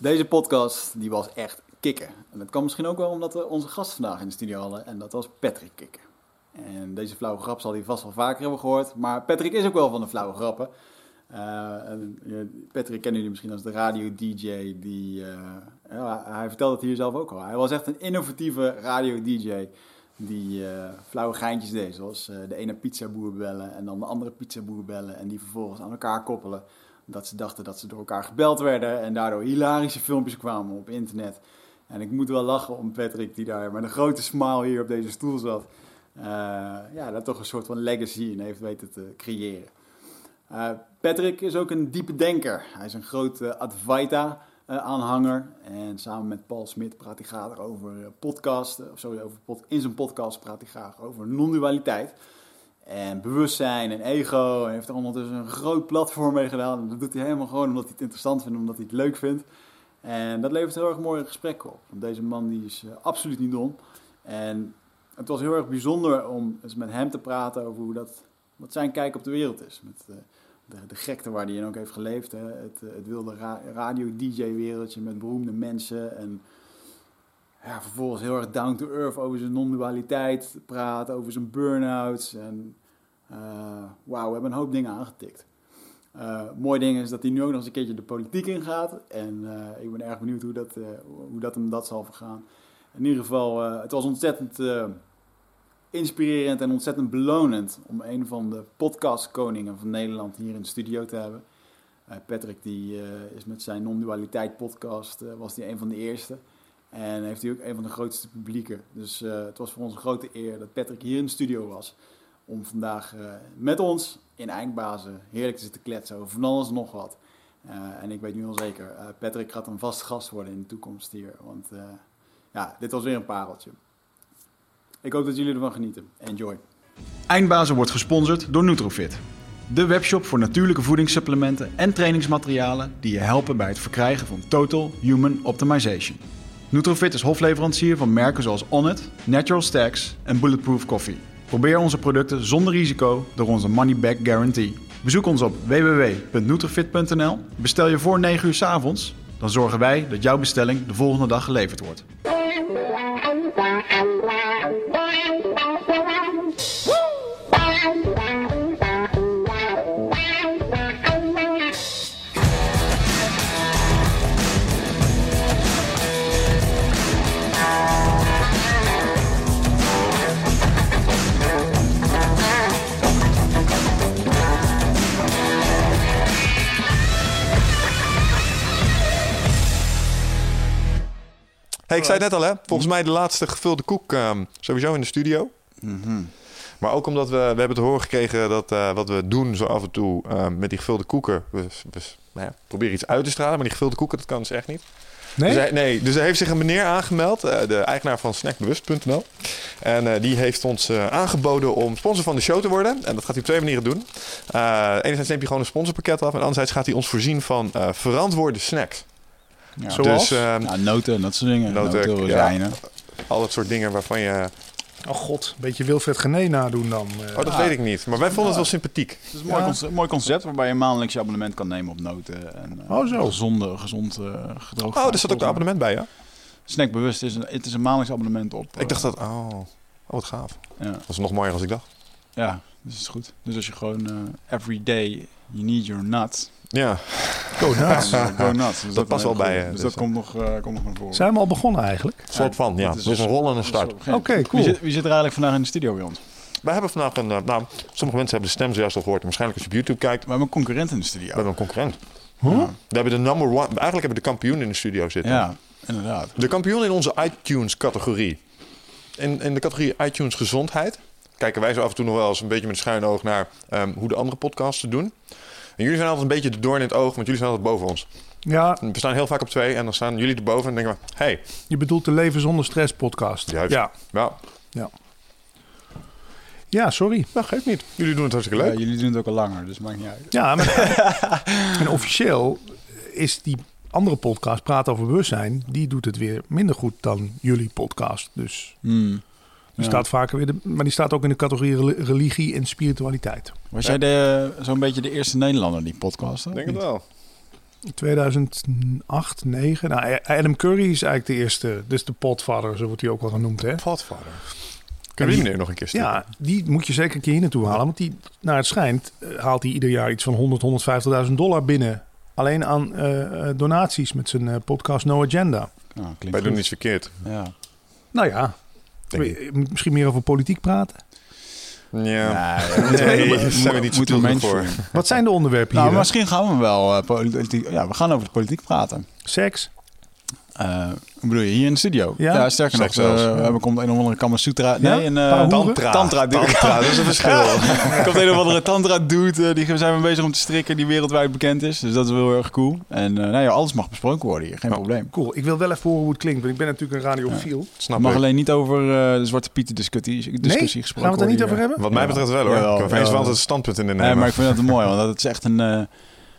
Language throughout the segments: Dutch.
Deze podcast die was echt kicken. En dat kan misschien ook wel omdat we onze gast vandaag in de studio hadden. En dat was Patrick Kikken. En deze flauwe grap zal hij vast wel vaker hebben gehoord. Maar Patrick is ook wel van de flauwe grappen. Uh, Patrick kennen jullie misschien als de radio-dj. Die, ja, hij vertelde het hier zelf ook al. Hij was echt een innovatieve radio-dj die flauwe geintjes deed. Zoals de ene pizzaboer bellen en dan de andere pizzaboer bellen. En die vervolgens aan elkaar koppelen. Dat ze dachten dat ze door elkaar gebeld werden. En daardoor hilarische filmpjes kwamen op internet. En ik moet wel lachen om Patrick die daar met een grote smile hier op deze stoel zat. ja, dat toch een soort van legacy in heeft weten te creëren. Uh, Patrick is ook een diepe denker. Hij is een grote Advaita-aanhanger. en samen met Paul Smit praat hij graag over podcasten. Of sorry, over pod in zijn podcast praat hij graag over non-dualiteit. En bewustzijn en ego. Hij heeft er ondertussen een groot platform mee gedaan. En dat doet hij helemaal gewoon omdat hij het interessant vindt, omdat hij het leuk vindt. En dat levert heel erg mooie gesprekken op. Want deze man die is uh, absoluut niet dom. En het was heel erg bijzonder om eens met hem te praten over hoe dat, wat zijn kijk op de wereld is. Met, uh, de, de gekte waar hij in ook heeft geleefd. Hè. Het, het wilde ra radio-dj-wereldje met beroemde mensen. En ja, vervolgens heel erg down to earth over zijn non-dualiteit praten, over zijn burn-outs. En wauw, we hebben een hoop dingen aangetikt. Uh, mooi ding is dat hij nu ook nog eens een keertje de politiek ingaat. En uh, ik ben erg benieuwd hoe dat, hoe dat hem dat zal vergaan. In ieder geval, het was ontzettend inspirerend en ontzettend belonend om een van de podcastkoningen van Nederland hier in de studio te hebben. Patrick die, is met zijn non-dualiteit podcast, was die een van de eerste. En heeft hij ook een van de grootste publieken. Dus het was voor ons een grote eer dat Patrick hier in de studio was. Om vandaag met ons in Eindbazen heerlijk te zitten kletsen over van alles en nog wat. en ik weet nu al zeker, Patrick gaat een vast gast worden in de toekomst hier. Want ja, dit was weer een pareltje. Ik hoop dat jullie ervan genieten. Enjoy. Eindbazen wordt gesponsord door Nutrofit. De webshop voor natuurlijke voedingssupplementen en trainingsmaterialen die je helpen bij het verkrijgen van Total Human Optimization. Nutrofit is hofleverancier van merken zoals Onnit, Natural Stacks en Bulletproof Coffee. Probeer onze producten zonder risico door onze money back guarantee. Bezoek ons op www.nutrofit.nl. Bestel je voor 9 uur s avonds, dan zorgen wij dat jouw bestelling de volgende dag geleverd wordt. Hey, ik zei het net al, hè? Volgens mij de laatste gevulde koek um, sowieso in de studio. Mm -hmm. Maar ook omdat we, we hebben te horen gekregen dat uh, wat we doen zo af en toe uh, met die gevulde koeken. We, we nou ja, proberen iets uit te stralen, maar die gevulde koeken, dat kan dus echt niet. Nee? Dus, hij, nee, dus er heeft zich een meneer aangemeld, uh, de eigenaar van snackbewust.nl. En die heeft ons aangeboden om sponsor van de show te worden. En dat gaat hij op twee manieren doen. enerzijds neemt hij gewoon een sponsorpakket af. En anderzijds gaat hij ons voorzien van verantwoorde snacks. Ja. Zoals? Dus, um, ja, noten en dat soort dingen. Noten, noten ja, al dat soort dingen waarvan je... Oh god, een beetje Wilfred Gené nadoen dan. Oh, dat weet ik niet. Maar wij vonden het wel sympathiek. Het is een mooi, concept, mooi concept waarbij je maandelijks je abonnement kan nemen op noten. En, uh, oh, zo. Gezonde, gezond uh, gedroogd. Oh, er zat ook een abonnement bij, ja? Snackbewust is een, het is een maandelijks abonnement op. Ik dacht dat... Oh, oh wat gaaf. Ja. Dat is nog mooier als ik dacht. Ja, dus is goed. Dus als je gewoon every day you need your nuts... Ja. Go nuts. Go nuts. Dus dat past wel bij je. Dus, dus dat komt nog, uh, komt nog naar voren. Zijn we al begonnen eigenlijk? Soort van, ja. Dus, dus een rollende start. Oké, okay, cool. Wie zit, wie zit, er eigenlijk vandaag in de studio bij ons? Wij hebben vandaag een... Nou, sommige mensen hebben de stem zojuist al gehoord. Waarschijnlijk als je op YouTube kijkt. We hebben een concurrent in de studio. We hebben een concurrent. Huh? Ja. We hebben de number one... Eigenlijk hebben we de kampioen in de studio zitten. Ja, inderdaad. De kampioen in onze iTunes-categorie. In, in de categorie iTunes gezondheid... kijken wij zo af en toe nog wel eens een beetje met een schuin oog naar um, hoe de andere podcasts het doen. En jullie zijn altijd een beetje de doorn in het oog, want jullie zijn altijd boven ons. Ja. We staan heel vaak op twee en dan staan jullie erboven en denken we, hey. Je bedoelt de Leven Zonder Stress podcast. Juist. Ja. Ja. Ja. Ja, sorry. Dat geeft niet. Jullie doen het hartstikke leuk. Ja, jullie doen het ook al langer, dus maakt niet uit. Ja, maar en officieel is die andere podcast, Praat over Bewustzijn, die doet het weer minder goed dan jullie podcast. Dus Hmm. Die Ja. staat vaker weer, de, maar die staat ook in de categorie rel- religie en spiritualiteit. Was jij de- zo'n beetje de eerste Nederlander die podcastte? Ik denk het wel. 2008, 9. Nou, Adam Curry is eigenlijk de eerste. Dus de potvader, zo wordt hij ook wel genoemd. Hè? Godvader. Kunnen we die meneer nog een keer sturen? Ja, die moet je zeker een keer hier naartoe halen. Want die, naar het schijnt, eh, haalt hij ieder jaar iets van 100, 150.000 dollar binnen. Alleen aan eh, eh, donaties met zijn podcast No Agenda. Nou, Wij doen iets verkeerd. Ja. Nou ja, misschien meer over politiek praten. Ja. Nee, Nee, we- daar zijn we niet zo moeten we toegevoegd voor. Wat zijn de onderwerpen Nou, hier? misschien gaan we wel eh, politiek. Ja, we gaan over de politiek praten. Seks? Eh, hoe bedoel je, hier in de studio? Ja? sterker nog, zelfs, eh, ja. er komt een of andere Kama Sutra. Nee, Ja? een eh? Tantra. Tantra, dat is een verschil. er komt een of andere tantra dude, eh, die zijn we bezig om te strikken, die wereldwijd bekend is. Dus dat is wel heel erg cool. En eh, nou ja, alles mag besproken worden hier, geen Ja. probleem. Cool. Ik wil wel even horen hoe het klinkt. Want ik ben natuurlijk een radiofiel. Snap Het mag ik. alleen niet over eh, de Zwarte Pieten discussie, discussie Nee? gesproken Gaan we het er niet worden over hebben? Wat mij Ja. betreft wel hoor. Jawel, ik heb jawel. wel altijd een standpunt in de Nee, nemen. maar ik vind dat mooi, want dat is echt een... eh,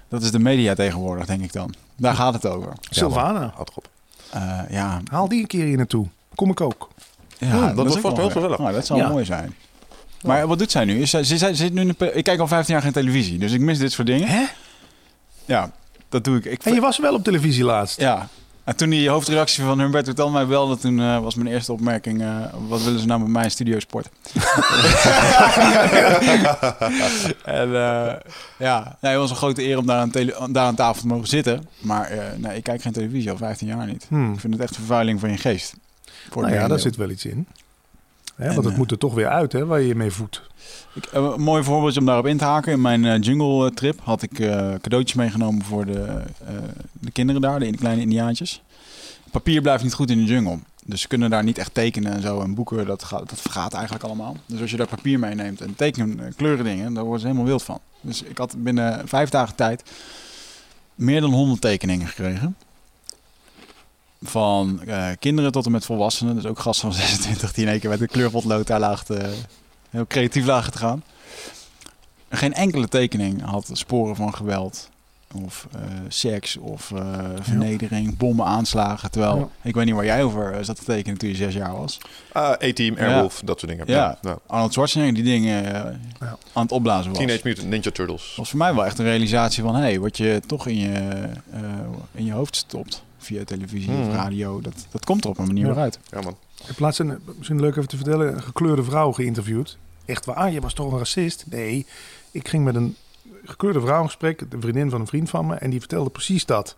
dat is de media tegenwoordig, denk ik dan. Daar gaat het over. Sylvana, Houd toch op. Eh, ja, haal die een keer hier naartoe. Kom ik ook. Ja, Hmm, dat is wordt ook vast wel heel gezellig. Nou, dat zou Ja. mooi zijn. Maar wat doet zij nu? Is zij, ze, zij zit nu in de, pe- ik kijk al 15 jaar geen televisie, dus ik mis dit soort dingen. Hè? Ja, dat doe ik. ik En je was wel op televisie laatst. ja. En toen die hoofdredactie van Humberto Tan mij belde, toen eh, was mijn eerste opmerking: eh, wat willen ze nou met mij in Studio Sport? en eh, ja, nee, het was een grote eer om daar aan, daar aan tafel te mogen zitten. Maar nee, ik kijk geen televisie al 15 jaar niet. Hmm. Ik vind het echt vervuiling van je geest. Voor Nou ja, daar zit wel iets in. Hè, En, want het eh, moet er toch weer uit, hè, waar je je mee voedt. Ik, eh, een mooi voorbeeldje om daarop in te haken. In mijn eh, jungle trip had ik cadeautjes meegenomen voor de, de kinderen daar, de kleine indiaantjes. Papier blijft niet goed in de jungle. Dus ze kunnen daar niet echt tekenen en zo. En boeken, dat, gaat, dat vergaat eigenlijk allemaal. Dus als je daar papier meeneemt en tekenen, eh, kleuren dingen, daar worden ze helemaal wild van. Dus ik had binnen vijf dagen tijd meer dan 100 tekeningen gekregen. Van eh, kinderen tot en met volwassenen. Dus ook gasten van 26 die in één keer met een kleurpotlood daar laag te, heel creatief lagen te gaan. En Geen enkele tekening had sporen van geweld of eh, seks of eh, vernedering, bommen aanslagen. Terwijl, Ja. ik weet niet waar jij over eh, zat te tekenen toen je zes jaar was. Ah, A-Team, Airwolf, dat soort dingen. Ja. ja. Arnold Schwarzenegger die dingen eh, Ja. aan het opblazen was. Teenage Mutant Ninja Turtles. was voor mij wel echt een realisatie van... hé, hey, wat je toch in je, eh, in je hoofd stopt via televisie of radio... Dat, dat komt er op een manier Ja. uit. Ja man. Ik heb laatst een, misschien leuk even te vertellen, een gekleurde vrouw geïnterviewd. Echt waar, je was toch een racist? Nee, ik ging met een gekleurde vrouw in gesprek, een vriendin van een vriend van me, en die vertelde precies dat.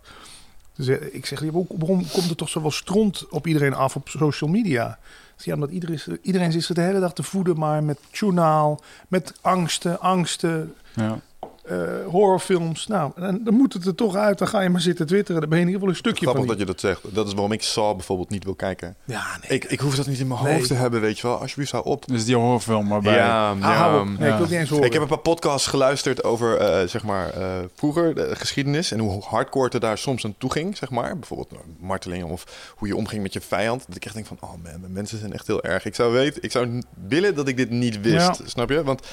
Dus eh, ik zeg, waarom komt er toch zoveel stront op iedereen af op social media? Ja, omdat iedereen, is- iedereen zit zich de hele dag te voeden, maar met journaal, met angsten, angsten, Ja. Eh, horrorfilms. Nou, dan, dan moet het er toch uit. Dan ga je maar zitten twitteren. Dan ben je in ieder geval een stukje Grappig van dat je dat zegt. Dat is waarom ik Saw bijvoorbeeld niet wil kijken. Ja, nee. Ik, ik hoef dat niet in mijn Nee. hoofd te hebben, weet je wel. Alsjeblieft, hou op. Dus die horrorfilm waarbij... Ja, Ah, ja. Nee, ik wil het niet eens horen. Ik heb een paar podcasts geluisterd over eh, zeg maar, eh, vroeger de geschiedenis en hoe hardcore er daar soms aan toe ging. Zeg maar. Bijvoorbeeld nou, martelingen of hoe je omging met je vijand. Dat ik echt denk van, oh man, mijn mensen zijn echt heel erg. Ik zou, weten, ik zou willen dat ik dit niet wist, Ja. snap je? Want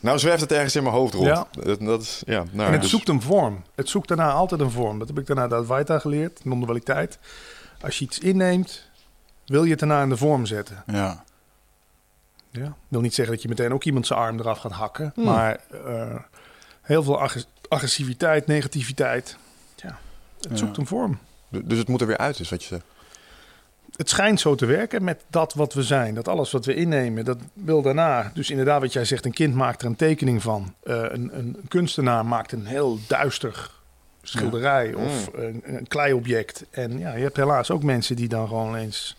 nou zwerft het ergens in mijn hoofd rond. Ja. Dat, dat is, ja, nou, en het dus- zoekt een vorm. Het zoekt daarna altijd een vorm. Dat heb ik daarna de Advaita geleerd, non-dualiteit. Als je iets inneemt, wil je het daarna in de vorm zetten. Ja. Ja. wil niet zeggen dat je meteen ook iemand zijn arm eraf gaat hakken. Hmm. Maar eh, heel veel ag- agressiviteit, negativiteit. Ja, het Ja. zoekt een vorm. Dus het moet er weer uit, is wat je zegt. Het schijnt zo te werken met dat wat we zijn. Dat alles wat we innemen, dat wil daarna. Dus inderdaad, wat jij zegt, een kind maakt er een tekening van. Eh, een, een kunstenaar maakt een heel duister schilderij of een, een kleiobject. En ja, je hebt helaas ook mensen die dan gewoon eens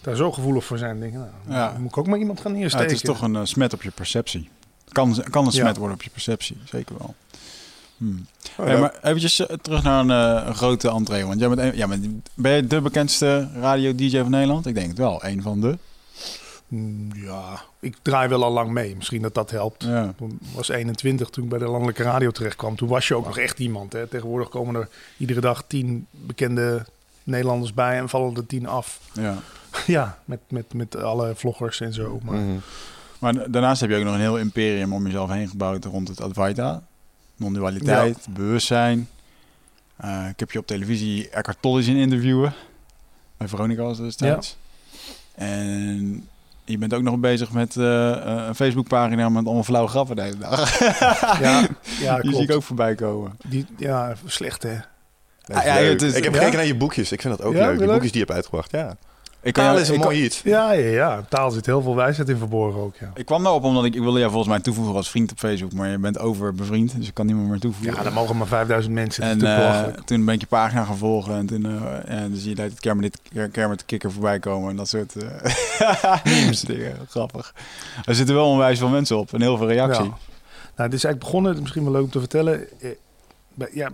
daar zo gevoelig voor zijn. en Denken, nou, Ja. dan moet ik ook maar iemand gaan Ja, neersteken. het is toch een eh, smet op je perceptie. Kan, kan een Ja. smet worden op je perceptie, zeker wel. Hmm. Oh, Hey, maar eventjes eh, terug naar een, eh, een grote entree. Want jij bent, een- ja, maar ben je de bekendste radio-dj van Nederland? Ik denk het wel, een van de. Mm, Ja, ik draai wel al lang mee. Misschien dat dat helpt. Ja. Ik was 21 toen ik bij de landelijke radio terecht kwam. Toen was je ook nog echt iemand. Hè. Tegenwoordig komen er iedere dag tien bekende Nederlanders bij en vallen er tien af. Ja. ja, met, met, met alle vloggers en zo. Maar Mhm. Maar da- daarnaast heb je ook nog een heel imperium om jezelf heen gebouwd rond het Advaita. Non-dualiteit, bewustzijn. Eh, ik heb je op televisie Eckhart Tolle zien interviewen. Bij Veronica was dat destijds. En je bent ook nog bezig met eh, een Facebookpagina met allemaal flauwe grappen de hele dag. ja, ja Die zie ik ook voorbij komen. Die, ja, slecht hè. Ah, ja, het is- ik heb ja? gekeken naar je boekjes. Ik vind dat ook Ja, leuk. Die je boekjes die je hebt uitgebracht. Ja. Ik, kan Taal jou- is een ik, mooi iets. Ja, ja, ja. Taal zit heel veel wijsheid in verborgen ook, ja. ik kwam daarop omdat ik, ik wilde jou volgens mij toevoegen als vriend op Facebook, maar je bent over bevriend, dus ik kan niemand meer toevoegen. Ja, dan mogen maar 5000 mensen. Het En eh, toen ben ik je pagina gaan volgen en toen, eh, zie je dat het Kermit, Kermit de kikker voorbij komen en dat soort eh memes dingen. Grappig. Er zitten wel onwijs veel mensen op en heel veel reactie. Ja. Nou, dit is eigenlijk begonnen, misschien wel leuk om te vertellen. Eh, Ja,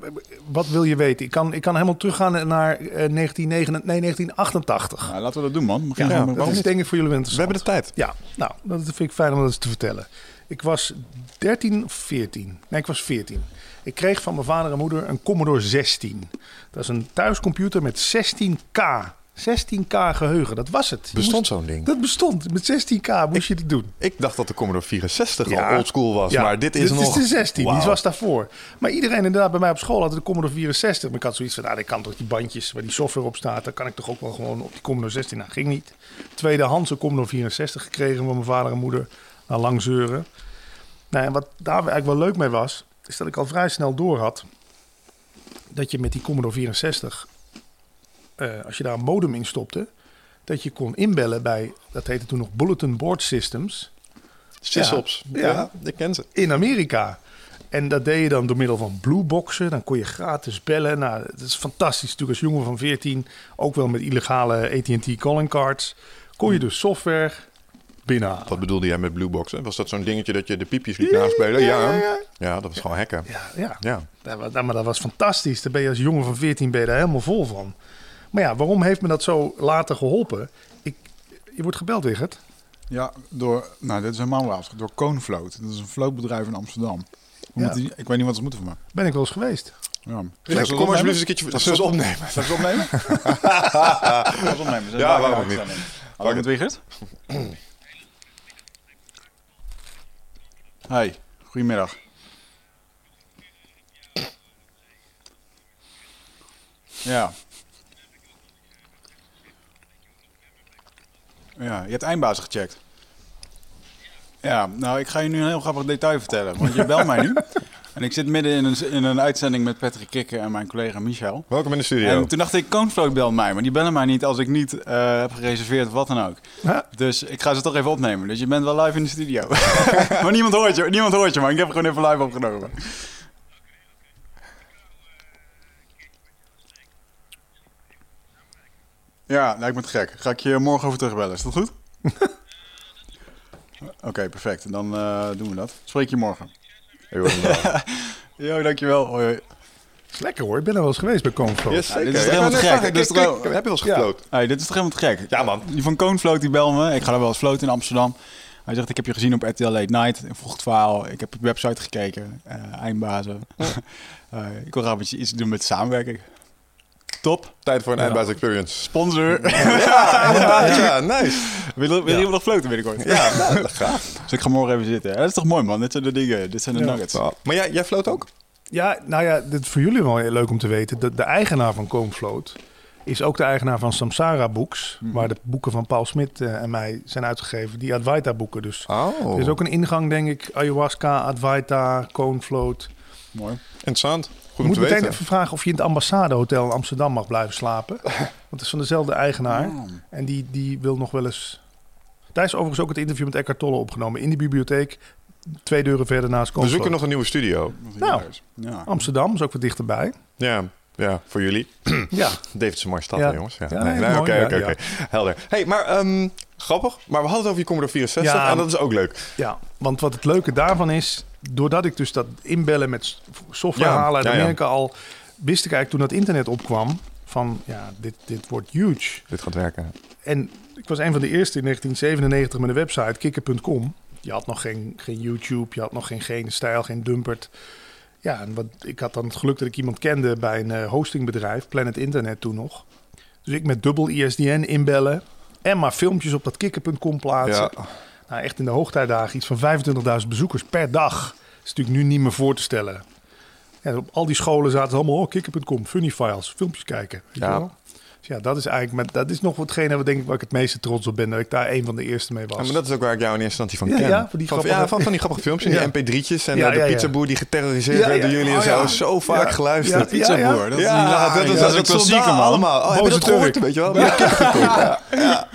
wat wil je weten? Ik kan, ik kan helemaal teruggaan naar eh, 1989, nee, 1988. Nou, laten we dat doen, man. Begin Ja, met- dat is denk ik voor jullie wel We interessant. hebben de tijd. Ja, nou, dat vind ik fijn om dat eens te vertellen. Ik was 13 of 14. Nee, ik was 14. Ik kreeg van mijn vader en moeder een Commodore 16. Dat is een thuiscomputer met 16K. 16K geheugen, dat was het. Je Bestond zo'n ding? Dat bestond. Met 16K moest je het doen. Ik dacht dat de Commodore 64 Ja. al oldschool was, Ja, maar dit is nog... is de 16, die Wauw. was daarvoor. Maar iedereen inderdaad bij mij op school had de Commodore 64. Maar ik had zoiets van, nou, ik kan toch die bandjes waar die software op staat... dan kan ik toch ook wel gewoon op die Commodore 16. Nou, ging niet. Tweedehands een Commodore 64 gekregen van mijn vader en moeder. Na lang zeuren. Nou, en wat daar eigenlijk wel leuk mee was... is dat ik al vrij snel door had... dat je met die Commodore 64... eh, als je daar een modem in stopte... dat je kon inbellen bij, dat heette toen nog Bulletin Board Systems... Sysops. Ja. Ja. Ik ken ze. in Amerika. En dat deed je dan door middel van blueboxen. Dan kon je gratis bellen. Nou, dat is fantastisch. Natuurlijk als jongen van 14, ook wel met illegale AT&T calling cards, kon je dus software binnenhalen. Wat bedoelde jij met blueboxen? Was dat zo'n dingetje dat je de piepjes liet naspelen? Ja, ja, ja, ja. dat was gewoon hacken. Ja, ja. Ja. Dat, was, nou, maar dat was fantastisch. Daar ben je als jongen van 14 ben je daar helemaal vol van. Maar ja, waarom heeft me dat zo later geholpen? Ik, je wordt gebeld, Wigert. Ja, door, nou, dit is helemaal waar. Door Coonfloat. Dat is een floatbedrijf in Amsterdam. Ja. die- ik weet niet wat ze moeten van me. Ben ik wel eens geweest. Ja. Ja, kom alsjeblieft eens een keertje... Dat zullen ze opnemen. Zal ik ze opnemen? Zal ik ze opnemen? Ja, waarom niet? Hallo met Wigert. Hi, goedemiddag. Ja. Ja, je hebt eindbazen gecheckt. Ja, nou, ik ga je nu een heel grappig detail vertellen. Want je belt mij nu. En ik zit midden in een, in een uitzending met Patrick Kikker en mijn collega Michel. Welkom in de studio. En toen dacht ik, Coonfloat belt mij. Maar die bellen mij niet als ik niet eh, heb gereserveerd of wat dan ook. Dus ik ga ze toch even opnemen. Dus je bent wel live in de studio. maar niemand hoort je, niemand hoort je, maar ik heb gewoon even live opgenomen. Ja, lijkt me te gek. Ga ik je morgen over terugbellen, is dat goed? Oké, perfect. Dan eh, doen we dat. Spreek je morgen. Jo, dankjewel. Hoi, hoi. is lekker hoor. Ik ben er wel eens geweest bij Coonflow. Yes, zeker. dit is Ja, helemaal gek. vraag, Dit is kijk, kijk, trouw- Heb je wel eens Ja. gefloten? Hey, dit is toch helemaal te gek? Ja, man. Die van Coonfloat die bel me. Ik ga er wel eens floten in Amsterdam. Hij zegt, ik heb je gezien op RTL Late Night. Ik vroeg het verhaal. Ik heb op je website gekeken. Eh, eindbazen. Eh, ik wil graag met je iets doen met samenwerking. Top. Tijd voor een Ja. eindbaas experience. Sponsor. Ja. Ja, nice. Wil, wil Ja. je nog floten binnenkort? Ja, nou, graag. Dus ik ga morgen even zitten. Dat is toch mooi man. Dit zijn de dingen. Dit zijn de Ja. nuggets. Maar jij, jij floot ook? Ja, nou ja, dit is voor jullie wel heel leuk om te weten. De, de eigenaar van Coomfloat is ook de eigenaar van Samsara Books. Mhm. Waar de boeken van Paul Smit eh, en mij zijn uitgegeven. Die Advaita boeken dus. Oh, Er is ook een ingang, denk ik. Ayahuasca, Advaita, Coonfloat. Mooi. interessant. Goed moet te meteen weten. even vragen of je in het ambassadehotel in Amsterdam mag blijven slapen. Want het is van dezelfde eigenaar. Oh. En die, die wil nog wel eens... Daar is overigens ook het interview met Eckhart Tolle opgenomen. In de bibliotheek. Twee deuren verder naast We Coonfloat. zoeken nog een nieuwe studio. Nou. Ja. Amsterdam is ook wat dichterbij. Ja, ja voor jullie. Ja, Davidson Marstad, Ja. jongens. Ja, Ja, nee, nee, nee, mooi, oké, ja, oké. Helder. hey, maar ehm, grappig. Maar we hadden het over je Commodore 64 Ja. en dat is ook leuk. Ja, want wat het leuke daarvan is, doordat ik dus dat inbellen met software Ja, halen uit ja. Amerika al, wist ik eigenlijk toen dat internet opkwam van ja, dit, dit wordt huge. Dit gaat werken. En ik was een van de eerste in 1997 met een website, kikker.com. Je had nog geen, geen YouTube, je had nog geen, geen stijl, geen dumpert. Ja, en wat, ik had dan het geluk dat ik iemand kende bij een eh, hostingbedrijf, Planet Internet toen nog. Dus ik met dubbel ISDN inbellen en maar filmpjes op dat kikker.com plaatsen. Ja. Nou, echt in de hoogtijdagen iets van 25.000 bezoekers per dag. Dat is natuurlijk nu niet meer voor te stellen. Ja, op al die scholen zaten allemaal, oh, kikker.com, funny files, filmpjes kijken. Weet Ja. Wel? Dus ja, dat is eigenlijk met, dat is nog hetgene wat denk ik waar ik het meeste trots op ben. Dat ik daar een van de eerste mee was. Ja, maar dat is ook waar ik jou in eerste instantie van Ja, ken. ja, voor die van, grappige- ja, van, van die grappige filmpjes, Ja. die mp3'tjes en Ja, de ja, ja. pizzaboer die geterroriseerd Ja, werd ja. door jullie en Oh, zo. ja. Zo vaak Ja. geluisterd. Ja, Pizzaboer, dat is Ja, dat is een klassieker, soldaten man. allemaal. Oh, heb je Boze dat gehoord? Weet je wel? Ja.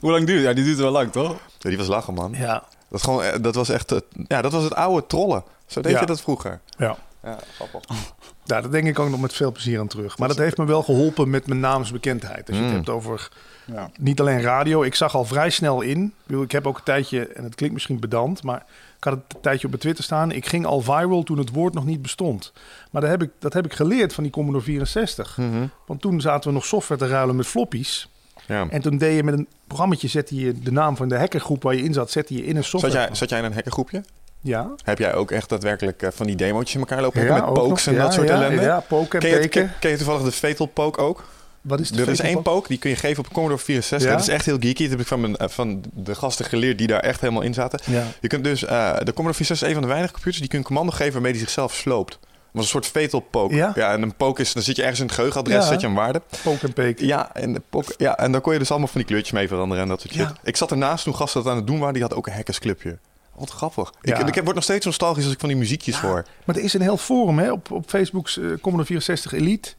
Hoe lang duurt Ja, die duurt wel lang, toch? Ja, die was lachen, man. Ja, Dat, gewoon, eh, dat was echt... het- Ja, dat was het oude trollen. Zo deed je dat vroeger. ja. Ja, grappig. Ja, daar denk ik ook nog met veel plezier aan terug. Maar dat heeft me wel geholpen met mijn naamsbekendheid. Als je Mm. het hebt over Ja. niet alleen radio. Ik zag al vrij snel in. Ik, heb ook een tijdje, en het klinkt misschien pedant, maar ik had het een tijdje op mijn Twitter staan. Ik ging al viral toen het woord nog niet bestond. Maar dat heb ik, dat heb ik geleerd van die Commodore 64. Mhm. Want toen zaten we nog software te ruilen met floppies. Ja. En toen deed je met een programmaatje, zette je de naam van de hackergroep waar je in zat, zette je in een Zat software. jij, zat jij in een hackergroepje? Ja. Heb jij ook echt daadwerkelijk eh, van die demootjes in elkaar lopen Ja, met pokes en Ja, dat soort ja, ellende? Ja, poke en Ken je, peken. ken, ken je toevallig de Fatal Poke ook? Wat is de Er is één Poke? die kun je geven op Commodore 64. Ja? Dat is echt heel geeky. Dat heb ik van, mijn, eh, van de gasten geleerd die daar echt helemaal in zaten. Ja. Je kunt dus, eh, de Commodore 64 is een van de weinige computers die kun je een commando geven waarmee die zichzelf sloopt. Dat was een soort fatal poke. Ja? en een poke is, dan zit je ergens in het geheugenadres, Ja. zet je een waarde. Poke en peken. Ja en, poke, ja, en dan kon je dus allemaal van die kleurtjes mee veranderen en dat soort shit. Ik zat ernaast toen gasten dat aan het doen waren, die had ook een hackersclubje. Wat grappig. Ik, Ja. ik word nog steeds nostalgisch als ik van die muziekjes hoor. Maar er is een heel forum hè, op, op Facebook's eh, Commodore 64 Elite.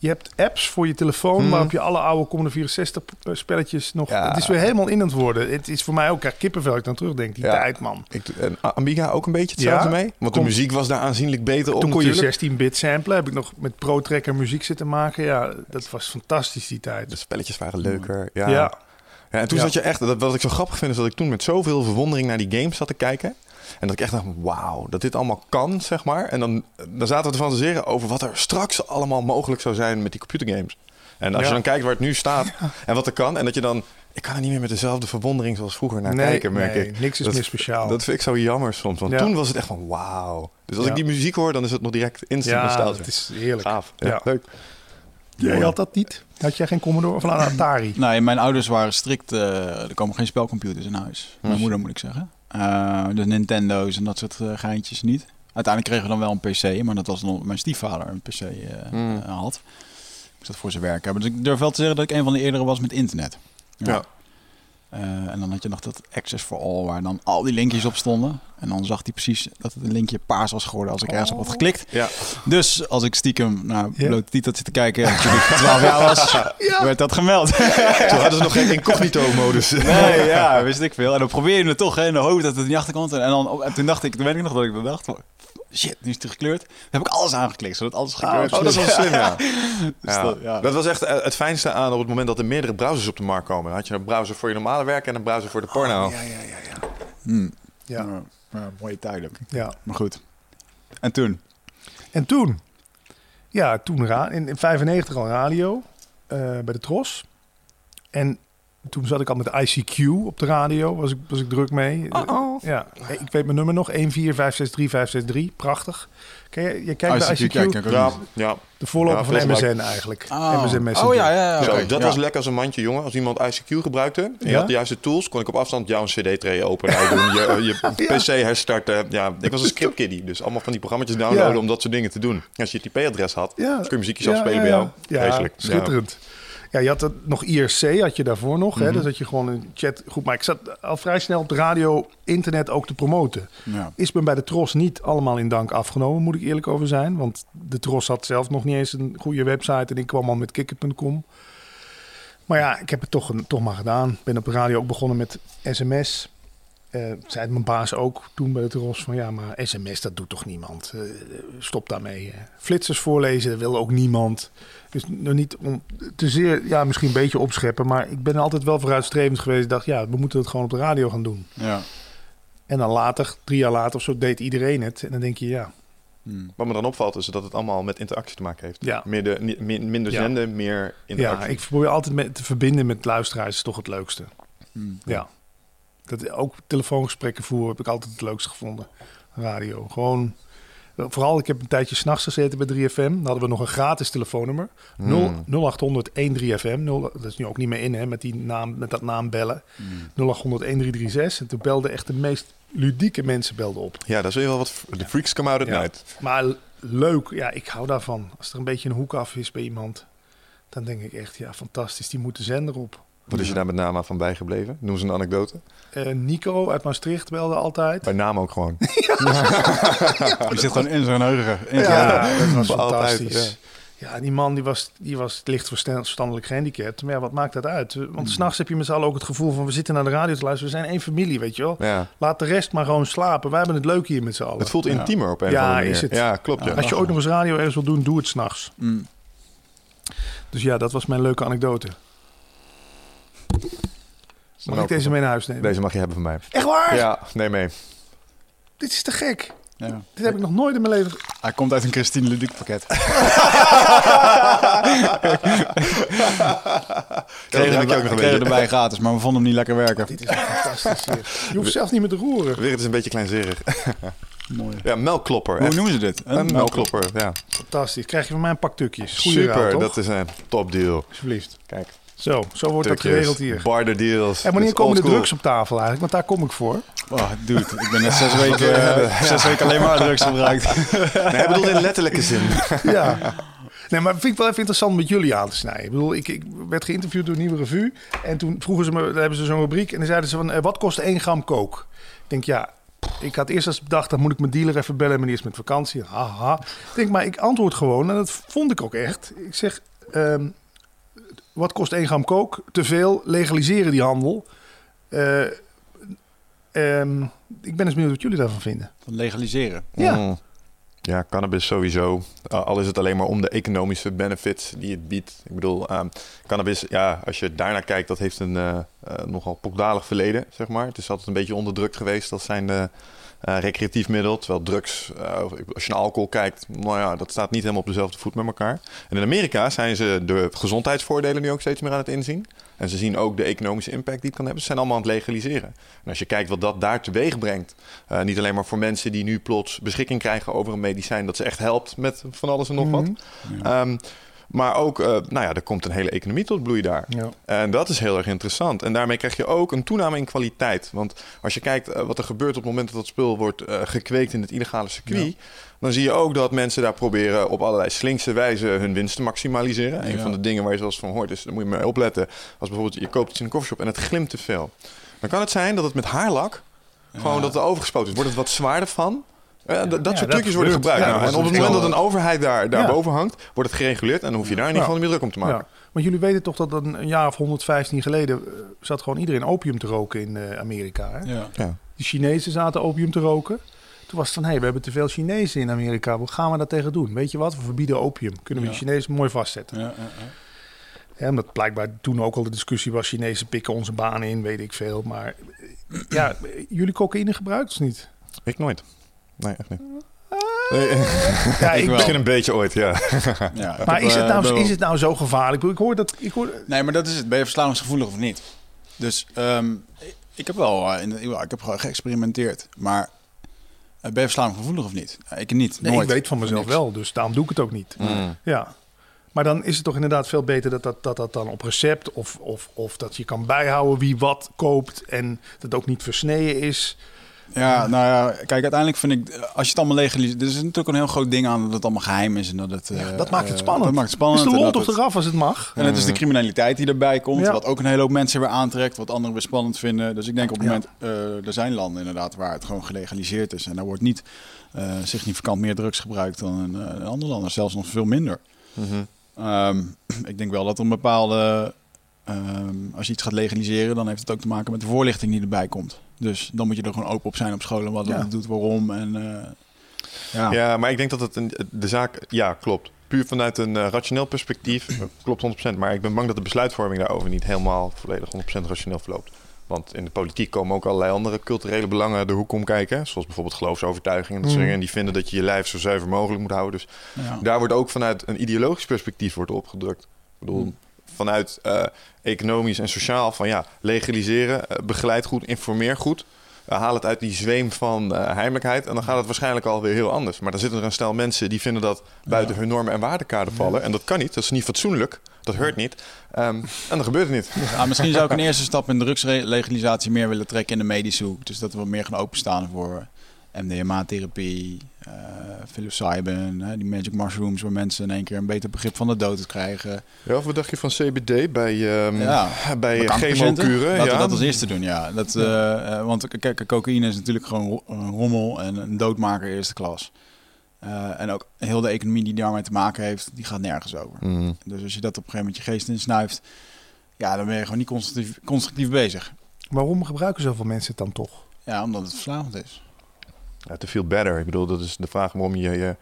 Je hebt apps voor je telefoon Hmm. waarop je alle oude Commodore 64 p- spelletjes nog... Ja. Het is weer helemaal in het worden. Het is voor mij ook kippenvel als ik dan terugdenk. Die Ja. tijd, man. Ik, en Amiga ook een beetje hetzelfde mee. Want de muziek was daar aanzienlijk beter op Toen kon je natuurlijk. 16-bit samplen. Heb ik nog met Pro Tracker muziek zitten maken. Ja, dat was fantastisch die De tijd. spelletjes waren leuker. Ja. Ja, en toen Ja. zat je echt, dat, wat ik zo grappig vind, is dat ik toen met zoveel verwondering naar die games zat te kijken. En dat ik echt dacht, wauw, dat dit allemaal kan, zeg maar. En dan, dan zaten we te fantaseren over wat er straks allemaal mogelijk zou zijn met die computergames. En als Ja. je dan kijkt waar het nu staat en wat er kan. En dat je dan, ik kan er niet meer met dezelfde verwondering zoals vroeger naar nee, kijken, merk nee, ik. niks is Dat- meer speciaal. Dat vind ik zo jammer soms, want toen was het echt van wauw. Dus als ik die muziek hoor, dan is het nog direct instant ja, het is heerlijk. Gaaf. Ja. leuk. Jij had dat niet? Had jij geen Commodore of een Atari? Nee, mijn ouders waren strikt... eh, er komen geen spelcomputers in huis. Mijn Dus- moeder moet ik zeggen. Eh, de Nintendo's en dat soort eh, geintjes niet. Uiteindelijk kregen we dan wel een PC, maar dat was nog mijn stiefvader een PC Mm. eh, had. Ik dat voor zijn werk hebben. Dus ik durf wel te zeggen dat ik een van de eerdere was met internet. Ja. Eh, en dan had je nog dat Access for All, waar dan al die linkjes op stonden. En dan zag hij precies dat het een linkje paars was geworden als ik ergens op had geklikt. Ja. Dus als ik stiekem naar Ja. blote titel zit te kijken, toen ik 12 jaar was, werd dat gemeld. Toen hadden ze nog geen incognito-modus. Nee, ja, wist ik veel. En dan probeer je het toch, hè, in de hoop dat het niet achterkomt. En, dan, en toen dacht ik, toen weet ik nog dat ik dat dacht, shit, nu is het gekleurd. Dan heb ik alles aangeklikt, zodat alles gekleurd Oh, dat is wel slim, ja. Dus Ja. dat- ja. Dat was echt eh, het fijnste aan op het moment dat er meerdere browsers op de markt komen. Dan had je een browser voor je normale werk en een browser voor de porno. Oh, Ja, ja, ja, ja. Hmm. ja. Ja, ja, mooie tijden. ja. Maar goed. En toen? En toen? Ja, toen ra- in, in 95 al radio eh, bij de Tros. En toen zat ik al met ICQ op de radio, was ik, was ik druk mee. Uh-oh. Ja, ik weet mijn nummer nog, 14563 prachtig. Ken je, je kijkt bij ICQ, ICQ, kijk, Ja, ja. de voorloper Ja, van MSN eigenlijk. Oh. MSN Messenger. Oh ja, ja, ja. Zo, dat ja. was lekker als een mandje, jongen. Als iemand ICQ gebruikte en je Ja? had de juiste tools, kon ik op afstand jouw CD-tray openen, doen, je, je PC herstarten. Ja, ik was een scriptkiddie, dus allemaal van die programma's downloaden Ja. om dat soort dingen te doen. Als je het IP-adres had, Ja. kun je muziekjes Ja, afspelen ja, bij ja. jou. Ja, schitterend. Ja, je had het nog IRC, had je daarvoor nog. Mhm. hè? Dus dat je gewoon een chatgroep... Maar ik zat al vrij snel op de radio, internet ook te promoten. Ja. Is me bij de Tros niet allemaal in dank afgenomen, moet ik eerlijk over zijn. Want de Tros had zelf nog niet eens een goede website en ik kwam al met kikker.com. Maar ja, ik heb het toch, toch maar gedaan. Ben op de radio ook begonnen met sms. Eh zei mijn baas ook toen bij de Tros van ja, maar sms dat doet toch niemand. Eh, stop daarmee. Flitsers voorlezen dat wil ook niemand. Dus nog niet om te zeer, ja, misschien een beetje opscheppen. Maar ik ben altijd wel vooruitstrevend geweest. Ik dacht, ja, we moeten het gewoon op de radio gaan doen. Ja. En dan later, drie jaar later of zo, deed iedereen het. En dan denk je, ja, Hmm. Wat me dan opvalt is dat het allemaal met interactie te maken heeft. Ja. Meer de, minder Ja. zenden, meer interactie. ja ik probeer altijd met, te verbinden met luisteraars. is toch het leukste. Hmm. Ja. Dat, ook telefoongesprekken voeren heb ik altijd het leukste gevonden. Radio. Gewoon, vooral, ik heb een tijdje s'nachts gezeten bij 3FM. Dan hadden we nog een gratis telefoonnummer. Hmm. 0 0800 13FM. 0, dat is nu ook niet meer in, hè, met, die naam, met dat naam bellen. Hmm. 0800 1336. En toen belden echt de meest ludieke mensen belden op. Ja, daar zul je wel wat... De freaks come out at Ja. night. Maar leuk, ja, ik hou daarvan. Als er een beetje een hoek af is bij iemand. Dan denk ik echt, ja, fantastisch. Die moet de zender op. Wat is je daar met name van bijgebleven? Noem eens een anekdote. Eh, Nico uit Maastricht belde altijd. Bij naam ook gewoon. Die zit gewoon in zijn zijn Ja, geheugen. dat was Altijd, fantastisch. ja. die man die was, die was licht verstand- verstandelijk gehandicapt. Maar ja, wat maakt dat uit? Hmm. Want s s'nachts heb je met z'n allen ook het gevoel van... we zitten naar de radio te luisteren, we zijn één familie, weet je wel. Ja. Laat de rest maar gewoon slapen. Wij hebben het leuk hier met z'n allen. Het voelt intiemer op een Ja, of andere manier. is het. Ja, klopt. Ja. Als je ooit nog eens radio ergens wil doen, doe het s'nachts. Mm. Dus ja, dat was mijn leuke anekdote. Mag ik deze mee naar huis nemen? Deze mag je hebben van mij. Echt waar? Ja, neem mee. Dit is te gek. Ja. Dit heb ik nog nooit in mijn leven... Hij komt uit een Christine Ludiek pakket. Kregen ik ook nog een kregen erbij gratis, maar we vonden hem niet lekker werken. Dit is fantastisch. Je hoeft zelfs niet meer te roeren. Weer, het is een beetje kleinzerig. Mooi. Ja, melkklopper. Hoe echt. noemen ze dit? Een melkklopper, ja. Fantastisch. Krijg je van mij een pak tukjes. Goeie Super, raad, toch? dat is een topdeal. Alsjeblieft. Kijk, Zo, zo wordt dat geregeld hier. barter deals. En wanneer komen de drugs op tafel eigenlijk? Want daar kom ik voor. Oh, dude, ik ben net zes weken, eh, zes weken alleen maar drugs gebruikt. Nee, ik bedoel in letterlijke zin. Ja. Nee, maar vind ik wel even interessant met jullie aan te snijden. Ik bedoel, ik, ik werd geïnterviewd door Nieuwe Revue. En toen vroegen ze me, daar hebben ze zo'n rubriek. En dan zeiden ze van, eh, wat kost 1 gram kook? Ik denk, ja, ik had eerst als bedacht, dan moet ik mijn dealer even bellen. Meneer is met vakantie. Haha. Ik denk, maar ik antwoord gewoon. En dat vond ik ook echt. Ik zeg, ehm, wat kost 1 gram kook? Te veel, legaliseren die handel. Eh, ehm, ik ben eens benieuwd wat jullie daarvan vinden. Van legaliseren. Ja. Mm. Ja, cannabis sowieso. Uh, al is het alleen maar om de economische benefits die het biedt. Ik bedoel, ehm, cannabis, ja, als je daarnaar kijkt, dat heeft een eh, eh, nogal pokdalig verleden, zeg maar. Het is altijd een beetje onderdrukt geweest als zijn de recreatief middel. Terwijl drugs, eh, als je naar alcohol kijkt, nou ja, dat staat niet helemaal op dezelfde voet met elkaar. En in Amerika zijn ze de gezondheidsvoordelen nu ook steeds meer aan het inzien. En ze zien ook de economische impact die het kan hebben. Ze zijn allemaal aan het legaliseren. En als je kijkt wat dat daar teweeg brengt, uh, niet alleen maar voor mensen die nu plots beschikking krijgen over een medicijn dat ze echt helpt met van alles en nog wat. Ja. Um, maar ook, uh, nou ja, er komt een hele economie tot bloei daar. Ja. En dat is heel erg interessant. En daarmee krijg je ook een toename in kwaliteit. Want als je kijkt uh, wat er gebeurt op het moment dat dat spul wordt uh, gekweekt in het illegale circuit. Ja. Dan zie je ook dat mensen daar proberen op allerlei slinkse wijze hun winst te maximaliseren. Ja. Een van de dingen waar je zoals van hoort is, daar moet je maar opletten. Als bijvoorbeeld je koopt iets in een koffieshop en het glimt te veel. Dan kan het zijn dat het met haarlak gewoon dat er overgespoten is. Wordt het wat zwaarder van? Ja, dat ja, soort trucjes worden gebruikt. Ja, nou, en op het moment dat een overheid daar, daar boven hangt, wordt het gereguleerd. En dan hoef je daar in ieder geval niet meer druk om te maken. Want jullie weten toch dat een jaar of 115 geleden uh, zat gewoon iedereen opium te roken in uh, Amerika. Hè? Ja. De Chinezen zaten opium te roken. Toen was het van, hé, hey, we hebben te veel Chinezen in Amerika. Hoe gaan we dat tegen doen? Weet je wat? We verbieden opium. Kunnen we die Chinezen mooi vastzetten. Ja, ja, omdat blijkbaar toen ook al de discussie was... Chinezen pikken onze banen in, weet ik veel. Maar ja, jullie cocaïne gebruikt of niet? Ik nooit. Nee, echt niet. Nee. Ja, ik misschien een beetje ooit, ja. ja maar is het, nou, is het nou zo gevaarlijk? Ik hoor dat... Ik hoor... Nee, maar dat is het. Ben je verslavingsgevoelig of niet? Dus um, ik heb wel uh, in de, ik heb gewoon geëxperimenteerd. Maar uh, ben je verslavingsgevoelig of niet? Ik niet. Nee, nooit. ik weet van mezelf wel, dus daarom doe ik het ook niet. Mm. Ja. Maar dan is het toch inderdaad veel beter dat dat, dat, dat dan op recept... Of, of, of dat je kan bijhouden wie wat koopt... en dat ook niet versneden is... Ja, nou ja, kijk, uiteindelijk vind ik, als je het allemaal legaliseert... Er is natuurlijk een heel groot ding aan dat het allemaal geheim is en dat het... Ja, dat maakt het spannend. Dat maakt het spannend. Is de lol toch het, eraf als het mag? En het is de criminaliteit die erbij komt, Ja. wat ook een hele hoop mensen weer aantrekt, wat anderen weer spannend vinden. Dus ik denk op het moment, uh, er zijn landen inderdaad waar het gewoon gelegaliseerd is. En daar wordt niet uh, significant meer drugs gebruikt dan in, uh, in andere landen, zelfs nog veel minder. Mm -hmm. um, ik denk wel dat er een bepaalde... Um, als je iets gaat legaliseren, dan heeft het ook te maken met de voorlichting die erbij komt. Dus dan moet je er gewoon open op zijn op scholen, wat Ja. het doet, waarom. En, uh, ja. Ja, maar ik denk dat het een, de zaak, ja, klopt. Puur vanuit een uh, rationeel perspectief klopt 100%. Maar ik ben bang dat de besluitvorming daarover niet helemaal volledig 100% rationeel verloopt. Want in de politiek komen ook allerlei andere culturele belangen de hoek om kijken. Zoals bijvoorbeeld geloofsovertuiging en dat soort Mm. dingen. En die vinden dat je je lijf zo zuiver mogelijk moet houden. Dus Ja. daar wordt ook vanuit een ideologisch perspectief wordt opgedrukt. Ik bedoel, Mm. vanuit uh, economisch en sociaal van ja, legaliseren, uh, begeleid goed, informeer goed. Uh, haal het uit die zweem van uh, heimelijkheid. En dan gaat het waarschijnlijk alweer heel anders. Maar dan zitten er een stel mensen die vinden dat buiten Ja. hun normen en waardekader vallen. En dat kan niet, dat is niet fatsoenlijk. Dat hoort niet. Um, en dan gebeurt het niet. Ah, misschien zou ik een eerste stap in drugslegalisatie meer willen trekken in de medische hoek. Dus dat we meer gaan openstaan voor MDMA-therapie, eh psilocybin, hè, die magic mushrooms, waar mensen in één keer een beter begrip van de dood krijgen. Ja, of wat dacht je van CBD bij, ehm Ja, bij chemokuren? Laten we Ja. dat als eerste doen, ja. Dat, eh, eh, want kijk, cocaïne is natuurlijk gewoon rommel en een doodmaker eerste klas. Eh, en ook heel de economie die daarmee te maken heeft, die gaat nergens over. Mhm. Dus als je dat op een gegeven moment je geest insnuift, ja, dan ben je gewoon niet constructief, constructief bezig. Waarom gebruiken zoveel mensen het dan toch? Ja, omdat het verslavend is. Ja, te feel better. Ik bedoel, dat is de vraag waarom je je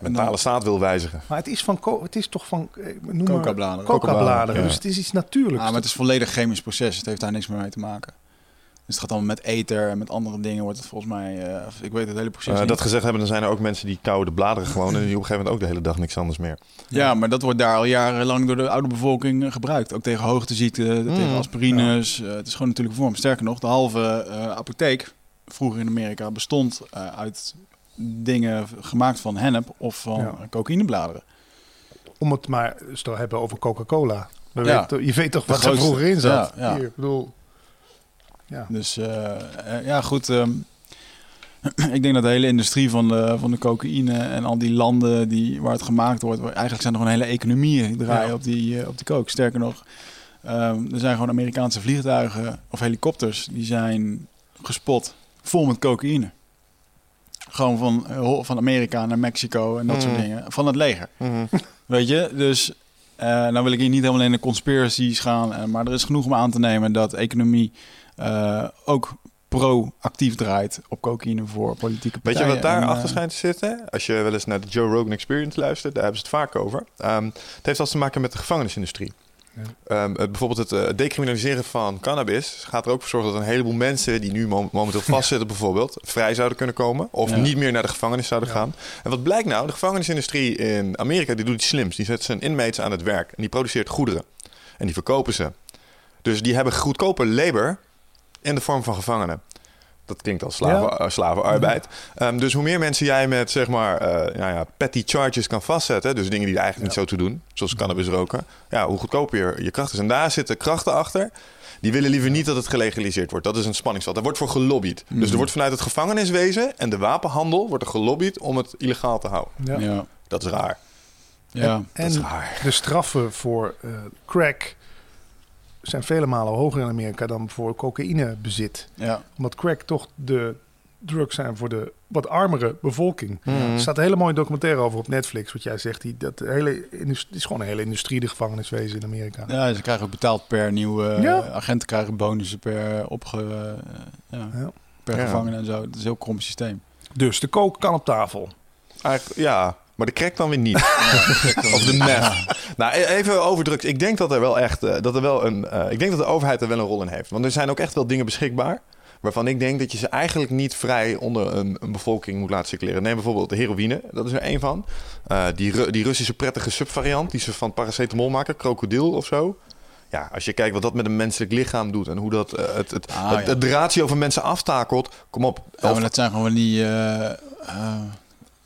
mentale dan- staat wil wijzigen. Maar het is, van het is toch van... eh, Noem maar- Coca-bladeren. Coca-bladeren. Ja. Dus het is iets natuurlijks. Ah, maar het is een volledig chemisch proces. Het heeft daar niks meer mee te maken. Dus het gaat dan met ether en met andere dingen wordt het volgens mij... eh, ik weet het hele proces Eh, niet. dat gezegd hebben, dan zijn er ook mensen die kauwen de bladeren gewoon... en die op een gegeven moment ook de hele dag niks anders meer. Ja, maar dat wordt daar al jarenlang door de oude bevolking gebruikt. Ook tegen hoogteziekten, tegen aspirines. Het is gewoon natuurlijk vorm. Sterker nog, de halve eh, apotheek vroeger in Amerika bestond eh, uit dingen gemaakt van hennep of van Ja. cocaïnebladeren. Om het maar eens te hebben over Coca-Cola. We Ja. weten- je weet toch De wat er vroeger in zat? Ja. Hier, ik bedoel... Ja. Dus eh, eh, ja, goed. ehm, ik denk dat de hele industrie van de, van de cocaïne en al die landen die, waar het gemaakt wordt, eigenlijk zijn er gewoon hele economieën die draaien Ja. op, die, op die coke. Sterker nog, ehm, er zijn gewoon Amerikaanse vliegtuigen of helikopters die zijn gespot vol met cocaïne. Gewoon van, eh, van Amerika naar Mexico en dat soort Mm. dingen. Van het leger. Mhm. Weet je, dus eh nou wil ik hier niet helemaal in de conspiracies gaan, eh, maar er is genoeg om aan te nemen dat economie eh, ook pro-actief draait op cocaïne voor politieke Weet partijen. je wat daar En, achter schijnt te zitten? Als je wel eens naar de Joe Rogan Experience luistert, daar hebben ze het vaak over. Ehm, het heeft alles te maken met de gevangenisindustrie. Ja. Ehm, het- bijvoorbeeld het eh, decriminaliseren van cannabis gaat er ook voor zorgen dat een heleboel mensen die nu mom- momenteel vastzitten bijvoorbeeld vrij zouden kunnen komen of Ja. niet meer naar de gevangenis zouden gaan. En wat blijkt nou? De gevangenisindustrie in Amerika die doet iets slims. Die zet zijn inmates aan het werk en die produceert goederen en die verkopen ze. Dus die hebben goedkope labor in de vorm van gevangenen. Dat klinkt als slaven, Ja. eh, slavenarbeid. Ehm, dus hoe meer mensen jij met zeg maar eh, nou ja, petty charges kan vastzetten, dus dingen die er eigenlijk niet zo toe doen, zoals cannabis roken, ja, hoe goedkoper je, je kracht is. En daar zitten krachten achter. Die willen liever niet dat het gelegaliseerd wordt. Dat is een spanningsveld. Daar wordt voor gelobbyd. Dus er wordt vanuit het gevangeniswezen en de wapenhandel wordt er gelobbyd om het illegaal te houden. Ja. Ja, Dat is raar. ja. Dat is En raar. de straffen voor eh, crack zijn vele malen hoger in Amerika dan voor cocaïnebezit. ja. Omdat crack toch de drugs zijn voor de wat armere bevolking. Mhm. Er staat een hele mooie documentaire over op Netflix. Wat jij zegt, die, dat hele industrie, is gewoon een hele industrie, de gevangeniswezen in Amerika. ja, ze krijgen ook betaald per nieuwe... Ja. Agenten krijgen bonussen per, opge, eh, ja, Ja. per Ja. gevangene en zo. Het is een heel krom systeem. Dus de coke kan op tafel. Eigenlijk, ja, maar de crack dan weer niet. of de meth. Nou, e- even over drugs. Ik denk dat er wel echt, eh, dat er wel een, eh, ik denk dat de overheid er wel een rol in heeft. Want er zijn ook echt wel dingen beschikbaar. Waarvan ik denk dat je ze eigenlijk niet vrij onder een, een bevolking moet laten circuleren. Neem bijvoorbeeld de heroïne, dat is er één van. Eh, die, Ru- die Russische prettige subvariant die ze van paracetamol maken, krokodil of zo. Ja, als je kijkt wat dat met een menselijk lichaam doet en hoe dat het, het, Ah, het, ja. het ratio van mensen aftakelt. Kom op. Ja, maar dat zijn gewoon die... eh eh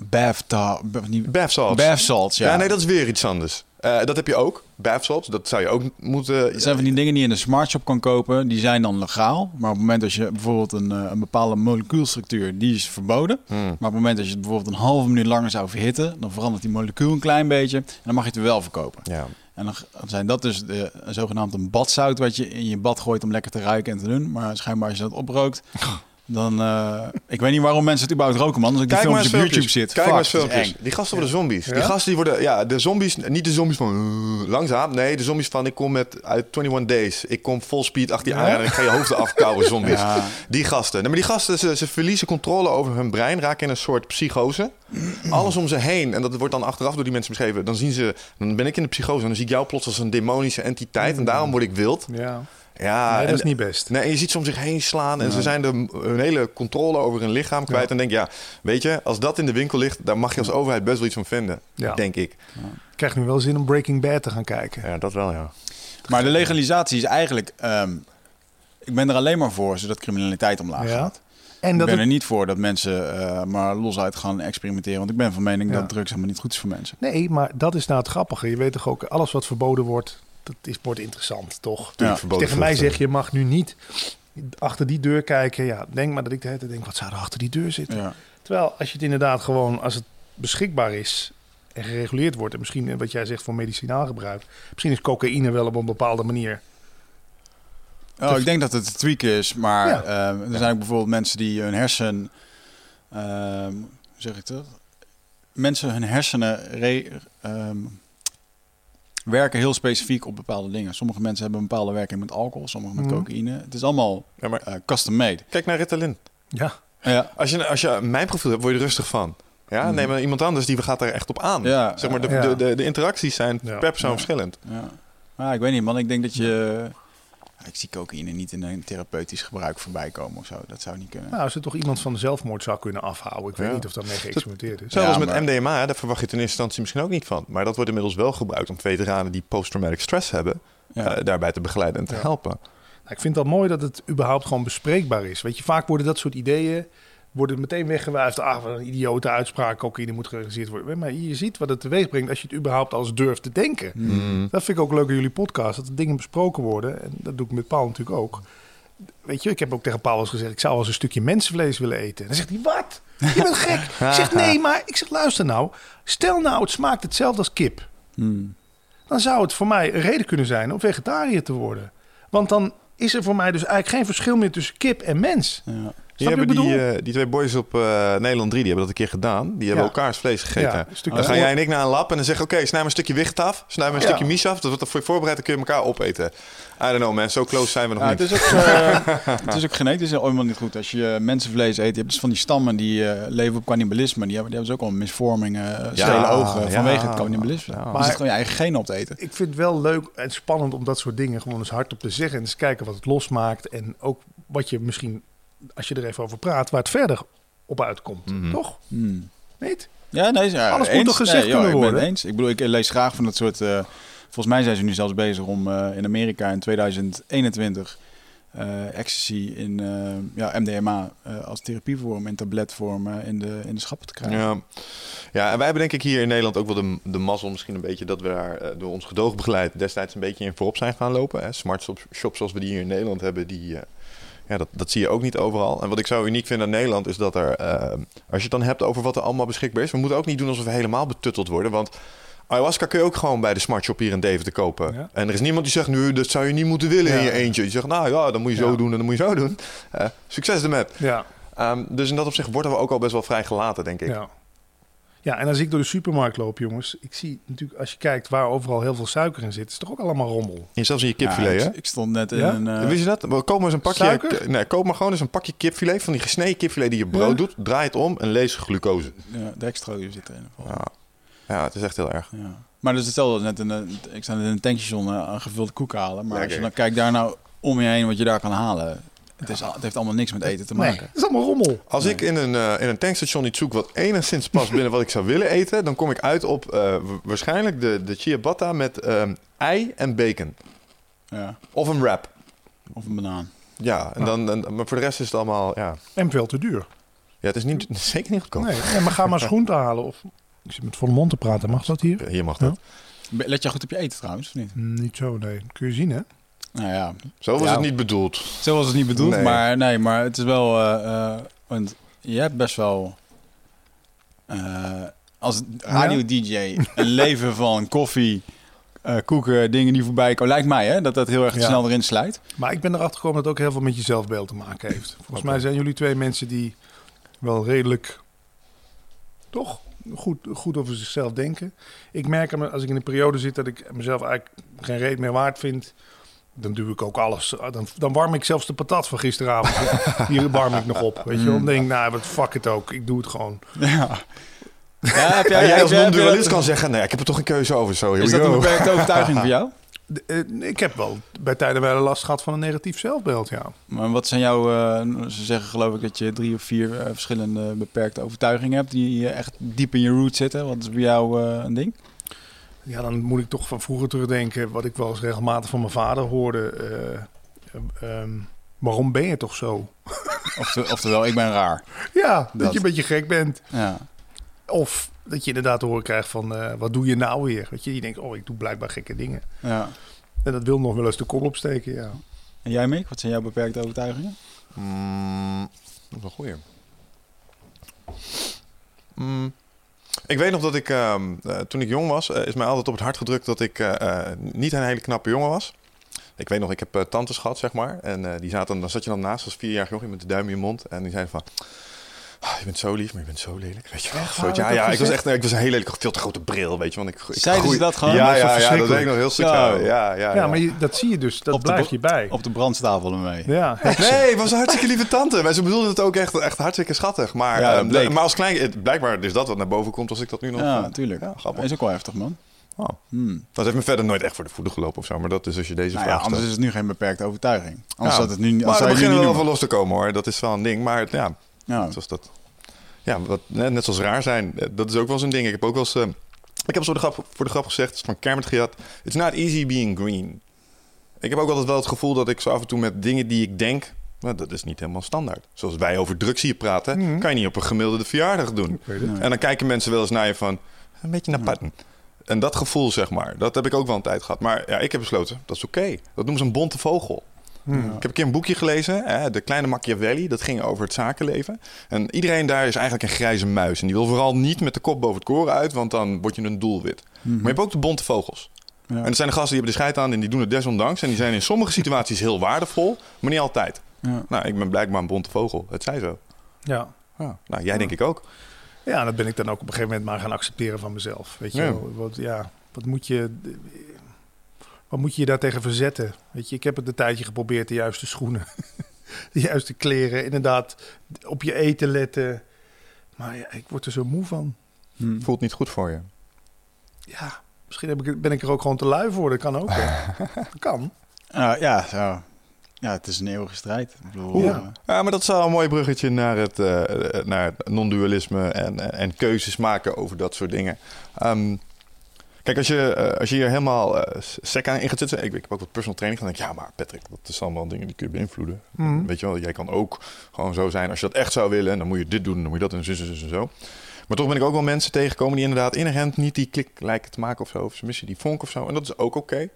bath, salts. bath salts, ja. Ja. nee, dat is weer iets anders. Eh, dat heb je ook. Bath salts, dat zou je ook moeten... Het zijn van die dingen die je in de smartshop kan kopen, die zijn dan legaal. Maar op het moment dat je bijvoorbeeld een, eh, een bepaalde molecuulstructuur, die is verboden. Hmm. Maar op het moment dat je het bijvoorbeeld een halve minuut langer zou verhitten, dan verandert die molecuul een klein beetje. En dan mag je het wel verkopen. Ja. En dan dan zijn dat dus de, zogenaamd een badzout wat je in je bad gooit om lekker te ruiken en te doen. Maar schijnbaar als je dat oprookt, dan... eh, ik weet niet waarom mensen het überhaupt roken, man. Als ik die Kijk maar filmpjes op YouTube zit. Kijk Fuck, maar eens filmpjes. Die gasten worden zombies. Die gasten die worden... Ja, de zombies... Niet de zombies van... uh, langzaam. Nee, de zombies van... Ik kom met... Uit 21 Days. Ik kom vol speed achter je Ja? aan en ik ga je hoofden afkouwen, zombies. Ja. Die gasten. Nee, maar die gasten, ze, ze verliezen controle over hun brein. Raken in een soort psychose. Alles om ze heen. En dat wordt dan achteraf door die mensen beschreven. Dan zien ze... Dan ben ik in de psychose. En dan zie ik jou plots als een demonische entiteit. En daarom word ik wild. Ja, Ja, nee, en- dat is niet best. Nee, en je ziet ze om zich heen slaan en ze zijn de, hun hele controle over hun lichaam kwijt. Ja. En denk ja, weet je, als dat in de winkel ligt, daar mag je als overheid best wel iets van vinden. Ja. Denk ik. Ik krijg nu wel zin om Breaking Bad te gaan kijken. Ja, dat wel, ja. Maar de legalisatie is eigenlijk... ehm, ik ben er alleen maar voor, zodat criminaliteit omlaag Ja. gaat. En ik dat ben het- er niet voor dat mensen eh, maar losuit gaan experimenteren. Want ik ben van mening Ja. dat drugs helemaal niet goed is voor mensen. Nee, maar dat is nou het grappige. Je weet toch ook, alles wat verboden wordt, dat is, wordt interessant, toch? Ja. Je tegen mij zeg je mag nu niet achter die deur kijken. Ja, denk maar dat ik de hele tijd denk, wat zou er achter die deur zitten? Ja. Terwijl als je het inderdaad gewoon, als het beschikbaar is en gereguleerd wordt, en misschien eh, wat jij zegt voor medicinaal gebruik, misschien is cocaïne wel op een bepaalde manier. Oh, ik denk dat het een tweak is, maar Ja. ehm, er zijn ook bijvoorbeeld mensen die hun hersen, hoe zeg ik dat? Mensen hun hersenen re- ehm, werken heel specifiek op bepaalde dingen. Sommige mensen hebben een bepaalde werking met alcohol, sommige met Mhm. cocaïne. Het is allemaal Ja, maar eh, custom made. kijk naar Ritalin. Ja, Ja, Als je, als je mijn profiel hebt, word je er rustig van. Ja, Mhm. neem maar iemand anders die gaat er echt op aan. Ja, zeg maar, de, ja. de, de, de interacties zijn Ja. per persoon Ja. verschillend. ja. Maar ik weet niet, man. Ik denk dat je... Ik zie cocaïne niet in een therapeutisch gebruik voorbij komen of zo. Dat zou niet kunnen. nou, als er toch iemand van de zelfmoord zou kunnen afhouden. Ik weet niet of dat mee geëxperimenteerd is. Zelfs Ja, met maar- MDMA, daar verwacht je het in eerste instantie misschien ook niet van. Maar dat wordt inmiddels wel gebruikt om veteranen die posttraumatic stress hebben, Ja. eh, daarbij te begeleiden en te Ja. helpen. Nou, ik vind dat mooi dat het überhaupt gewoon bespreekbaar is. Weet je, vaak worden dat soort ideeën worden meteen weggewuifd. Ah, wat een idiote uitspraak, cocaïne moet gerealiseerd worden. Maar je ziet wat het teweeg brengt als je het überhaupt als durft te denken. Mm. Dat vind ik ook leuk aan jullie podcast, dat er dingen besproken worden. En dat doe ik met Paul natuurlijk ook. Weet je, ik heb ook tegen Paul eens gezegd, ik zou wel eens een stukje mensenvlees willen eten. En dan zegt hij, wat? Je bent gek. ik zeg, nee, maar ik zeg, luister nou. Stel nou, het smaakt hetzelfde als kip. Hmm. Dan zou het voor mij een reden kunnen zijn om vegetariër te worden. Want dan is er voor mij dus eigenlijk geen verschil meer tussen kip en mens. Ja. Die, hebben die, bedoel? eh, die twee boys op eh, Nederland 3, die hebben dat een keer gedaan. Die hebben Ja. elkaars vlees gegeten. Ja, dan gaan oor- jij en ik naar een lab en dan zeggen... oké, snij maar een stukje wicht af. Snij maar een Ja. stukje mies af. Dat wordt voor je voorbereid, dan kun je elkaar opeten. I don't know, man. Zo close zijn we nog Ja, niet. het, is ook, eh, het is ook genetisch helemaal niet goed. Als je mensenvlees eet, je hebt dus van die stammen die eh, leven op cannibalisme. Die hebben, die hebben dus ook al misvormingen, uh, Ja, stelen ogen ja. vanwege het cannibalisme. Ja. Je Maar- zit gewoon je eigen genen op te eten. Ik vind het wel leuk en spannend om dat soort dingen gewoon eens hardop te zeggen. En eens kijken wat het losmaakt. En ook wat je misschien, als je er even over praat, waar het verder op uitkomt. Mhm. Toch? Niet? Ja, nee, ja, Alles moet toch gezegd nee, kunnen ik ben het worden? eens. Ik bedoel, ik lees graag van dat soort... eh, volgens mij zijn ze nu zelfs bezig om eh, in Amerika in 2021... eh, ecstasy in eh, ja, MDMA eh, als therapievorm en tabletvorm in, de, in de schappen te krijgen. Ja. ja, en wij hebben denk ik hier in Nederland ook wel de, de mazzel misschien een beetje... dat we daar door ons gedoogbegeleid destijds een beetje in voorop zijn gaan lopen. Hè. Smart shop- shops zoals we die hier in Nederland hebben, die... ja, dat, dat zie je ook niet overal. En wat ik zo uniek vind aan Nederland is dat er... eh, als je het dan hebt over wat er allemaal beschikbaar is... we moeten ook niet doen alsof we helemaal betutteld worden, want... Ayahuasca kun je ook gewoon bij de Smart Shop hier in Deventer kopen. Ja. En er is niemand die zegt, nu, dat zou je niet moeten willen in je eentje. Die zegt, nou ja, dan moet je zo Ja. doen en dan moet je zo doen. Eh, succes ermee. Ja. Ehm, dus in dat opzicht worden we ook al best wel vrij gelaten, denk ik. Ja. Ja, en als ik door de supermarkt loop, jongens, ik zie natuurlijk, als je kijkt waar overal heel veel suiker in zit, is toch ook allemaal rommel. En zelfs in je Ja, kipfilet, hè? ik, ik stond net in Ja? een... eh, Wist je dat? We Koop maar eens een pakje. Suiker? Nee, koop maar gewoon eens een pakje kipfilet van die gesneden kipfilet die je brood Ja. doet. Draai het om en lees glucose. ja, dextrose zit erin. Ja. ja, het is echt heel erg. Ja. Maar dus hetzelfde als net in een, ik sta net in een tankstation eh, een gevulde koek halen. Maar als je dan kijkt daar nou om je heen wat je daar kan halen. Het, is, al- het heeft allemaal niks met eten te Nee, maken. het is allemaal rommel. Als Nee. ik in een, eh, in een tankstation iets zoek wat enigszins past binnen wat ik zou willen eten, dan kom ik uit op eh, wa- waarschijnlijk de, de ciabatta met ehm, ei en bacon. Ja. Of een wrap. Of een banaan. Ja, en dan, en, maar voor de rest is het allemaal, ja. En veel te duur. Ja, het is niet, zeker niet goedkoop. Nee, ja, maar ga maar schoenten halen. Of, ik zit met volle mond te praten, mag dat hier? Hier mag dat. Let je goed op je eten trouwens, of niet? Mm, Niet zo, nee. Kun je zien, hè? Nou ja, Zo was Ja. het niet bedoeld. zo was het niet bedoeld. Nee. Maar nee, maar het is wel... eh, eh, want je hebt best wel... eh, als radio-dj een leven van koffie, eh, koeken, dingen die voorbij komen. Lijkt mij hè, dat dat heel erg Ja. snel erin sluit. Maar ik ben erachter gekomen dat het ook heel veel met je zelfbeeld te maken heeft. Volgens mij zijn jullie twee mensen die wel redelijk, toch, goed, goed over zichzelf denken. Ik merk als ik in een periode zit dat ik mezelf eigenlijk geen reet meer waard vind. Dan doe ik ook alles. Dan, dan warm ik zelfs de patat van gisteravond. Die warm ik nog op. Weet je? Dan denk ik, nou, wat fuck het ook. Ik doe het gewoon. Ja. Ja, heb Ja, jij, als non-dualist kan zeggen, nee, ik heb er toch een keuze over. Zo, Is dat een beperkte overtuiging voor jou? De- eh, ik heb wel bij tijden wel last gehad van een negatief zelfbeeld, ja. Maar wat zijn jouw... eh, ze zeggen geloof ik dat je drie of vier eh, verschillende beperkte overtuigingen hebt... die echt diep in je root zitten. Wat is bij jou eh, een ding? Ja, dan moet ik toch van vroeger terugdenken... wat ik wel eens regelmatig van mijn vader hoorde. eh, eh, ehm, waarom ben je toch zo? Ofte- oftewel, ik ben raar. Ja, dat, Dat. je een beetje gek bent. Ja. Of dat je inderdaad te horen krijgt van... eh, wat doe je nou weer? Weet je, je denkt, oh, ik doe blijkbaar gekke dingen. Ja. En dat wil nog wel eens de kop opsteken, ja. En jij, Mick? Wat zijn jouw beperkte overtuigingen? Mm, dat is een goeie. Mm, ik weet nog dat ik, ehm, eh, toen ik jong was, eh, is mij altijd op het hart gedrukt dat ik eh, niet een hele knappe jongen was. Ik weet nog, ik heb tantes gehad, zeg maar. En die zaten, dan zat je dan naast als vierjarig jochie met de duim in je mond. En die zeiden van, "Ah, je bent zo lief, maar je bent zo lelijk. Weet je wel. Echt Zo, waar? ja, ja, ik was echt, ik was een hele lelijke, veel te grote bril, weet je. Want ik, ik Zeiden ze dat gewoon? Ja, ja, ja, dat weet ik nog heel stuk. Ja, ja, ja, Ja, maar je, dat zie je dus. Dat Op blijft je bij. Op de brandstapel ermee. Ja. Nee, het was een hartstikke lieve tante. Maar ze bedoelde het ook echt, echt hartstikke schattig. Maar, Ja, eh, bleek. maar als klein, het- blijkbaar is dat wat naar boven komt als ik dat nu nog... Ja, eh, natuurlijk. Ja, grappig. is ook wel heftig, man. Oh. Hmm. Dat heeft me verder nooit echt voor de voeten gelopen of zo. Maar dat is als je deze Nou ja, vraag anders stelt. is het nu geen beperkte overtuiging. Anders Ja, had het nu, anders maar er nu beginnen niet wel van los te komen hoor. Dat is wel een ding. Maar ja, Ja. zoals dat... Ja, wat, net net zoals raar zijn. eh, Dat is ook wel zo'n ding. Ik heb ook wel eens... eh, ik heb zo de grap, voor de grap gezegd, het is van Kermit gehad. It's not easy being green. Ik heb ook altijd wel het gevoel dat ik zo af en toe met dingen die ik denk... Nou, dat is niet helemaal standaard. Zoals wij over drugs hier praten, Mhm. kan je niet op een gemiddelde verjaardag doen. En dan kijken mensen wel eens naar je van, een beetje naar patten. En dat gevoel, zeg maar, dat heb ik ook wel een tijd gehad. Maar ja, ik heb besloten, dat is oké. Dat noemen ze een bonte vogel. Hmm. Ik heb een keer een boekje gelezen, hè, De Kleine Machiavelli. Dat ging over het zakenleven. En iedereen daar is eigenlijk een grijze muis. En die wil vooral niet met de kop boven het koren uit, want dan word je een doelwit. Maar je hebt ook de bonte vogels. Ja. En er zijn de gasten die hebben de scheid aan en die doen het desondanks. En die zijn in sommige situaties heel waardevol, maar niet altijd. Ja. Nou, ik ben blijkbaar een bonte vogel. Het zij zo. Ja. Ja. Nou, jij denk ik ook. ja, dat ben ik dan ook op een gegeven moment maar gaan accepteren van mezelf. Weet je Ja. wel, wat, ja, wat moet je... Wat moet je je daartegen verzetten? Weet je, ik heb het een tijdje geprobeerd, de juiste schoenen, de juiste kleren, inderdaad, op je eten letten. Maar ja, ik word er zo moe van. Hmm. Voelt niet goed voor je. Ja, misschien heb ik, ben ik er ook gewoon te lui voor. Dat kan ook. Dat kan. Ja, zo. ja, het is een eeuwige strijd. Ik bedoel, Ja, maar dat is wel een mooi bruggetje naar het, eh, eh, naar het non-dualisme en, en keuzes maken over dat soort dingen. Ehm, kijk, als je, eh, als je hier helemaal eh, sec aan in gaat zitten, ik, ik heb ook wat personal training, dan denk ik, ja, maar Patrick, dat is allemaal dingen die kun je beïnvloeden. Mhm. Weet je wel, jij kan ook gewoon zo zijn als je dat echt zou willen, en dan moet je dit doen, dan moet je dat en zo, zo, zo, zo. Maar toch ben ik ook wel mensen tegengekomen die inderdaad inherent niet die klik lijken te maken of zo, of ze missen die vonk of zo, en dat is ook oké. En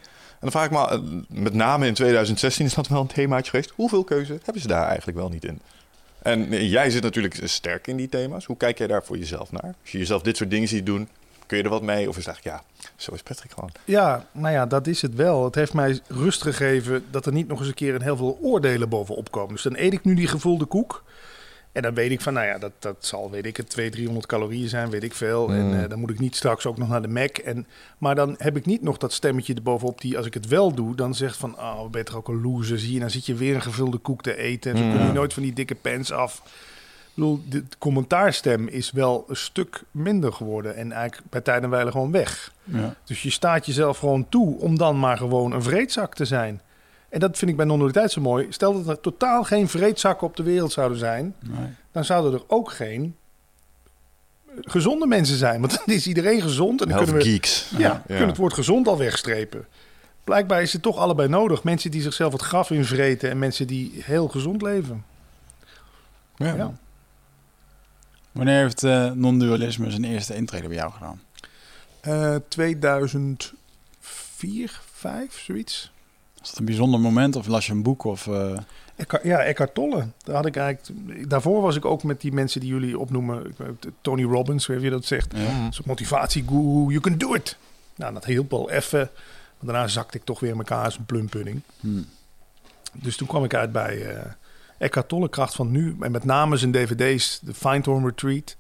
dan vraag ik me, eh, met name in 2016 is dat wel een themaatje geweest. Hoeveel keuze hebben ze daar eigenlijk wel niet in? En jij zit natuurlijk sterk in die thema's. Hoe kijk jij daar voor jezelf naar? Als je jezelf dit soort dingen ziet doen, kun je er wat mee? Of is het eigenlijk, ja, zo is Patrick gewoon. Ja, nou ja, dat is het wel. Het heeft mij rust gegeven dat er niet nog eens een keer een heel veel oordelen bovenop komen. Dus dan eet ik nu die gevulde koek. En dan weet ik van, nou ja, dat, dat zal, weet ik het, 200, 300 calorieën zijn, weet ik veel. Mm. En eh, dan moet ik niet straks ook nog naar de Mac. En, maar dan heb ik niet nog dat stemmetje erbovenop die, als ik het wel doe, dan zegt van, oh, ben je toch ook een loser, zie je. Dan zit je weer een gevulde koek te eten en zo kom je Mm. nooit van die dikke pens af. Bedoel, de commentaarstem is wel een stuk minder geworden en eigenlijk bij tijden en wijle gewoon weg. ja. Dus je staat jezelf gewoon toe om dan maar gewoon een vreedzak te zijn. En dat vind ik bij non-dualiteit zo mooi. Stel dat er totaal geen vreedzakken op de wereld zouden zijn, Nee. dan zouden er ook geen gezonde mensen zijn. Want dan is iedereen gezond en dan Health kunnen we, geeks. ja, Ja. kunnen het woord gezond al wegstrepen. Blijkbaar is het toch allebei nodig. Mensen die zichzelf het graf invreten en mensen die heel gezond leven. Ja. Ja. Wanneer heeft eh, non-dualisme zijn eerste intrede bij jou gedaan? Eh 2004, 5, zoiets. Was dat een bijzonder moment of las je een boek? Of, eh, Eckhart, ja, Eckhart Tolle. Daar had ik eigenlijk, daarvoor was ik ook met die mensen die jullie opnoemen. Weet, Tony Robbins, hoe je dat zegt. ja. Mhm. Zo'n motivatieguru, you can do it. Nou, dat hielp wel even. Maar daarna zakte ik toch weer in elkaar als een plumpudding. Hmm. Dus toen kwam ik uit bij eh Eckhart Tolle, Kracht van Nu. En met name zijn dvd's, de Findhorn Retreat.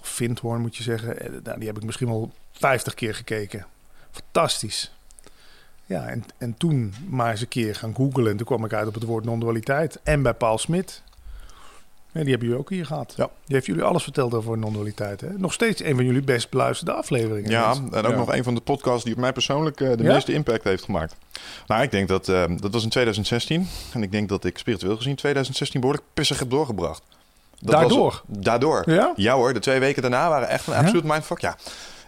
Of Vindhorn moet je zeggen. Eh, nou, die heb ik misschien wel 50 keer gekeken. Fantastisch. Ja, en, en toen maar eens een keer gaan googlen. En toen kwam ik uit op het woord non-dualiteit. En bij Paul Smit. Die hebben jullie ook hier gehad. Ja. Die heeft jullie alles verteld over non-dualiteit. Hè? Nog steeds een van jullie best beluisterde afleveringen. Ja, en ook Ja. nog een van de podcasts die op mij persoonlijk eh, de Ja? meeste impact heeft gemaakt. Nou, ik denk dat, eh, dat was in 2016. En ik denk dat ik spiritueel gezien 2016 behoorlijk pissig heb doorgebracht. Dat Daardoor? Was, daardoor. Ja? Ja hoor, de twee weken daarna waren echt een Ja? absoluut mindfuck. Ja,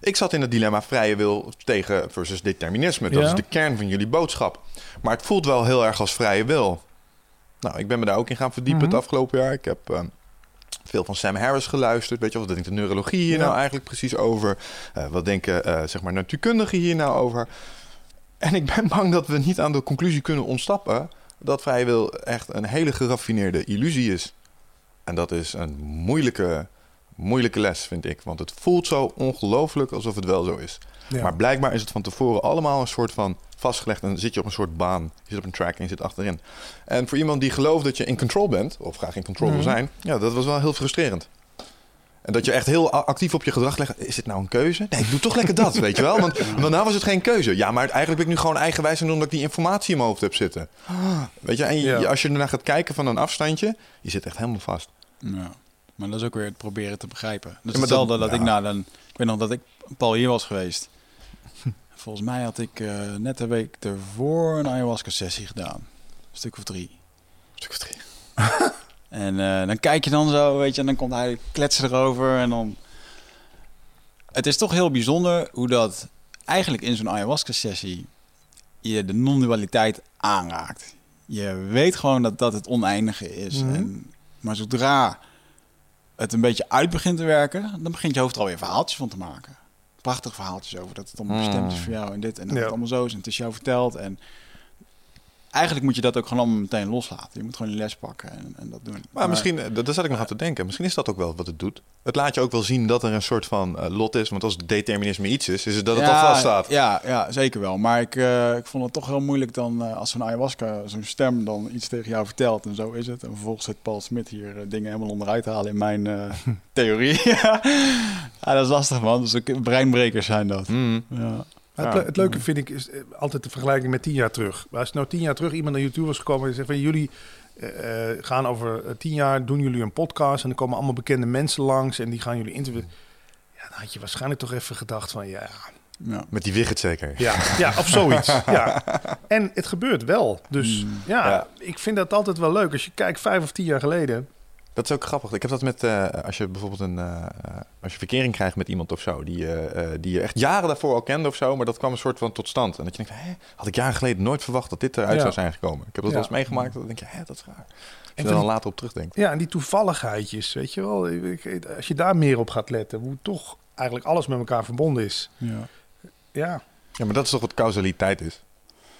ik zat in het dilemma vrije wil tegen versus determinisme. Dat Ja. is de kern van jullie boodschap. Maar het voelt wel heel erg als vrije wil. Nou, ik ben me daar ook in gaan verdiepen Mhm. het afgelopen jaar. Ik heb eh, veel van Sam Harris geluisterd. Weet je wat denkt de neurologie hier Ja. nou eigenlijk precies over? Eh, wat denken eh, zeg maar natuurkundigen hier nou over? En ik ben bang dat we niet aan de conclusie kunnen ontsnappen dat vrije wil echt een hele geraffineerde illusie is. En dat is een moeilijke, moeilijke les, vind ik. Want het voelt zo ongelooflijk alsof het wel zo is. Ja. Maar blijkbaar is het van tevoren allemaal een soort van vastgelegd. En dan zit je op een soort baan. Je zit op een track en je zit achterin. En voor iemand die gelooft dat je in control bent, of graag in control wil Mhm. zijn, ja, dat was wel heel frustrerend. En dat je echt heel actief op je gedrag legt. Is dit nou een keuze? Nee, ik doe toch lekker dat, weet je wel? Want, want nou was het geen keuze. Ja, maar eigenlijk ben ik nu gewoon eigenwijs en omdat ik die informatie in mijn hoofd heb zitten. Weet je, en je- Ja. als je ernaar gaat kijken van een afstandje, je zit echt helemaal vast. Ja. Maar dat is ook weer het proberen te begrijpen. Is maar hetzelfde dat- dat, ik ja. na dan... Ik weet nog dat ik Paul hier was geweest. Volgens mij had ik eh, net een week ervoor een ayahuasca-sessie gedaan. Een stuk of drie. Stuk of drie. En eh, dan kijk je dan zo, weet je, en dan komt hij kletsen erover en dan... Het is toch heel bijzonder hoe dat eigenlijk in zo'n ayahuasca-sessie je de non-dualiteit aanraakt. Je weet gewoon dat dat het oneindige is. Mhm. en, maar zodra het een beetje uit begint te werken, dan begint je hoofd er alweer verhaaltjes van te maken. Prachtige verhaaltjes over dat het allemaal bestemd is voor jou en dit en dat het allemaal zo is en het is jou verteld. En eigenlijk moet je dat ook gewoon allemaal meteen loslaten. Je moet gewoon die les pakken en, en dat doen. Maar, misschien, eh, dat- daar zat ik nog aan te denken. Misschien is dat ook wel wat het doet. Het laat je ook wel zien dat er een soort van eh, lot is. Want als determinisme iets is, is het dat het al vast staat. Ja, ja, zeker wel. Maar ik, eh, ik vond het toch heel moeilijk dan als zo'n ayahuasca, zo'n stem dan iets tegen jou vertelt en zo is het. En vervolgens zit Paul Smit hier dingen helemaal onderuit halen in mijn theorie. ja, dat is lastig man. Dus breinbrekers zijn dat. Mm. Ja. Maar het, Ja. le- het leuke vind ik is eh, altijd de vergelijking met tien jaar terug. Als nou tien jaar terug iemand naar YouTube was gekomen en zegt van jullie eh, eh, gaan over tien jaar doen jullie een podcast en er komen allemaal bekende mensen langs en die gaan jullie interviewen. Ja, dan had je waarschijnlijk toch even gedacht van ja, Ja. Met die wigget zeker. ja, ja of zoiets. ja. En het gebeurt wel. Dus Mm. ja, Ja. ik vind dat altijd wel leuk. Als je kijkt vijf of tien jaar geleden. Dat is ook grappig. Ik heb dat met eh, als je bijvoorbeeld een eh, eh, als je verkering krijgt met iemand of zo, die, eh, eh, die je echt jaren daarvoor al kende of zo, maar dat kwam een soort van tot stand. En dat je denkt, hè, had ik jaren geleden nooit verwacht dat dit eruit Ja. zou zijn gekomen. Ik heb dat Ja. wel eens meegemaakt. Dan denk je, hè, dat is raar. Als je En er van dan later op terugdenkt. Ja, en die toevalligheidjes, weet je wel. Als je daar meer op gaat letten, hoe toch eigenlijk alles met elkaar verbonden is. Ja. Ja, Ja, maar dat is toch wat causaliteit is.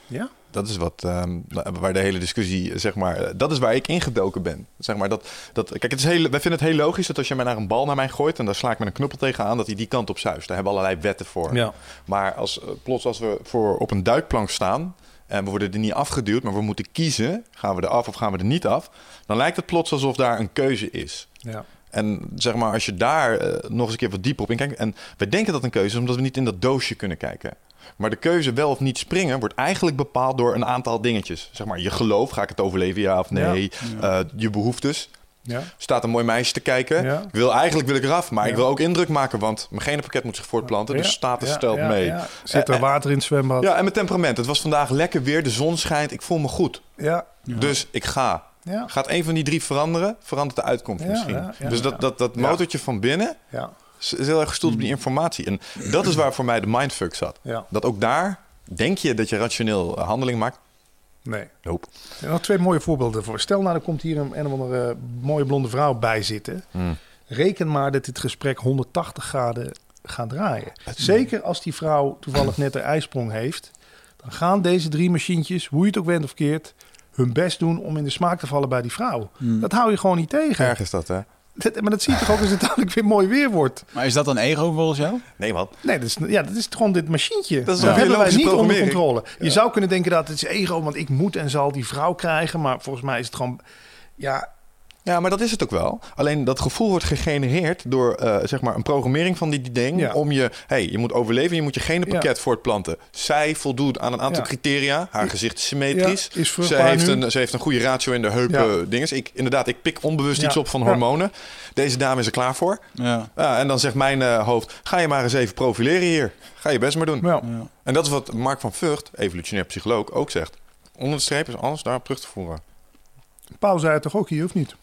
ja. Dat is wat, ehm, waar de hele discussie, zeg maar, dat is waar ik ingedoken ben. Zeg maar dat, dat, kijk, het is heel, wij vinden het heel logisch dat als je mij naar een bal naar mij gooit en daar sla ik met een knuppel tegenaan, dat hij die kant op zuist. Daar hebben we allerlei wetten voor. ja. Maar als, eh, plots als we voor op een duikplank staan en we worden er niet afgeduwd, maar we moeten kiezen, gaan we er af of gaan we er niet af, dan lijkt het plots alsof daar een keuze is. ja. En zeg maar, als je daar eh, nog eens een keer wat dieper op in kijkt. En we denken dat een keuze is omdat we niet in dat doosje kunnen kijken. Maar de keuze wel of niet springen wordt eigenlijk bepaald door een aantal dingetjes. Zeg maar, je geloof, ga ik het overleven, ja of nee? Ja. Eh, je behoeftes. ja. Staat een mooi meisje te kijken. Ja. Ik wil, eigenlijk wil ik eraf, maar ik wil ook indruk maken, want mijn genenpakket moet zich voortplanten. Dus status ja, stelt ja, mee. ja. Zit er Eh, water in het zwembad? Ja, en mijn temperament. Het was vandaag lekker weer, de zon schijnt, ik voel me goed. Ja, Ja. Dus ik ga. ja, Gaat een van die drie veranderen, verandert de uitkomst Ja, misschien. ja, ja, dus dat, dat, dat Ja. motortje van binnen ja, is is heel erg gestoeld op die informatie. En dat is waar voor mij de mindfuck zat. ja. Dat ook daar denk je dat je rationeel eh, handeling maakt. Nee. Nope. En nog twee mooie voorbeelden voor. Stel nou, er komt hier een, een of andere mooie blonde vrouw bij zitten. Hmm. Reken maar dat dit gesprek 180 graden gaat draaien. Zeker als die vrouw toevallig net een ijsprong heeft. Dan gaan deze drie machientjes, hoe je het ook bent of keert, hun best doen om in de smaak te vallen bij die vrouw. Hmm. Dat hou je gewoon niet tegen. Erg is dat, hè? Dat- maar dat zie je toch ook als het dadelijk weer mooi weer wordt. Maar is dat dan ego volgens jou? Nee, man. Nee, dat is, ja, dat is gewoon dit machientje. Dat is dat een hebben wij niet onder controle. Je zou kunnen denken dat het is ego, want ik moet en zal die vrouw krijgen. Maar volgens mij is het gewoon... Ja, Ja, maar dat is het ook wel. Alleen dat gevoel wordt gegenereerd door eh, zeg maar een programmering van die, die ding. Ja. Om je, hey, je moet overleven, je moet je genenpakket voortplanten. Zij voldoet aan een aantal Ja. criteria. Haar gezicht is symmetrisch. Ja, is ze, heeft nu. een, ze heeft een goede ratio in de heup Ja. eh, dinges. Ik, inderdaad, ik pik onbewust Ja. iets op van Ja. hormonen. Deze dame is er klaar voor. Ja. Ja, en dan zegt mijn eh, hoofd, ga je maar eens even profileren hier. Ga je best maar doen. ja. ja. En dat is wat Mark van Vught, evolutionair psycholoog, ook zegt. Onder de streep is alles daarop terug te voeren. Paul zei het toch ook hier, of niet?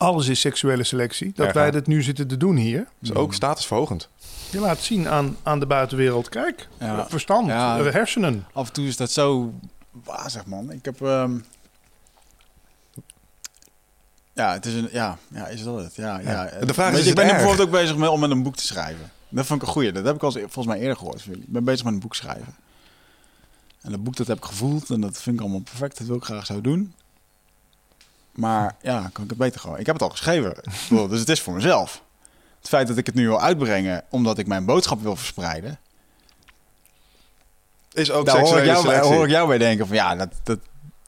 Alles is seksuele selectie. Dat wij dit nu zitten te doen hier. Dus ook statusverhogend. Je laat zien aan, aan de buitenwereld. Kijk, Ja. verstand, Ja. eh, hersenen. Af en toe is dat zo wazig, man. Ik heb... ehm, Ja, het is een... Ja, ja is dat het? Ja, ja. De vraag is, is ik ben bijvoorbeeld ook bezig met, om met een boek te schrijven. Dat vond ik een goeie. Dat heb ik al volgens mij eerder gehoord van jullie. Ik ben bezig met een boek schrijven. En dat boek dat heb ik gevoeld en dat vind ik allemaal perfect. Dat wil ik graag zo doen. Maar ja, kan ik het beter gewoon. Ik heb het al geschreven. Dus het is voor mezelf. Het feit dat ik het nu wil uitbrengen omdat ik mijn boodschap wil verspreiden. Is ook Daar hoor ik, jou, bij- hoor ik jou bij denken van ja, dat, dat,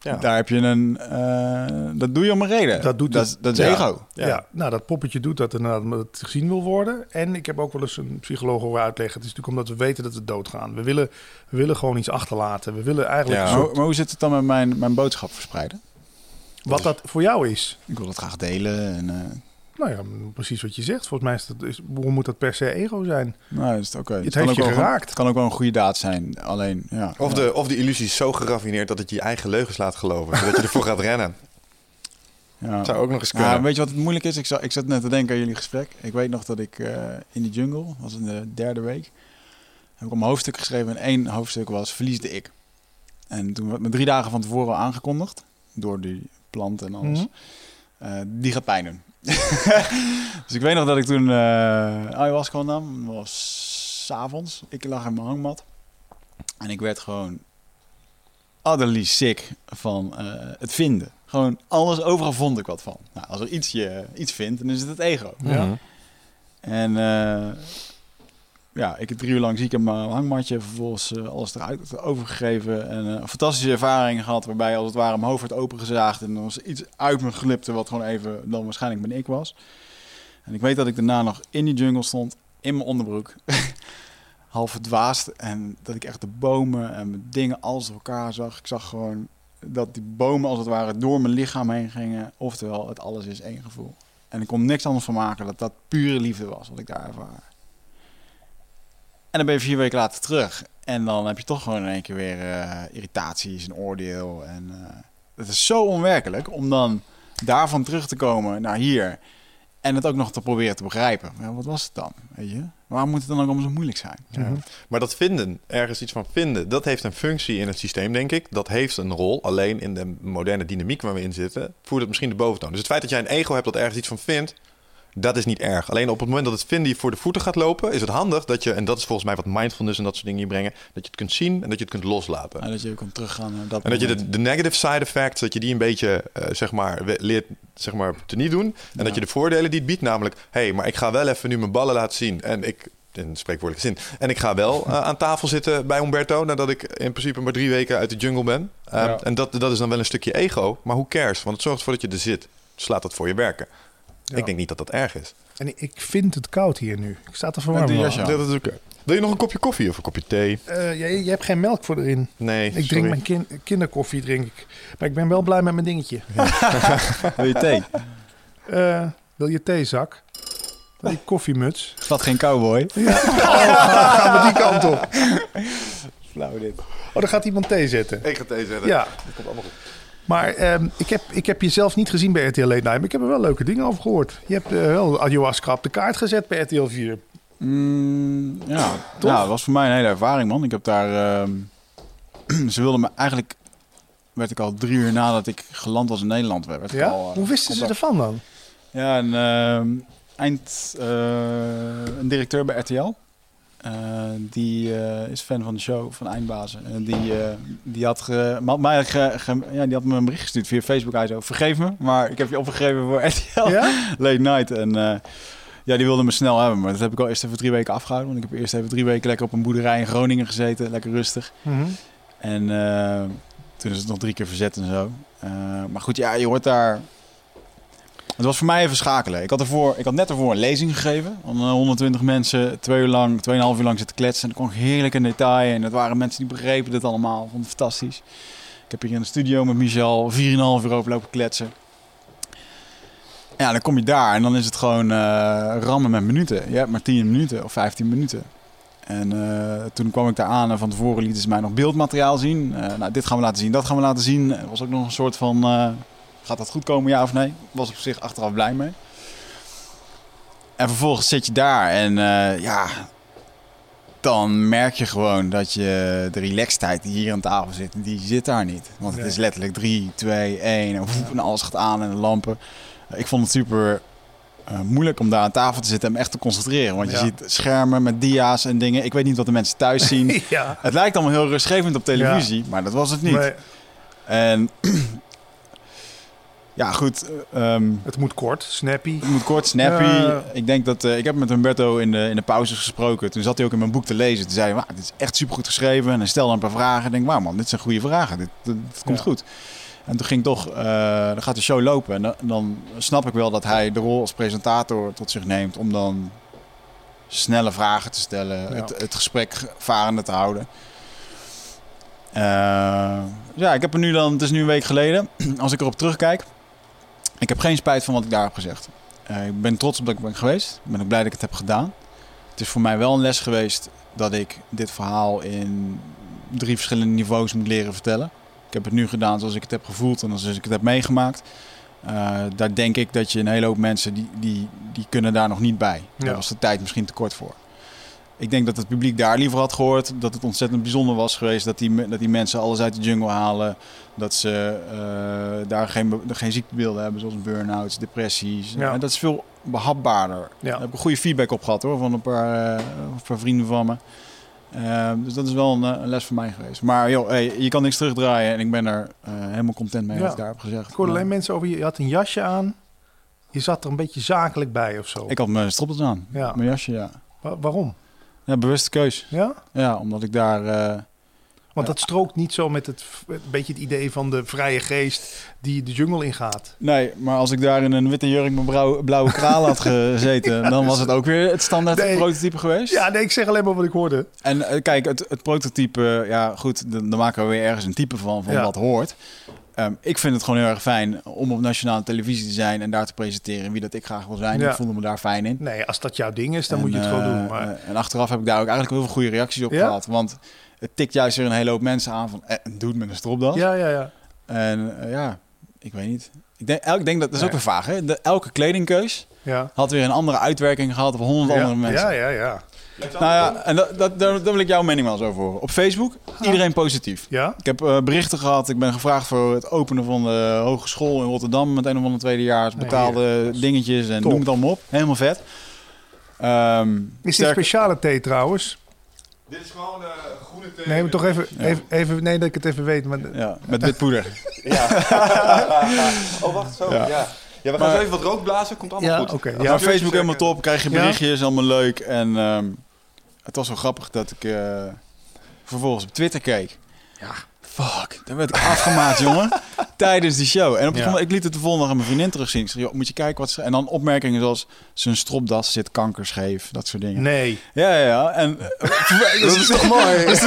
Ja. daar heb je een... eh, dat doe je om een reden. Dat doet dat, het. is- dat is Ja. ego. Ja. Ja. nou dat poppetje doet dat inderdaad omdat het gezien wil worden. En ik heb ook wel eens een psycholoog horen uitleggen. Het is natuurlijk omdat we weten dat we doodgaan. We willen, we willen gewoon iets achterlaten. We willen eigenlijk soort- maar hoe zit het dan met mijn, mijn boodschap verspreiden? Wat dat voor jou is. Ik wil het graag delen. En, eh, Nou ja, precies wat je zegt. Volgens mij is dat, is, waarom moet dat per se ego zijn? nou, is het oké. Het kan heeft ook je geraakt. Het kan ook wel een goede daad zijn. Alleen, ja. Of, ja. de, of de illusie is zo geraffineerd dat het je eigen leugens laat geloven. zodat je ervoor gaat rennen. Ja. Zou ook nog eens kunnen. Ja, weet je wat het moeilijk is? Ik zat, ik zat net te denken aan jullie gesprek. Ik weet nog dat ik eh, in de jungle, was in de derde week, heb ik om hoofdstuk geschreven. En één hoofdstuk was Verliesde ik. En toen werd me drie dagen van tevoren al aangekondigd, door die plant en alles. Mhm. Eh, die gaat pijn doen. dus ik weet nog dat ik toen eh ayahuasca nam. Het was 's avonds. Ik lag in mijn hangmat. En ik werd gewoon utterly sick van eh, het vinden. Gewoon alles, overal vond ik wat van. Nou, als er iets je iets vindt, dan is het het ego. Ja. En eh, ja, ik heb drie uur lang ziek in mijn hangmatje. Vervolgens eh, alles eruit overgegeven. En eh, een fantastische ervaring gehad. Waarbij als het ware mijn hoofd werd opengezaagd. En er was iets uit me glipte. Wat gewoon even dan waarschijnlijk mijn ik was. En ik weet dat ik daarna nog in die jungle stond. In mijn onderbroek. Half verdwaasd. En dat ik echt de bomen en mijn dingen alles door elkaar zag. Ik zag gewoon dat die bomen als het ware door mijn lichaam heen gingen. Oftewel, het alles is één gevoel. En ik kon niks anders van maken dat dat pure liefde was wat ik daar ervaar. En dan ben je vier weken later terug. En dan heb je toch gewoon in één keer weer eh, irritaties en oordeel. En eh, het is zo onwerkelijk om dan daarvan terug te komen naar hier. En het ook nog te proberen te begrijpen. Ja, wat was het dan? Weet je? Waarom moet het dan ook allemaal zo moeilijk zijn? Ja. Maar dat vinden, ergens iets van vinden, dat heeft een functie in het systeem, denk ik. Dat heeft een rol. Alleen in de moderne dynamiek waar we in zitten, voert het misschien de boventoon. Dus het feit dat jij een ego hebt dat ergens iets van vindt, dat is niet erg. Alleen op het moment dat het vinden je voor de voeten gaat lopen, is het handig dat je, en dat is volgens mij wat mindfulness en dat soort dingen hier brengen, dat je het kunt zien en dat je het kunt loslaten. En dat je kan teruggaan naar dat En dat je de, de negative side effects, dat je die een beetje, eh, zeg maar, leert, zeg maar, te niet doen. En Ja. dat je de voordelen die het biedt, namelijk, hé, hey, maar ik ga wel even nu mijn ballen laten zien. En ik, in spreekwoordelijke zin, en ik ga wel eh, aan tafel zitten bij Umberto, nadat ik in principe maar drie weken uit de jungle ben. Eh, Ja. En dat, dat is dan wel een stukje ego, maar hoe cares? Want het zorgt ervoor dat je er zit. Dus laat dat voor je werken. Ja. Ik denk niet dat dat erg is. En ik- vind het koud hier nu. Ik sta te verwarmen. aan. Dat is oké. Wil je nog een kopje koffie of een kopje thee? Eh, je, je hebt geen melk voor erin. Nee, Ik drink sorry. mijn kin- kinderkoffie, drink ik. Maar ik ben wel blij met mijn dingetje. Wil je thee? Eh, wil je theezak? Wil je koffiemuts? Is dat geen cowboy? Gaan we die kant op? Flauw dit. Oh, dan gaat iemand thee zetten. Ik ga thee zetten. Ja, Dat komt allemaal goed. Maar ehm, ik, heb, ik heb je zelf niet gezien bij RTL Late Night. Maar ik heb er wel leuke dingen over gehoord. Je hebt eh, wel ayahuasca op de kaart gezet bij RTL 4. Mm, ja, ja, dat was voor mij een hele ervaring, man. Ik heb daar... ehm, ze wilden me eigenlijk... werd ik al drie uur nadat ik geland was in Nederland. Werd Ja? al, eh, Hoe wisten ze ervan dan? Ja, een ehm, eind... eh, een directeur bij RTL. Eh, die eh, is fan van de show van Eindbazen. En die, eh, die, had ge, mij ge- ge- ja, die had me een bericht gestuurd via Facebook. Hij zo, vergeef me, maar ik heb je opgegeven voor RTL. Ja? Late night. En ja, die wilde me snel hebben. Maar dat heb ik al eerst even drie weken afgehouden. Want ik heb eerst even drie weken lekker op een boerderij in Groningen gezeten. Lekker rustig. Mhm. En toen is het nog drie keer verzet en zo. Maar goed, ja, je hoort daar... Het was voor mij even schakelen. Ik had, ervoor, ik had net ervoor een lezing gegeven. Aan eh, 120 mensen, twee uur lang, tweeënhalf uur lang zitten kletsen. En dan kwam ik heerlijk in detail. En het waren mensen die begrepen dit allemaal. Vond het fantastisch. Ik heb hier in de studio met Michel 4,5 uur over lopen kletsen. Ja, dan kom je daar en dan is het gewoon eh, rammen met minuten. Je hebt maar 10 minuten of 15 minuten. En eh, toen kwam ik daar aan en van tevoren lieten ze mij nog beeldmateriaal zien. Eh, nou, dit gaan we laten zien, dat gaan we laten zien. Er was ook nog een soort van, eh, gaat dat goed komen, ja of nee? Was op zich achteraf blij mee. En vervolgens zit je daar en eh, ja, dan merk je gewoon dat je de relaxedheid die hier aan tafel zit, die zit daar niet. Want het Nee. is letterlijk 3, 2, 1 en, woep, en alles gaat aan en de lampen. Ik vond het super eh, moeilijk om daar aan tafel te zitten en echt te concentreren. Want je Ja. ziet schermen met dia's en dingen. Ik weet niet wat de mensen thuis zien. ja. het lijkt allemaal heel rustgevend op televisie, maar dat was het niet. Nee, En ja, goed. eh, ehm, het moet kort, snappy. het moet kort, snappy. Ja. Ik denk dat eh, ik heb met Humberto in de, in de pauzes gesproken. Toen zat hij ook in mijn boek te lezen. Toen zei hij, "Wauw, dit is echt supergoed geschreven. En hij stelde een paar vragen. Ik denk, wauw man, dit zijn goede vragen. Dit, dit, dit komt Ja. goed. En toen ging toch, eh, dan gaat de show lopen. En dan, dan snap ik wel dat hij de rol als presentator tot zich neemt. Om dan snelle vragen te stellen. Ja. Het, het gesprek varende te houden. Eh, ja, ik heb er nu dan, het is nu een week geleden. Als ik erop terugkijk. Ik heb geen spijt van wat ik daar heb gezegd. Eh, ik ben trots op dat ik ben geweest. Ik ben ook blij dat ik het heb gedaan. Het is voor mij wel een les geweest dat ik dit verhaal in drie verschillende niveaus moet leren vertellen. Ik heb het nu gedaan zoals ik het heb gevoeld en zoals ik het heb meegemaakt. Eh, daar denk ik dat je een hele hoop mensen die, die, die kunnen daar nog niet bij. Daar Ja. was de tijd misschien te kort voor. Ik denk dat het publiek daar liever had gehoord. Dat het ontzettend bijzonder was geweest dat die, dat die mensen alles uit de jungle halen. Dat ze eh, daar geen, geen ziektebeelden hebben, zoals burn-outs, depressies. Ja. En dat is veel behapbaarder. Ja. Daar heb ik een goede feedback op gehad hoor, van een paar, eh, een paar vrienden van me. Eh, dus dat is wel een, eh, een les voor mij geweest. Maar joh, hey, je kan niks terugdraaien en ik ben er helemaal content mee Ja. wat ik daar heb gezegd. Ik hoorde alleen mensen over je. Je had een jasje aan. Je zat er een beetje zakelijk bij of zo. ik had mijn stroppels aan, Ja. mijn jasje, ja. Wa- waarom? Ja. Bewuste keus. Ja? Ja, omdat ik daar... eh, Want dat strookt niet zo met het een beetje het idee van de vrije geest die de jungle ingaat. Nee, maar als ik daar in een witte jurk met blauwe, blauwe kralen had gezeten, dan was het ook weer het standaard Nee. prototype geweest. Ja, nee, ik zeg alleen maar wat ik hoorde. En eh, kijk, het, het prototype, ja goed, dan, dan maken we weer ergens een type van, van Ja. wat hoort. Ehm, ik vind het gewoon heel erg fijn om op nationale televisie te zijn en daar te presenteren wie dat ik graag wil zijn. Ja. Ik voelde me daar fijn in. Nee, als dat jouw ding is, dan En, moet je het gewoon eh, doen. Maar eh, en achteraf heb ik daar ook eigenlijk heel veel goede reacties op Ja? gehad. Want het tikt juist weer een hele hoop mensen aan van, eh, doe het met een stropdas. ja, ja, ja. En eh, ja, ik weet niet. Ik denk, el- ik denk dat, dat is ook weer vaag, hè? De, elke kledingkeus Ja, had weer een andere uitwerking gehad op honderd andere mensen. ja, ja, ja. Nou ja, en dat, dat, daar, daar wil ik jouw mening wel eens over horen. Op Facebook, iedereen positief. Ja? Ik heb eh, berichten gehad. Ik ben gevraagd voor het openen van de hogeschool in Rotterdam met een of andere tweedejaars. Betaalde dingetjes en Top. noem het allemaal op. Helemaal vet. Ehm, Is dit speciale thee trouwens? Dit is gewoon eh, groene thee. Nee, maar toch even, Ja. even, even, nee, dat ik het even weet. Maar, Ja, met wit poeder. Oh, wacht, zo. Ja. Ja, ja. we gaan Maar- zo even wat rook blazen. Komt allemaal ja, goed. oké. Ja, ja. Facebook helemaal top. Krijg je Ja? berichtjes, allemaal leuk. En ehm, het was zo grappig dat ik eh, vervolgens op Twitter keek. Ja, fuck. Daar werd ik afgemaakt, jongen. Tijdens die show. En op gegeven moment, ik liet het de volgende dag aan mijn vriendin terugzien. Ik zei, joh, moet je kijken wat ze... En dan opmerkingen zoals, zijn stropdas zit kankerscheef. Dat soort dingen. Nee. Ja, ja, ja. En, dat is toch mooi? Dus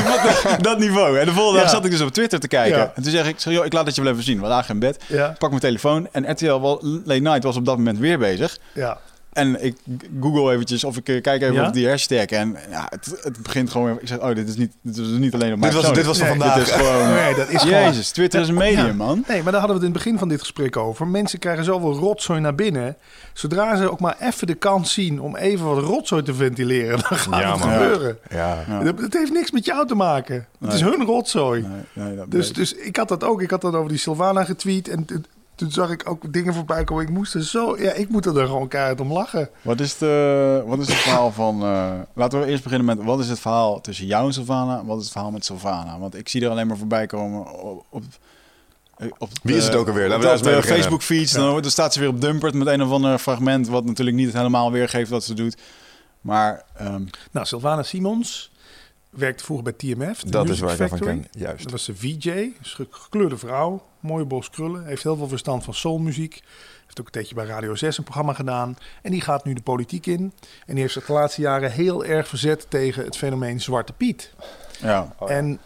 dat, niveau. En de volgende dag Ja. zat ik dus op Twitter te kijken. Ja. En toen zeg ik, zeg, joh, ik laat het je wel even zien. We lagen in bed. Ja, Pak mijn telefoon. En RTL Late Night was op dat moment weer bezig. ja. En ik google eventjes of ik eh, kijk even Ja? op die hashtag. En ja, het, het begint gewoon weer. Ik zeg, oh, dit is niet, dit is niet alleen op mij. Dit was, dit was van Nee, vandaag. Dit is gewoon... Nee, dat is gewoon... Jezus, Twitter is een medium, Ja. man. Nee, maar daar hadden we het in het begin van dit gesprek over. Mensen krijgen zoveel rotzooi naar binnen. Zodra ze ook maar even de kans zien om even wat rotzooi te ventileren, dan gaat Ja, het man. gebeuren. Ja. Ja. Dat, dat heeft niks met jou te maken. Het is hun rotzooi. Nee, nee, dat Dus, dus ik had dat ook. Ik had dat over die Sylvana getweet. En toen- zag ik ook dingen voorbij komen. Ik moest er zo... Ja, ik moet er gewoon keihard om lachen. Wat is, de, wat is het verhaal van... eh, laten we eerst beginnen met... Wat is het verhaal tussen jou en Sylvana? Wat is het verhaal met Sylvana? Want ik zie er alleen maar voorbij komen op... op op Wie is het ook alweer? Laten we op. Facebook feeds. Dan, dan staat ze weer op Dumpert met een of ander fragment... wat natuurlijk niet helemaal weergeeft wat ze doet. Maar ehm, Nou, Sylvana Simons werkte vroeger bij TMF. de Dat is waar ik Factory. ken. Juist. Dat was de VJ, ge- gekleurde vrouw, mooie bos krullen, heeft heel veel verstand van soulmuziek. Heeft ook een tijdje bij Radio 6 een programma gedaan. En die gaat nu de politiek in. En die heeft zich de laatste jaren heel erg verzet tegen het fenomeen Zwarte Piet. ja, Oh, ja. En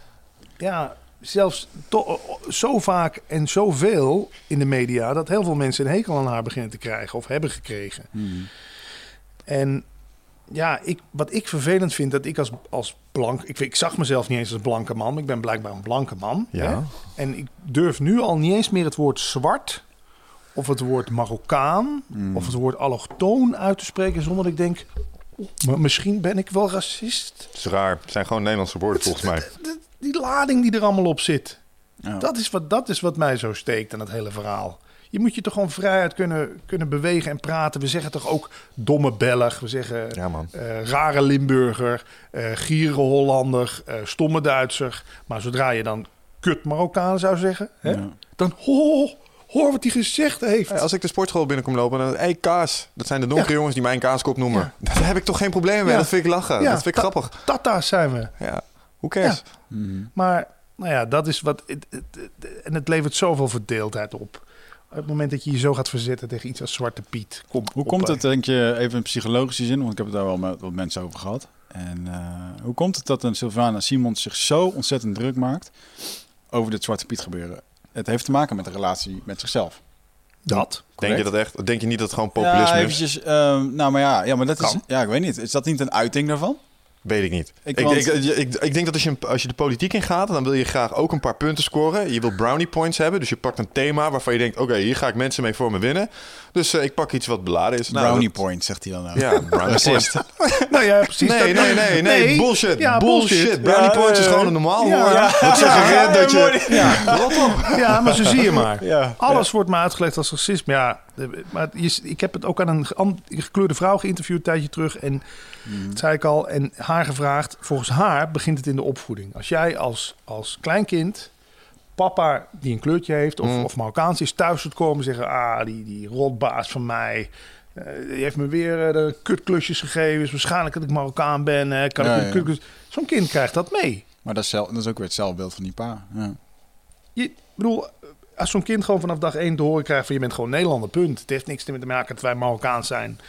ja, zelfs to- zo vaak en zoveel in de media... dat heel veel mensen een hekel aan haar beginnen te krijgen of hebben gekregen. Hmm. En ja, ik, wat ik vervelend vind, dat ik als, als blank... Ik, ik zag mezelf niet eens als blanke man, ik ben blijkbaar een blanke man. Ja. Hè? En ik durf nu al niet eens meer het woord zwart... of het woord Marokkaan Hmm. of het woord allochtoon uit te spreken... zonder dat ik denk, "Oeh, maar misschien ben ik wel racist. Het is raar. Het zijn gewoon Nederlandse woorden volgens mij. Die lading die er allemaal op zit. Ja. Dat, is wat, dat is wat mij zo steekt aan het hele verhaal. Je moet je toch gewoon vrijheid kunnen, kunnen bewegen en praten. We zeggen toch ook domme Belg. We zeggen Ja, man. eh, rare Limburger, eh gierige Hollander, eh, stomme Duitser. Maar zodra je dan kut Marokkaan zou zeggen, hè, Ja. dan hoor, hoor wat hij gezegd heeft. Hey, als ik de sportschool binnenkom lopen, dan hey, kaas. Dat zijn de donkere jongens die mij een kaaskop noemen. Daar heb ik toch geen probleem mee. Ja. Dat vind ik lachen. Ja, dat vind ik ta- grappig. Tata's zijn we. Ja. Hoe cares? Mhm. Maar nou ja, dat is wat. En het levert zoveel verdeeldheid op. Op het moment dat je je zo gaat verzetten tegen iets als Zwarte Piet. Kom Hoe komt het, denk je, even in psychologische zin, want ik heb het daar wel met wat mensen over gehad. En eh, hoe komt het dat een Sylvana Simons zich zo ontzettend druk maakt over dit Zwarte Piet gebeuren? Het heeft te maken met de relatie met zichzelf. Dat. Denk je dat echt? Denk je niet dat het gewoon populisme ja, is? eventjes, ehm, nou, maar ja, ja, maar dat is, ja, ik weet niet. Is dat niet een uiting daarvan? Weet ik niet. Ik Ik, want- ik, ik, ik, ik denk dat als je, als je de politiek ingaat, dan wil je graag ook een paar punten scoren. Je wil brownie points hebben. Dus je pakt een thema waarvan je denkt: oké, hier ga ik mensen mee voor me winnen. Dus eh, ik pak iets wat beladen is. Nou, Brownie dat- point, zegt hij dan ook. Ja, brownie. Nou ja, precies. Nee, dat- nee, nee, nee, bullshit. Ja, bullshit. bullshit. Brownie Ja, points is eh, gewoon een normaal ja, woord. ja. Suggereert dat je... Ja. Rot op. Ja, maar zo zie je maar. Ja. Alles wordt me uitgelegd als racisme. Ja, maar je, ik heb het ook aan een gekleurde vrouw geïnterviewd een tijdje terug. En dat zei ik al. En haar gevraagd. Volgens haar begint het in de opvoeding. Als jij als, als kleinkind papa die een kleurtje heeft of, Mm. of Marokkaans is thuis moet komen en zeggen... Ah, die, die rotbaas van mij... eh, die heeft me weer eh, de kutklusjes gegeven. Is waarschijnlijk dat ik Marokkaan ben. hè, kan Ja, ik ja. Zo'n kind krijgt dat mee. Maar dat is, zelf, dat is ook weer het zelfbeeld van die pa. Ja. Je, bedoel, als zo'n kind gewoon vanaf dag één te horen krijgt van je bent gewoon Nederlander, punt. Het heeft niks te maken dat wij Marokkaans zijn.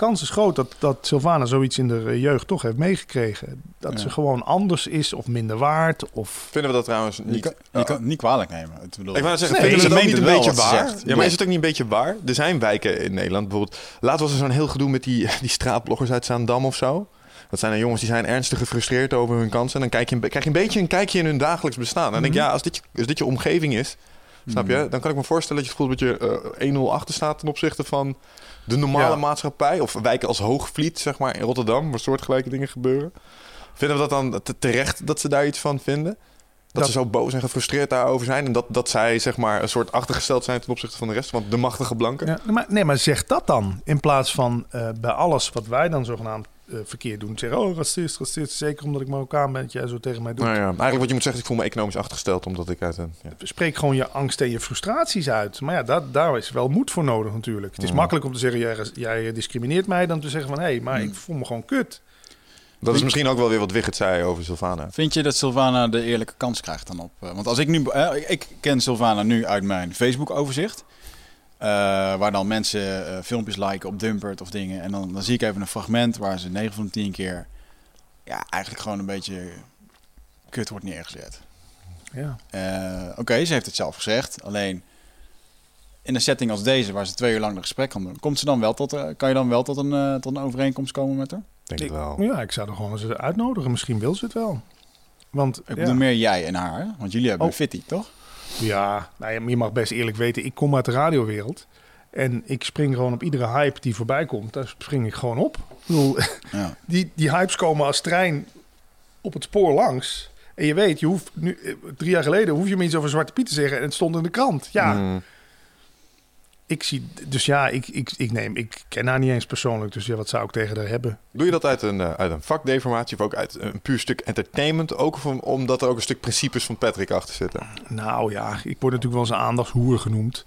Kans is groot dat, dat Sylvana zoiets in de eh, jeugd toch heeft meegekregen. Dat Ja. ze gewoon anders is of minder waard. Of... Vinden we dat trouwens Je, niet... kan, je kan het niet kwalijk nemen. Ik, bedoel, Ik wou zeggen, Nee, vinden we het niet een het beetje waar? Ja, maar is het ook niet een beetje waar? Er zijn wijken in Nederland, bijvoorbeeld... Laat was er zo'n heel gedoe met die, die straatbloggers uit Zaandam of zo. Dat zijn dan jongens die zijn ernstig gefrustreerd over hun kansen. En dan kijk je krijg je een beetje een kijkje in hun dagelijks bestaan. En dan denk ik, Mhm. ja, als dit, je, als dit je omgeving is, snap je? Dan kan ik me voorstellen dat je het dat je eh 1-0 achter staat ten opzichte van de normale Ja. maatschappij. Of wijken als Hoogvliet, zeg maar, in Rotterdam, waar soortgelijke dingen gebeuren. Vinden we dat dan te- terecht dat ze daar iets van vinden? Dat, Dat- ze zo boos en gefrustreerd daarover zijn. En dat, dat zij zeg maar een soort achtergesteld zijn ten opzichte van de rest. Want de machtige blanken. Ja, maar, nee, maar zeg dat dan. In plaats van eh, bij alles wat wij dan zogenaamd eh, verkeerd doen. Zeggen, oh, racist, racist. Zeker omdat ik Marokkaan ben, dat jij zo tegen mij doet. Nou ja, eigenlijk wat je moet zeggen ik voel me economisch achtergesteld. Omdat ik uit een... Ja. Spreek gewoon je angst en je frustraties uit. Maar ja, dat, daar is wel moed voor nodig natuurlijk. Het is Ja. makkelijk om te zeggen, jij, jij discrimineert mij. Dan te zeggen van, hé, hey, maar ik voel me gewoon kut. Dat is misschien ook wel weer wat Wigert zei over Sylvana. Vind je dat Sylvana de eerlijke kans krijgt dan op? eh, Want als ik nu, eh, ik- ik ken Sylvana nu uit mijn Facebook-overzicht. Eh, waar dan mensen eh, filmpjes liken op Dumpert of dingen. En dan, dan zie ik even een fragment waar ze 9 van de 10 keer. Ja, eigenlijk gewoon een beetje kut wordt neergezet. Ja. Eh, Oké, ze heeft het zelf gezegd. Alleen in een setting als deze, waar ze twee uur lang een gesprek kan doen, komt ze dan wel tot, eh, kan je dan wel tot een, tot een overeenkomst komen met haar? Denk Ik- wel. Ja, ik zou er gewoon eens uitnodigen. Misschien wil ze het wel. Want Ik ja, bedoel meer jij en haar, hè? want jullie hebben Oh. een fitty, toch? Ja, nou ja, je mag best eerlijk weten, ik kom uit de radiowereld. En ik spring gewoon op iedere hype die voorbij komt. Daar spring ik gewoon op. Ik bedoel, Ja. die, die hypes komen als trein op het spoor langs. En je weet, je hoeft nu, eh, drie jaar geleden hoef je me iets over Zwarte Piet te zeggen. En het stond in de krant. Ja, Mm. Ik zie, dus ja, ik, ik, ik neem, ik ken haar niet eens persoonlijk. Dus ja, wat zou ik tegen haar hebben? Doe je dat uit een, eh, uit een vakdeformatie of ook uit een puur stuk entertainment? Ook omdat er ook een stuk principes van Patrick achter zitten? Nou ja, ik word natuurlijk wel eens een aandachtshoer genoemd.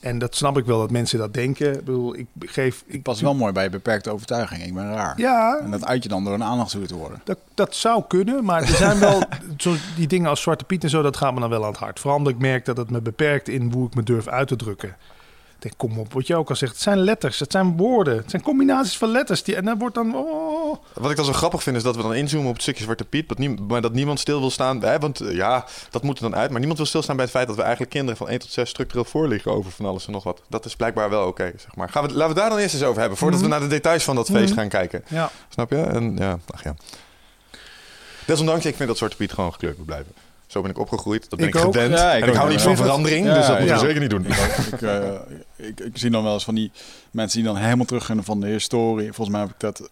En dat snap ik wel dat mensen dat denken. Ik bedoel, ik geef... Ik Pas wel mooi bij beperkte overtuiging. Ik ben raar. Ja, En dat uit je dan door een aandachtshoer te worden. dat, dat zou kunnen. Maar er zijn wel zo, die dingen als Zwarte Piet en zo, dat gaat me dan wel aan het hart. Vooral omdat ik merk dat het me beperkt in hoe ik me durf uit te drukken. Ik denk, kom op, wat je ook al zegt. Het zijn letters, het zijn woorden. Het zijn combinaties van letters. Die, en dan wordt dan... Oh, Wat ik dan zo grappig vind is dat we dan inzoomen op het stukje Zwarte Piet, dat nie- maar dat niemand stil wil staan. Hè, want eh, ja, dat moet er dan uit. Maar niemand wil stilstaan bij het feit dat we eigenlijk kinderen van 1 tot 6 structureel voorliggen over van alles en nog wat. Dat is blijkbaar wel oké, zeg maar. Gaan we, laten we daar dan eerst eens over hebben, voordat we naar de details van dat feest Mhm. gaan kijken. ja. Snap je? En ja, ach ja. Desondanks, ik vind dat Zwarte Piet gewoon gekleurd moet blijven. Zo ben ik opgegroeid, dat ben ik, Ik gewend. Ja, ik en ik hou niet Ja. van verandering, Ja, dus dat moeten ja. we zeker niet doen. ik, eh, ik, ik zie dan wel eens van die mensen die dan helemaal teruggaan van de historie. Volgens mij heb ik dat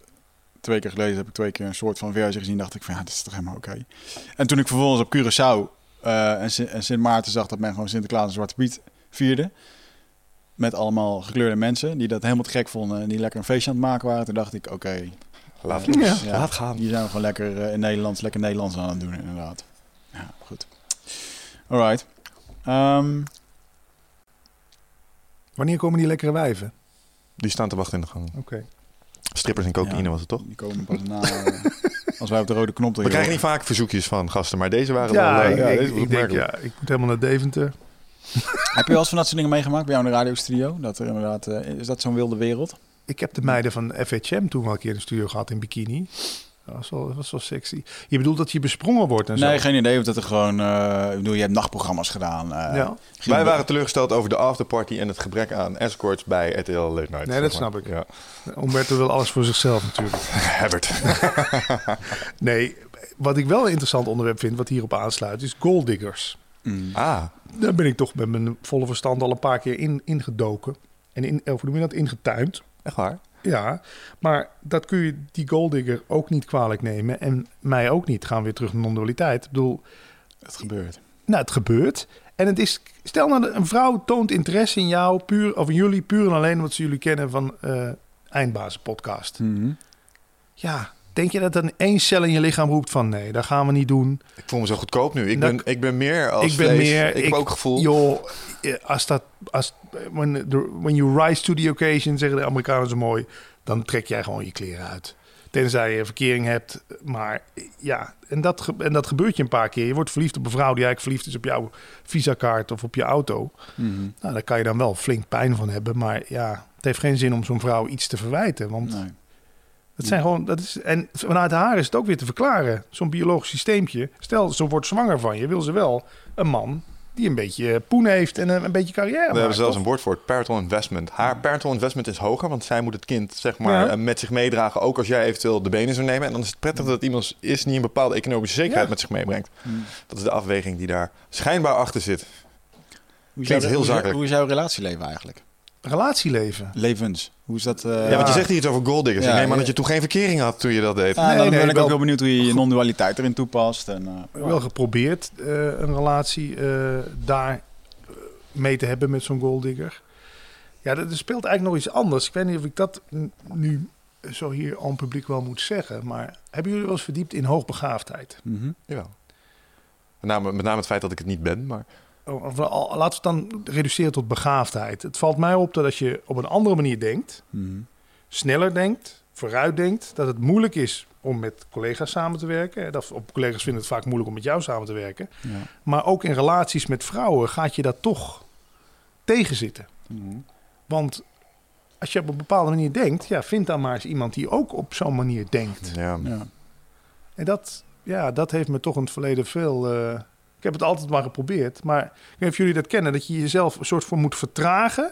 twee keer gelezen, heb ik twee keer een soort van versie gezien. Dacht ik van ja, dit is toch helemaal oké. En toen ik vervolgens op Curaçao eh, en, Sint- en Sint Maarten zag dat men gewoon Sinterklaas en Zwarte Piet vierde. Met allemaal gekleurde mensen die dat helemaal te gek vonden en die lekker een feestje aan het maken waren. Toen dacht ik, oké, Laat, Ja. laat gaan. hier zijn we gewoon lekker eh, in Nederlands, lekker Nederlands aan het doen inderdaad. Ja, goed. Alright. Ehm, Wanneer komen die lekkere wijven? Die staan te wachten in de gang. Oké. Strippers en cocaïne Ja. was het toch? die komen pas na, eh, als wij op de rode knop We krijgen niet vaak verzoekjes van gasten, maar deze waren Ja, wel... eh, ik, ja, ik- deze ik denk, ja, ik moet helemaal naar Deventer. Heb je wel eens van dat soort dingen meegemaakt bij jou in de radiostudio? Dat er inderdaad, eh, is dat zo'n wilde wereld? Ik heb de meiden van FHM toen wel een keer in de studio gehad in bikini. Dat was wel, dat was wel sexy. Je bedoelt dat je besprongen wordt en Nee, zo? geen idee. Of dat er gewoon, eh, ik bedoel, je hebt nachtprogramma's gedaan. eh, Ja. Wij waren teleurgesteld over de afterparty en het gebrek aan escorts bij RTL Late Night. Nee, dat zeg maar. snap ik. Ja. Umberto wil alles voor zichzelf natuurlijk. Herbert. Nee, wat ik wel een interessant onderwerp vind, wat hierop aansluit, is golddiggers. Mm. Ah, Daar ben ik toch met mijn volle verstand al een paar keer in, ingedoken. En in, of hoe noem je dat, ingetuind. echt waar? Ja, maar dat kun je die golddigger ook niet kwalijk nemen. En mij ook niet. Gaan we weer terug naar non-dualiteit. Ik bedoel, Het gebeurt. nou, het gebeurt. En het is, stel nou, een vrouw toont interesse in jou, puur, of in jullie, puur en alleen omdat ze jullie kennen van eh Eindbazen podcast. Mhm. Ja, denk je dat dan één cel in je lichaam roept van nee, dat gaan we niet doen. Ik voel me zo goedkoop nu. Ik, Dat- ben, ik ben meer als ik ben vlees. meer. Ik, heb ook gevoel. Joh, als dat, als, when, the, when you rise to the occasion, zeggen de Amerikanen zo mooi, dan trek jij gewoon je kleren uit. Tenzij je verkering hebt. Maar ja, en dat, en dat gebeurt je een paar keer. Je wordt verliefd op een vrouw die eigenlijk verliefd is op jouw visakaart of op je auto. Mhm. Nou, daar kan je dan wel flink pijn van hebben. Maar ja, het heeft geen zin om zo'n vrouw iets te verwijten. Want Nee. Dat zijn gewoon. Dat is, en vanuit haar is het ook weer te verklaren. Zo'n biologisch systeempje. Stel, ze wordt zwanger van je. Wil ze wel een man die een beetje poen heeft en een, een beetje carrière We maakt, hebben zelfs een woord voor het parental investment. Haar parental investment is hoger, want zij moet het kind zeg maar Ja. eh, met zich meedragen, ook als jij eventueel de benen zou nemen. En dan is het prettig dat iemand is die een bepaalde economische zekerheid Ja. met zich meebrengt. Mm. Dat is de afweging die daar schijnbaar achter zit. Hoe is, Klinkt jouw, heel hoe, is- zakelijk. hoe is jouw relatieleven eigenlijk? Relatieleven. Levens. Hoe is dat? eh, Ja, want je zegt hier iets over golddiggers. Ja, ik neem aan ja. dat je toen geen verkering had toen je dat deed. Ja, Nee, dan nee, ben ik wel- ook heel benieuwd hoe je je non-dualiteit erin toepast. En, eh, Wel geprobeerd eh, een relatie eh, daar eh, mee te hebben met zo'n golddigger. Ja, dat- er speelt eigenlijk nog iets anders. Ik weet niet of ik dat nu zo hier aan het publiek wel moet zeggen. Maar hebben jullie wel eens verdiept in hoogbegaafdheid? mhm. Jawel. Met name, met name het feit dat ik het niet ben, maar Of, al- laten we het dan reduceren tot begaafdheid. Het valt mij op dat als je op een andere manier denkt, Mhm. sneller denkt, vooruit denkt, dat het moeilijk is om met collega's samen te werken. Dat, op collega's vinden het vaak moeilijk om met jou samen te werken. Ja. Maar ook in relaties met vrouwen gaat je dat toch tegenzitten. Mhm. Want als je op een bepaalde manier denkt, ja, vind dan maar eens iemand die ook op zo'n manier denkt. ja. Ja. En dat, ja, dat heeft me toch in het verleden veel. eh, ik heb het altijd maar geprobeerd. Maar ik weet niet of jullie dat kennen, dat je jezelf een soort van moet vertragen.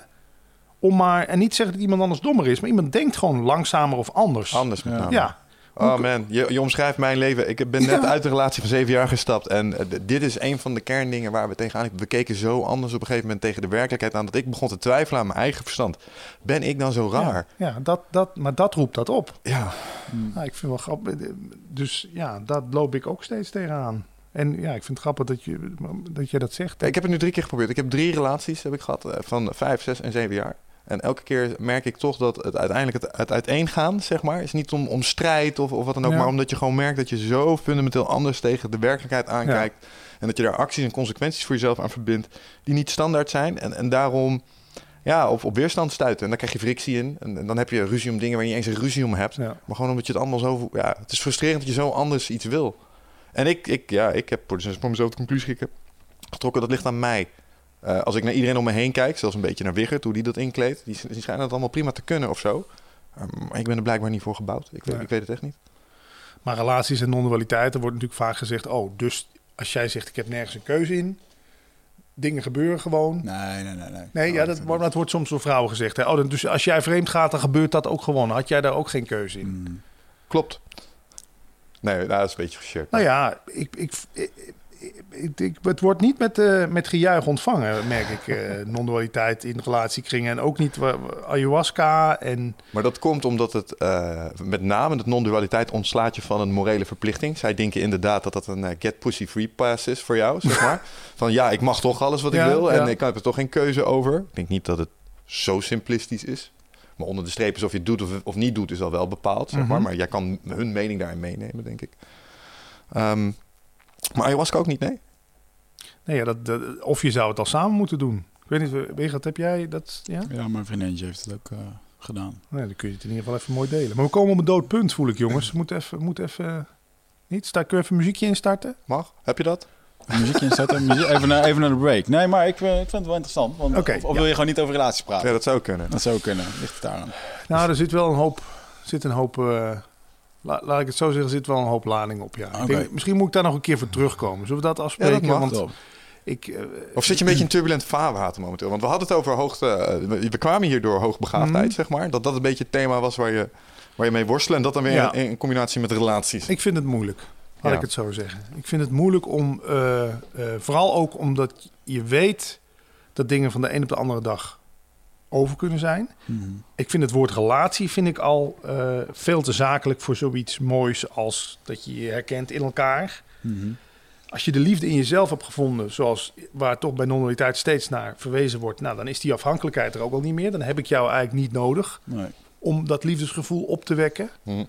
Om maar, en niet zeggen dat iemand anders dommer is, maar iemand denkt gewoon langzamer of anders. anders met Ja. name. Ja, Oh man, je, je omschrijft mijn leven. Ik ben net Ja. uit de relatie van zeven jaar gestapt. En eh, dit is een van de kerndingen waar we tegenaan. We keken zo anders op een gegeven moment tegen de werkelijkheid aan... dat ik begon te twijfelen aan mijn eigen verstand. Ben ik dan zo raar? ja dat, dat, maar dat roept dat op. Ja, Nou, ik vind wel grappig. Dus ja, dat loop ik ook steeds tegenaan. En ja, ik vind het grappig dat je dat, je dat zegt. ik heb het nu drie keer geprobeerd. Ik heb drie relaties heb ik gehad eh, van vijf, zes en zeven jaar. En elke keer merk ik toch dat het uiteindelijk het, het uiteengaan, zeg maar... is niet om, om strijd of, of wat dan ook... Ja. maar omdat je gewoon merkt dat je zo fundamenteel anders tegen de werkelijkheid aankijkt... en dat je daar acties en consequenties voor jezelf aan verbindt... die niet standaard zijn en, en daarom ja, op, op weerstand stuiten. En dan krijg je frictie in. En, en dan heb je ruzie om dingen waar je niet eens een ruzie om hebt. Ja. Maar gewoon omdat je het allemaal zo... Ja, het is frustrerend dat je zo anders iets wil. En ik, ik, ja, ik heb voor voor mezelf de conclusie getrokken... dat ligt aan mij. Eh, als ik naar iedereen om me heen kijk, zelfs een beetje naar Wigert, hoe die dat inkleedt... die, die schijnen het allemaal prima te kunnen of zo. Eh, Maar ik ben er blijkbaar niet voor gebouwd. Ik weet, ik weet het echt niet. Maar relaties en non-dualiteit, er wordt natuurlijk vaak gezegd: oh, dus als jij zegt ik heb nergens een keuze in, dingen gebeuren gewoon. Nee, nee, nee. nee. Nee, ja, dat, maar dat wordt soms door vrouwen gezegd. Hè? Oh, dan- dus als jij vreemd gaat, dan gebeurt dat ook gewoon. Had jij daar ook geen keuze in? Mhm. Klopt. Nee, nou, dat is een beetje geshared. Nou ja, ik, ik, ik, ik- het wordt niet met, eh, met gejuich ontvangen, merk ik. eh non-dualiteit in relatiekringen. En ook niet ayahuasca. En Maar dat komt omdat het eh, met name het non-dualiteit ontslaat je van een morele verplichting. Zij denken inderdaad dat dat een get pussy free pass is voor jou, zeg maar. van ja, ik mag toch alles wat Ja, ik wil en ja. ik heb er toch geen keuze over. Ik denk niet dat het zo simplistisch is. Maar onder de streep is of je het doet of, of niet doet, is al wel bepaald, zeg maar. Mhm. Maar jij kan hun mening daarin meenemen, denk ik. Ehm, maar ayahuasca ook niet, nee? nee, ja, dat, dat- of je zou het al samen moeten doen. Ik weet niet, Wigert, heb jij dat? Ja? Ja, mijn vriendinnetje heeft het ook eh, gedaan. Nee, dan kun je het in ieder geval even mooi delen. Maar we komen op een dood punt, voel ik, jongens. We moeten even... Moet even niet? Sta, kun je even een muziekje instarten? Mag? Heb je dat? Muziekje inzetten, muzie- even, naar, even naar de break. Nee, maar ik, eh, ik vind het wel interessant. Want, Oké, of of ja. wil je gewoon niet over relaties praten? Ja, dat zou kunnen. Dat zou kunnen, ligt het daaraan. Nou, er zit wel een hoop... Zit een hoop eh, la- laat ik het zo zeggen, er zit wel een hoop lading op, ja. Ik Oké. denk, misschien moet ik daar nog een keer voor terugkomen. Zullen we dat afspreken? mag. Want Top. ik, eh, Of zit je een beetje in turbulent vaarwater momenteel? Want we hadden het over hoogte... we kwamen hier door hoogbegaafdheid, Mhm. zeg maar. Dat dat een beetje het thema was waar je, waar je mee worstelde. En dat dan weer Ja. in, in combinatie met relaties. ik vind het moeilijk, laat Ja. ik het zo zeggen. Ik vind het moeilijk om... eh, eh, vooral ook omdat je weet dat dingen van de een op de andere dag over kunnen zijn. Mhm. Ik vind het woord relatie vind ik al eh, veel te zakelijk voor zoiets moois als dat je je herkent in elkaar. Mhm. Als je de liefde in jezelf hebt gevonden, zoals waar toch bij non-dualiteit steeds naar verwezen wordt, nou dan is die afhankelijkheid er ook al niet meer. Dan heb ik jou eigenlijk niet nodig Nee. om dat liefdesgevoel op te wekken. Mhm.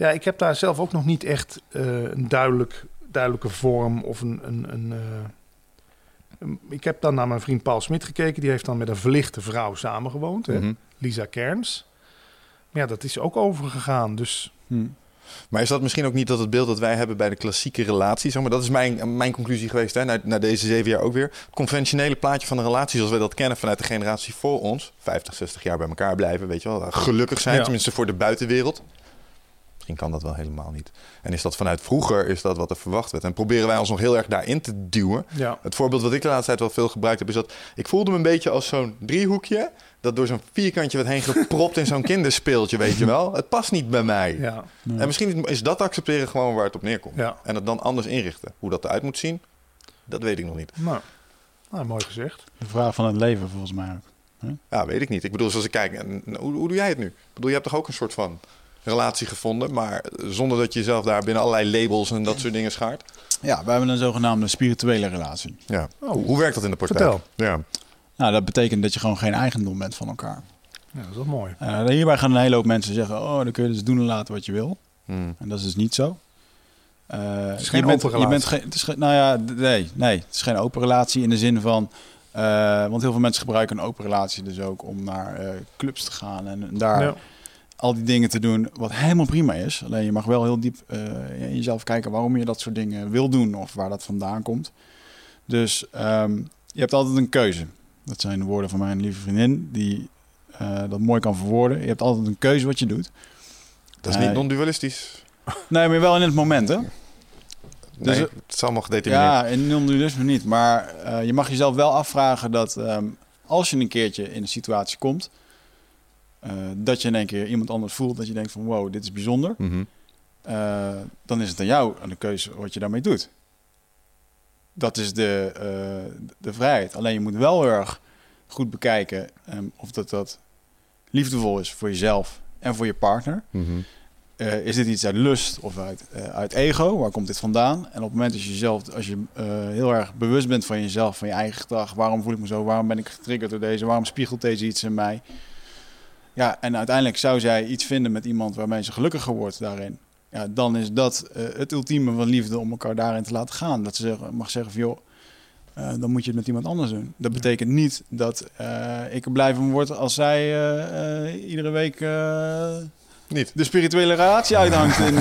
Ja, ik heb daar zelf ook nog niet echt eh, een duidelijk, duidelijke vorm of een. een, een, eh, een- ik heb dan naar mijn vriend Paul Smit gekeken. Die heeft dan met een verlichte vrouw samengewoond, hè? Mhm. Lisa Kerns. Maar ja, dat is ook overgegaan. Dus Hm. Maar is dat misschien ook niet dat het beeld dat wij hebben bij de klassieke relatie? Zeg maar, dat is mijn, mijn conclusie geweest hè, na, na deze zeven jaar ook weer. Het conventionele plaatje van een relatie zoals wij dat kennen vanuit de generatie voor ons. 50, 60 jaar bij elkaar blijven, weet je wel. Gelukkig zijn, Ja. tenminste voor de buitenwereld. Misschien kan dat wel helemaal niet. En is dat vanuit vroeger is dat wat er verwacht werd. En proberen wij ons nog heel erg daarin te duwen. ja, Het voorbeeld wat ik de laatste tijd wel veel gebruikt heb, is dat ik voelde me een beetje als zo'n driehoekje. Dat door zo'n vierkantje werd heen gepropt in zo'n kinderspeeltje, weet je wel. Het past niet bij mij. ja, En misschien is dat accepteren gewoon waar het op neerkomt. ja. En het dan anders inrichten. Hoe dat eruit moet zien, dat weet ik nog niet. Nou, nou, mooi gezegd. De vraag van het leven volgens mij ook. Ja, weet ik niet. Ik bedoel, zoals ik kijk, en, hoe, hoe doe jij het nu? Ik bedoel, je hebt toch ook een soort van relatie gevonden, maar zonder dat je jezelf daar binnen allerlei labels en dat soort dingen schaart. Ja, we hebben een zogenaamde spirituele relatie. Ja. Oh. Hoe, hoe werkt dat in de praktijk? Vertel. Ja. Nou, dat betekent dat je gewoon geen eigendom bent van elkaar. Ja, dat is wel mooi. Eh, hierbij gaan een hele hoop mensen zeggen, oh, dan kun je dus doen en laten wat je wil. Hmm. En dat is dus niet zo. Eh, is geen je bent, open je bent relatie. geen, het is nou ja, nee, nee, het is geen open relatie in de zin van, eh, want heel veel mensen gebruiken een open relatie dus ook om naar eh, clubs te gaan en daar Ja. Al die dingen te doen, wat helemaal prima is. Alleen je mag wel heel diep eh, in jezelf kijken waarom je dat soort dingen wil doen of waar dat vandaan komt. Dus ehm, je hebt altijd een keuze. Dat zijn de woorden van mijn lieve vriendin, die eh, dat mooi kan verwoorden. Je hebt altijd een keuze wat je doet. Dat is niet non-dualistisch. Nee, maar wel in het moment, hè? Nee, Dus, eh, het is allemaal gedetermineerd. Ja, in non-dualisme niet. Maar eh, je mag jezelf wel afvragen dat ehm, als je een keertje in een situatie komt, eh, dat je in één keer iemand anders voelt, dat je denkt van wow, dit is bijzonder. Mhm. Eh, dan is het aan jou aan de keuze wat je daarmee doet. Dat is de, eh, de vrijheid. Alleen je moet wel heel erg goed bekijken ehm, of dat, dat liefdevol is voor jezelf en voor je partner. Mhm. Is dit iets uit lust of uit, uit ego? Waar komt dit vandaan? En op het moment dat je jezelf, als je heel erg bewust bent van jezelf, van je eigen gedrag, waarom voel ik me zo, waarom ben ik getriggerd door deze, waarom spiegelt deze iets in mij? Ja, en uiteindelijk zou zij iets vinden met iemand waarmee ze gelukkiger wordt daarin. Ja, dan is dat eh, het ultieme van liefde om elkaar daarin te laten gaan. Dat ze zeggen- mag zeggen van joh, eh, dan moet je het met iemand anders doen. Dat betekent niet dat eh, ik er blij van word als zij iedere week Niet. de spirituele relatie uithangt in,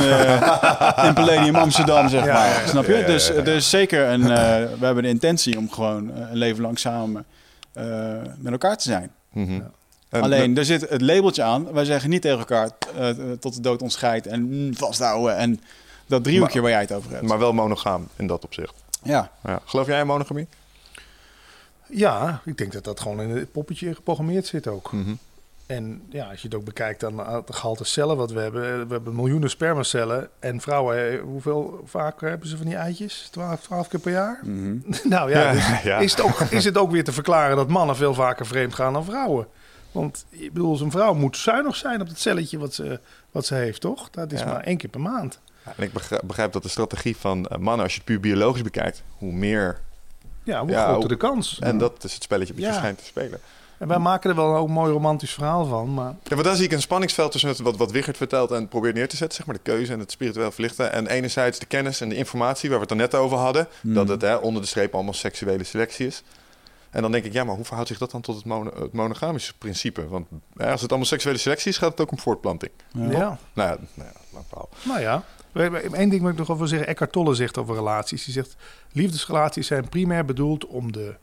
in Palladium Amsterdam, zeg Ja, maar. ja. Snap je? Ja, Dus er is zeker een... we hebben de intentie om gewoon een leven lang samen met elkaar te zijn. Ja. En- Alleen, er zit het labeltje aan. Wij zeggen niet tegen elkaar eh, tot de dood ons scheidt en mm, vasthouden. En dat driehoekje Maar- waar jij het over hebt. Maar wel monogaam in dat opzicht. ja, Ja. Geloof jij in monogamie? Ja, ik denk dat dat gewoon in het poppetje geprogrammeerd zit ook. Mhm. En ja, als je het ook bekijkt aan het gehalte cellen wat we hebben. We hebben miljoenen spermacellen. En vrouwen, eh, hoeveel vaak hebben ze van die eitjes? 12, 12 keer per jaar? Mhm. nou ja, Ja, dus ja. Is, het ook, is het ook weer te verklaren dat mannen veel vaker vreemd gaan dan vrouwen? Want ik bedoel, zo'n vrouw moet zuinig zijn op het celletje wat ze, wat ze heeft, toch? Dat is Ja. maar één keer per maand. En ik begrijp, dat de strategie van eh, mannen, als je het puur biologisch bekijkt, hoe meer. Ja, hoe Ja, groter hoe- de kans. En dat is het spelletje wat je Ja. schijnt te spelen. En wij maken er wel ook een mooi romantisch verhaal van, maar Ja, want daar zie ik een spanningsveld tussen het, wat, wat Wigert vertelt en probeert neer te zetten, zeg maar, de keuze en het spiritueel verlichten. En enerzijds de kennis en de informatie, waar we het er net over hadden, Hmm. dat het hè, onder de streep allemaal seksuele selectie is. En dan denk ik, ja, maar hoe verhoudt zich dat dan tot het, mono, het monogamische principe? Want als het allemaal seksuele selectie is, gaat het ook om voortplanting. ja. Nou ja, nou ja lang verhaal. Nou ja, één ding moet ik nog over zeggen. Eckhart Tolle zegt over relaties. Die zegt, liefdesrelaties zijn primair bedoeld om de,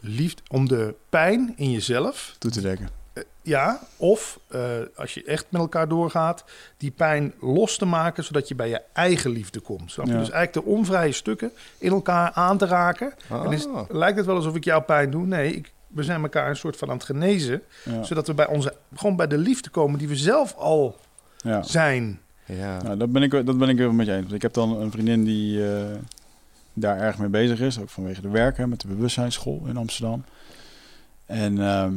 liefde, om de pijn in jezelf... Toe te dekken. Ja, of eh, als je echt met elkaar doorgaat, die pijn los te maken... zodat je bij je eigen liefde komt. Snap je? Ja. Dus eigenlijk de onvrije stukken in elkaar aan te raken. Ah. En is, lijkt het wel alsof ik jou pijn doe? Nee, ik, we zijn elkaar een soort van aan het genezen... Ja. zodat we bij onze, gewoon bij de liefde komen die we zelf al Ja. zijn. Ja. Nou, dat ben ik, dat ben ik wel met je eens. Ik heb dan een vriendin die eh, daar erg mee bezig is, ook vanwege de werk hè, met de bewustzijnsschool in Amsterdam. En ehm,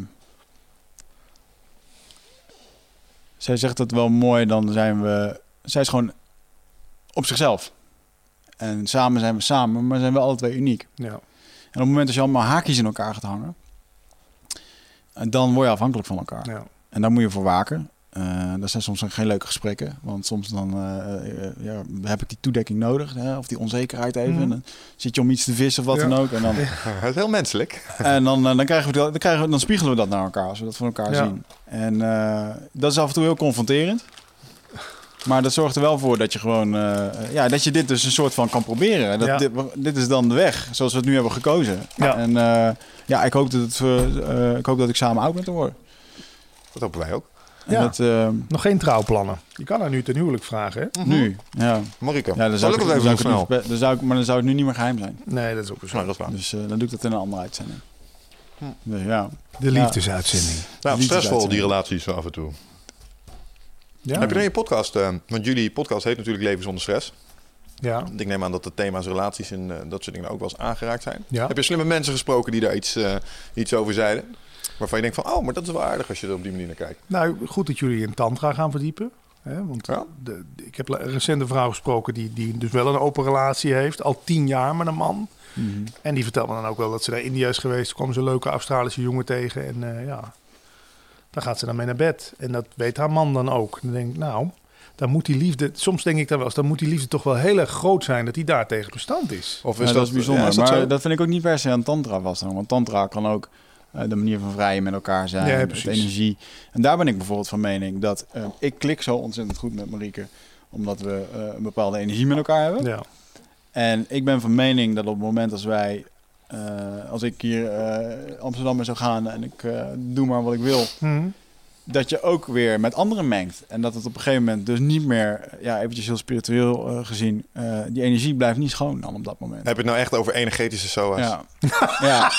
zij zegt dat wel mooi, dan zijn we... Zij is gewoon op zichzelf. En samen zijn we samen, maar zijn we alle twee uniek. Ja. En op het moment dat je allemaal haakjes in elkaar gaat hangen, en dan word je afhankelijk van elkaar. Ja. En daar moet je voor waken. Eh dat zijn soms geen leuke gesprekken. Want soms dan eh, eh, ja, heb ik die toedekking nodig. Hè, of die onzekerheid even. Mhm. En dan zit je om iets te vissen of wat Ja. dan ook. En dan, Het is heel menselijk. en dan, dan, krijgen we dat, dan, krijgen we, dan spiegelen we dat naar elkaar. Als we dat van elkaar Ja. zien. En eh, dat is af en toe heel confronterend. Maar dat zorgt er wel voor dat je gewoon... eh, ja, dat je dit dus een soort van kan proberen. Dat, Ja. dit, dit is dan de weg, zoals we het nu hebben gekozen. Ja. En eh, ja, ik hoop, dat het, ik hoop dat ik samen oud ben te worden. Dat hopen wij ook. En Ja. dat, eh, Nog geen trouwplannen. Je kan haar nu ten huwelijk vragen, hè? nu, ja. Marike, Ja, dan zou ik, dan even zou ik zo het snel. dan zou ik, maar dan zou het nu niet meer geheim zijn. Nee, dat is ook zo. Nou, dat is waar. Dus eh, dan doe ik dat in een andere uitzending. Dus ja. De liefdesuitzending. Nou, stressvol die relaties zo af en toe. Ja. Heb je dan je podcast, eh, want jullie podcast heet natuurlijk Leven zonder stress. Ja. Ik neem aan dat de thema's relaties en eh, dat soort dingen ook wel eens aangeraakt zijn. Ja. Heb je slimme mensen gesproken die daar iets, eh, iets over zeiden? Waarvan je denkt van, oh, maar dat is wel aardig als je er op die manier naar kijkt. Nou, goed dat jullie in tantra gaan verdiepen. Hè? Want Ja. de, de- ik heb een recente vrouw gesproken die, die dus wel een open relatie heeft. Al tien jaar met een man. Mhm. En die vertelde dan ook wel dat ze naar India is geweest. Toen kwam ze een leuke Australische jongen tegen. En eh, ja, daar gaat ze dan mee naar bed. En dat weet haar man dan ook. En dan denk ik, nou, dan moet die liefde... Soms denk ik dan wel eens, dan moet die liefde toch wel heel erg groot zijn... dat die daar tegen bestand is. Of Ja, dat, is bijzonder. ja, is dat maar zo? dat vind ik ook niet per se aan tantra vasthangen. Want tantra kan ook de manier van vrijen met elkaar zijn. Ja, precies. energie. En daar ben ik bijvoorbeeld van mening dat eh, ik klik zo ontzettend goed met Marieke. Omdat we eh, een bepaalde energie met elkaar hebben. Ja, En ik ben van mening dat op het moment als wij... eh, als ik hier eh, Amsterdam in zou gaan en ik eh, doe maar wat ik wil... Hm. Dat je ook weer met anderen mengt. En dat het op een gegeven moment dus niet meer, ja, eventjes heel spiritueel eh, gezien, eh, die energie blijft niet schoon dan op dat moment. Heb je het nou echt over energetische SOA's? Ja. ja. ja.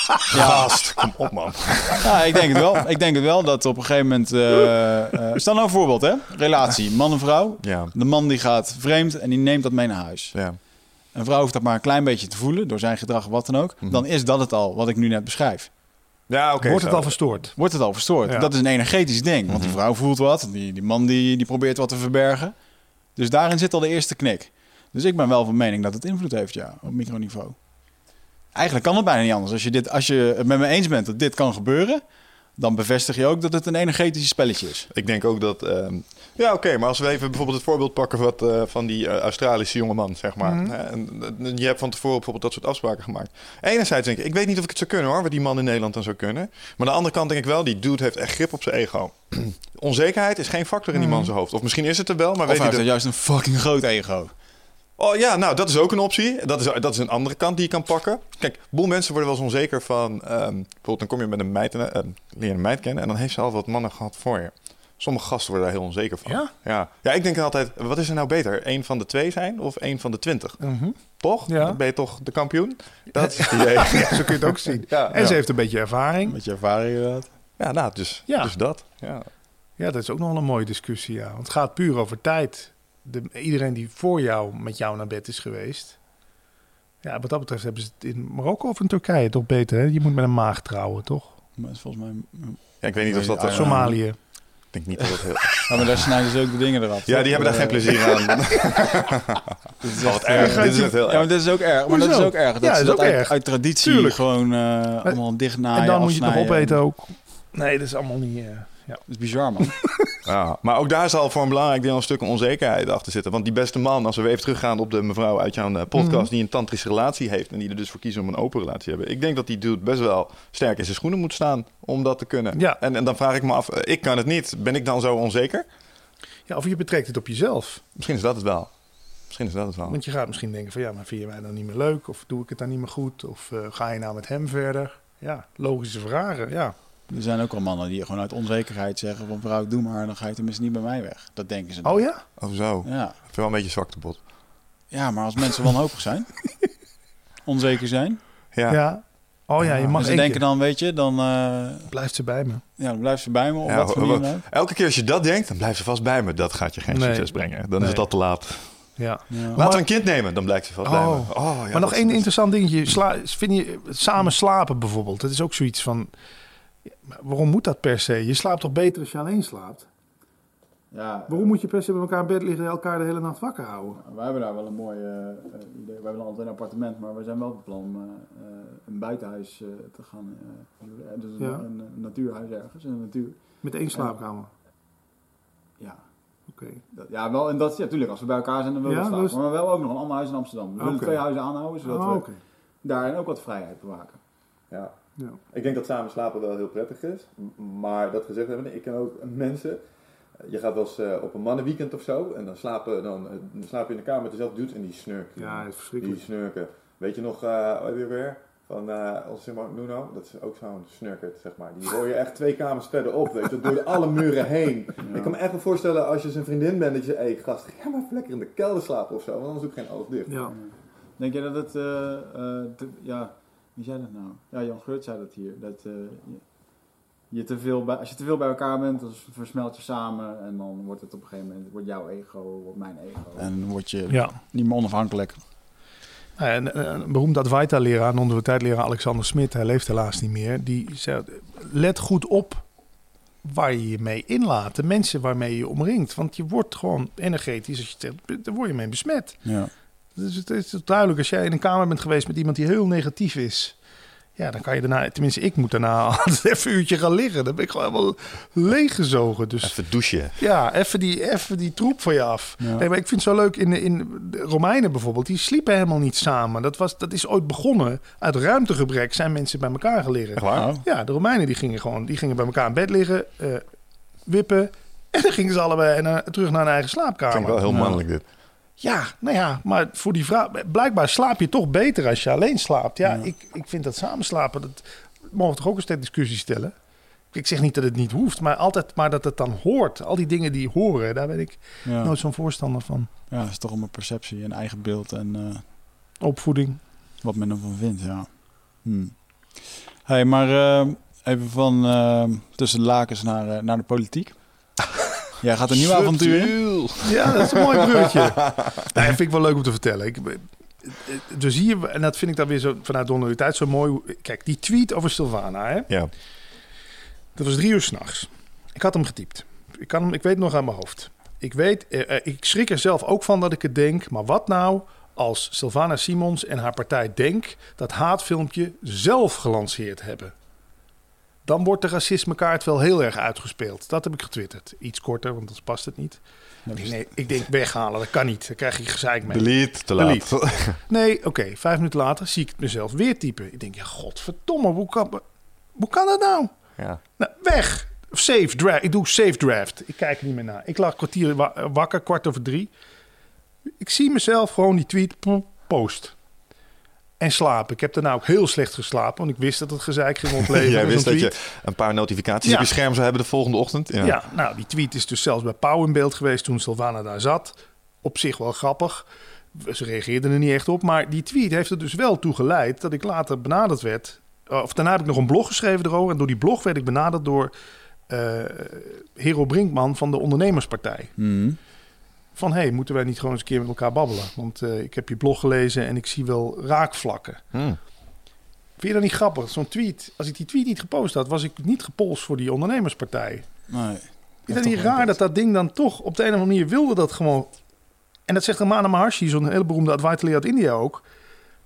Gast, kom op man. Ja, ik denk het wel. Ik denk het wel dat op een gegeven moment. eh, stel nou een voorbeeld, hè? Relatie, man en vrouw. Ja, De man die gaat vreemd en die neemt dat mee naar huis. ja. Een vrouw hoeft dat maar een klein beetje te voelen door zijn gedrag, wat dan ook. Mhm. Dan is dat het al, wat ik nu net beschrijf. Ja, oké. Wordt het al verstoord? Wordt het al verstoord? Ja. Dat is een energetisch ding. Want die Mhm. vrouw voelt wat, die, die man die, die probeert wat te verbergen. Dus daarin zit al de eerste knik. Dus ik ben wel van mening dat het invloed heeft, ja, op microniveau. Eigenlijk kan het bijna niet anders. Als je, dit, als je het met me eens bent dat dit kan gebeuren, dan bevestig je ook dat het een energetisch spelletje is. Ik denk ook dat... ehm, ja, oké, maar als we even bijvoorbeeld het voorbeeld pakken wat, eh, van die eh, Australische jongeman, zeg maar. Mhm. En, je hebt van tevoren bijvoorbeeld dat soort afspraken gemaakt. Enerzijds denk ik, ik weet niet of ik het zou kunnen hoor, wat die man in Nederland dan zou kunnen. Maar aan de andere kant denk ik wel, die dude heeft echt grip op zijn ego. Onzekerheid is geen factor in die man zijn hoofd. Of misschien is het er wel, maar Of weet hij heeft de- juist een fucking groot ego. Oh ja, nou, dat is ook een optie. Dat is, dat is een andere kant die je kan pakken. Kijk, een boel mensen worden wel eens onzeker van... ehm, bijvoorbeeld, dan kom je met een meid, en, eh, leer een meid kennen... en dan heeft ze al wat mannen gehad voor je. Sommige gasten worden daar heel onzeker van. Ja? Ja, ja ik denk altijd, wat is er nou beter? Eén van de twee zijn of één van de twintig? Mhm. Toch? Ja. Dan ben je toch de kampioen? Dat is het idee. Ja, zo kun je het ook zien. Ja, En ja. ze heeft een beetje ervaring. Met je ervaring inderdaad. Ja, nou, dus, Ja. dus dat. Ja. Ja, dat is ook nog wel een mooie discussie, ja. Want het gaat puur over tijd. De, iedereen die voor jou met jou naar bed is geweest. Ja, wat dat betreft hebben ze het in Marokko of in Turkije toch beter, hè? Je moet met een maag trouwen, toch? Maar is volgens mij... Ja, ik weet niet of dat... Eh, Somalië. Ik denk niet dat het heel... Ja, maar daar snijden ze ook de dingen eraf. Ja, die hebben daar geen plezier aan. Dit is echt erg. erg. Dit is echt heel Ja, maar erg. dat is ook erg. Maar dat is ook erg. Dat Ja, dat is dat ook uit, erg. uit traditie Tuurlijk. gewoon eh, allemaal dichtnaaien, en dan moet je het nog opeten ook. Nee, dat is allemaal niet... eh, ja. Dat is bizar, man. Ja, maar ook daar zal voor een belangrijk deel een stuk onzekerheid achter zitten. Want die beste man, als we weer even teruggaan op de mevrouw uit jouw eh, podcast... Mhm. die een tantrische relatie heeft en die er dus voor kiezen om een open relatie te hebben. Ik denk dat die dude best wel sterk in zijn schoenen moet staan om dat te kunnen. Ja. En, en dan vraag ik me af, eh, ik kan het niet. Ben ik dan zo onzeker? ja, of je betrekt het op jezelf. Misschien is dat het wel. Misschien is dat het wel. Want je gaat misschien denken van... ja, maar vind je mij dan niet meer leuk? Of doe ik het dan niet meer goed? Of eh, ga je nou met hem verder? Ja, logische vragen, ja. Er zijn ook al mannen die gewoon uit onzekerheid zeggen van vrouw, doe maar, dan ga je tenminste niet bij mij weg. Dat denken ze. dan. Oh ja? Of zo. Ja. Ik vind wel een beetje zwak te bot. ja, maar als mensen wanhopig zijn, onzeker zijn, Ja. Ja. Oh ja, je en mag ze één denken dan, weet je, dan, eh, Blijft ze bij me. ja, dan blijft ze bij me op Ja, wat voor wa- manier dan ook. Elke keer als je dat denkt, dan blijft ze vast bij me. Dat gaat je geen Nee. succes brengen. Dan is Nee. het al te laat. Ja. Ja. Laten we een kind nemen, dan blijkt ze vast bij me. Oh. Oh, ja, maar nog één interessant dingetje. Sla, vind je samen slapen bijvoorbeeld? Dat is ook zoiets van... maar Waarom moet dat per se? Je slaapt toch beter als je alleen slaapt? Ja, Waarom moet je per se bij elkaar in bed liggen en elkaar de hele nacht wakker houden? wij hebben daar wel een mooi eh, eh, idee. We hebben altijd een appartement, maar we zijn wel van plan om eh, een buitenhuis eh, te gaan eh, dus een, Ja. een, een natuurhuis ergens, in de natuur. Met één slaapkamer? Ja, Oké. dat, ja, wel, en dat, ja, tuurlijk, als we bij elkaar zijn, dan willen we Ja, slapen. dus- Maar wel ook nog een ander huis in Amsterdam. We willen twee huizen aanhouden, zodat Oh, we daarin ook wat vrijheid bewaken. Ja. Ja. Ik denk dat samen slapen wel heel prettig is. Maar dat gezegd hebben, ik ken ook mensen. Je gaat wel eens eh, op een mannenweekend of zo. En dan, slapen, dan, eh, dan slaap je in de kamer met dezelfde dude en die snurken. Ja, dat is die verschrikkelijk. snurken. Weet je nog, eh weer weer? Van uh, zeg maar, Nuno, dat is ook zo'n snurkert, zeg maar. Die hoor je echt twee kamers verderop, weet je, door de alle muren heen. Ik kan me echt wel voorstellen als je zijn vriendin bent, dat je, hé hey, gast, ga maar lekker in de kelder slapen of zo, want anders ook geen oog dicht. Ja. Denk je dat het, eh, eh, ja, wie zei dat nou? Ja, Jan Geurt zei dat hier. Dat eh, je, je te veel bij, als je te veel bij elkaar bent, dan versmelt je samen en dan wordt het op een gegeven moment, wordt jouw ego, wordt mijn ego. En word je Ja. niet meer onafhankelijk. Nou ja, Een, een beroemd Advaita-leraar, een universiteitsleraar Alexander Smit, hij leeft helaas niet meer. Die zei, let goed op waar je je mee inlaat. De mensen waarmee je je omringt. Want je wordt gewoon energetisch, als je het daar word je mee besmet. Ja. Dus het is duidelijk, als jij in een kamer bent geweest met iemand die heel negatief is. Ja, dan kan je daarna, tenminste ik moet daarna altijd even een uurtje gaan liggen. Dan ben ik gewoon helemaal leeggezogen. Dus Even douchen. ja, even die, even die troep van je af. Ja. Nee, maar ik vind het zo leuk in, de- in de Romeinen bijvoorbeeld. Die sliepen helemaal niet samen. Dat, was, dat is ooit begonnen. Uit ruimtegebrek zijn mensen bij elkaar gelegen. Ja, de Romeinen die gingen gewoon die gingen bij elkaar in bed liggen, eh, wippen. En dan gingen ze allebei naar, terug naar hun eigen slaapkamer. Vind ik wel heel mannelijk dit. Ja, nou ja, maar voor die vrouw... Blijkbaar slaap je toch beter als je alleen slaapt. Ja, Ja. Ik, ik vind dat samenslapen... Dat mogen we toch ook eens ter discussie stellen? Ik zeg niet dat het niet hoeft, maar altijd maar dat het dan hoort. Al die dingen die horen, daar ben ik Ja. nooit zo'n voorstander van. ja, het is toch om een perceptie, een eigen beeld en eh, Opvoeding. wat men ervan vindt, ja. Hm. hey, maar eh, even van eh, tussen de lakens naar, naar de politiek. Jij gaat een nieuw avontuur in. Ja, dat is een mooi bruggetje. Nee, vind ik wel leuk om te vertellen. Ik, dus hier, en dat vind ik dan weer zo vanuit de universiteit zo mooi. Kijk, die tweet over Sylvana, hè? Ja. Dat was drie uur s'nachts. Ik had hem getypt. Ik, kan hem, ik weet het nog aan mijn hoofd. Ik weet, eh, eh, ik schrik er zelf ook van dat ik het denk. Maar wat nou als Sylvana Simons en haar partij Denk dat haatfilmpje zelf gelanceerd hebben? Dan wordt de racismekaart wel heel erg uitgespeeld. Dat heb ik getwitterd. Iets korter, want anders past het niet. Nee, ik denk weghalen, dat kan niet. Dan krijg je gezeik mee. Delete, te laat. Delete. Nee, oké. vijf minuten later zie ik het mezelf weer typen. Ik denk, ja, godverdomme, hoe kan, hoe kan dat nou? Ja. Nou, weg. Save draft. Ik doe save draft. Ik kijk er niet meer naar. Ik lag kwartier wa- wakker, kwart over drie. Ik zie mezelf gewoon die tweet po- post. En slapen. Ik heb daarna ook heel slecht geslapen, want ik wist dat het gezeik ging opleveren. Jij wist dat je een paar notificaties Ja. op je scherm zou hebben de volgende ochtend. Ja. Ja. nou, die tweet is dus zelfs bij Pauw in beeld geweest toen Sylvana daar zat. Op zich wel grappig. Ze reageerden er niet echt op. Maar die tweet heeft er dus wel toe geleid dat ik later benaderd werd. Of daarna heb ik nog een blog geschreven erover. En door die blog werd ik benaderd door eh Hero Brinkman van de Ondernemerspartij. Mhm. Van, hé, hey, moeten wij niet gewoon eens een keer met elkaar babbelen? Want eh, ik heb je blog gelezen en ik zie wel raakvlakken. Hmm. Vind je dat niet grappig? Zo'n tweet, als ik die tweet niet gepost had, was ik niet gepolst voor die Ondernemerspartij. Nee. Is dat niet raar dat dat ding dan toch op de een of andere manier wilde dat gewoon... En dat zegt Ramana Maharshi, zo'n hele beroemde advisor uit India ook.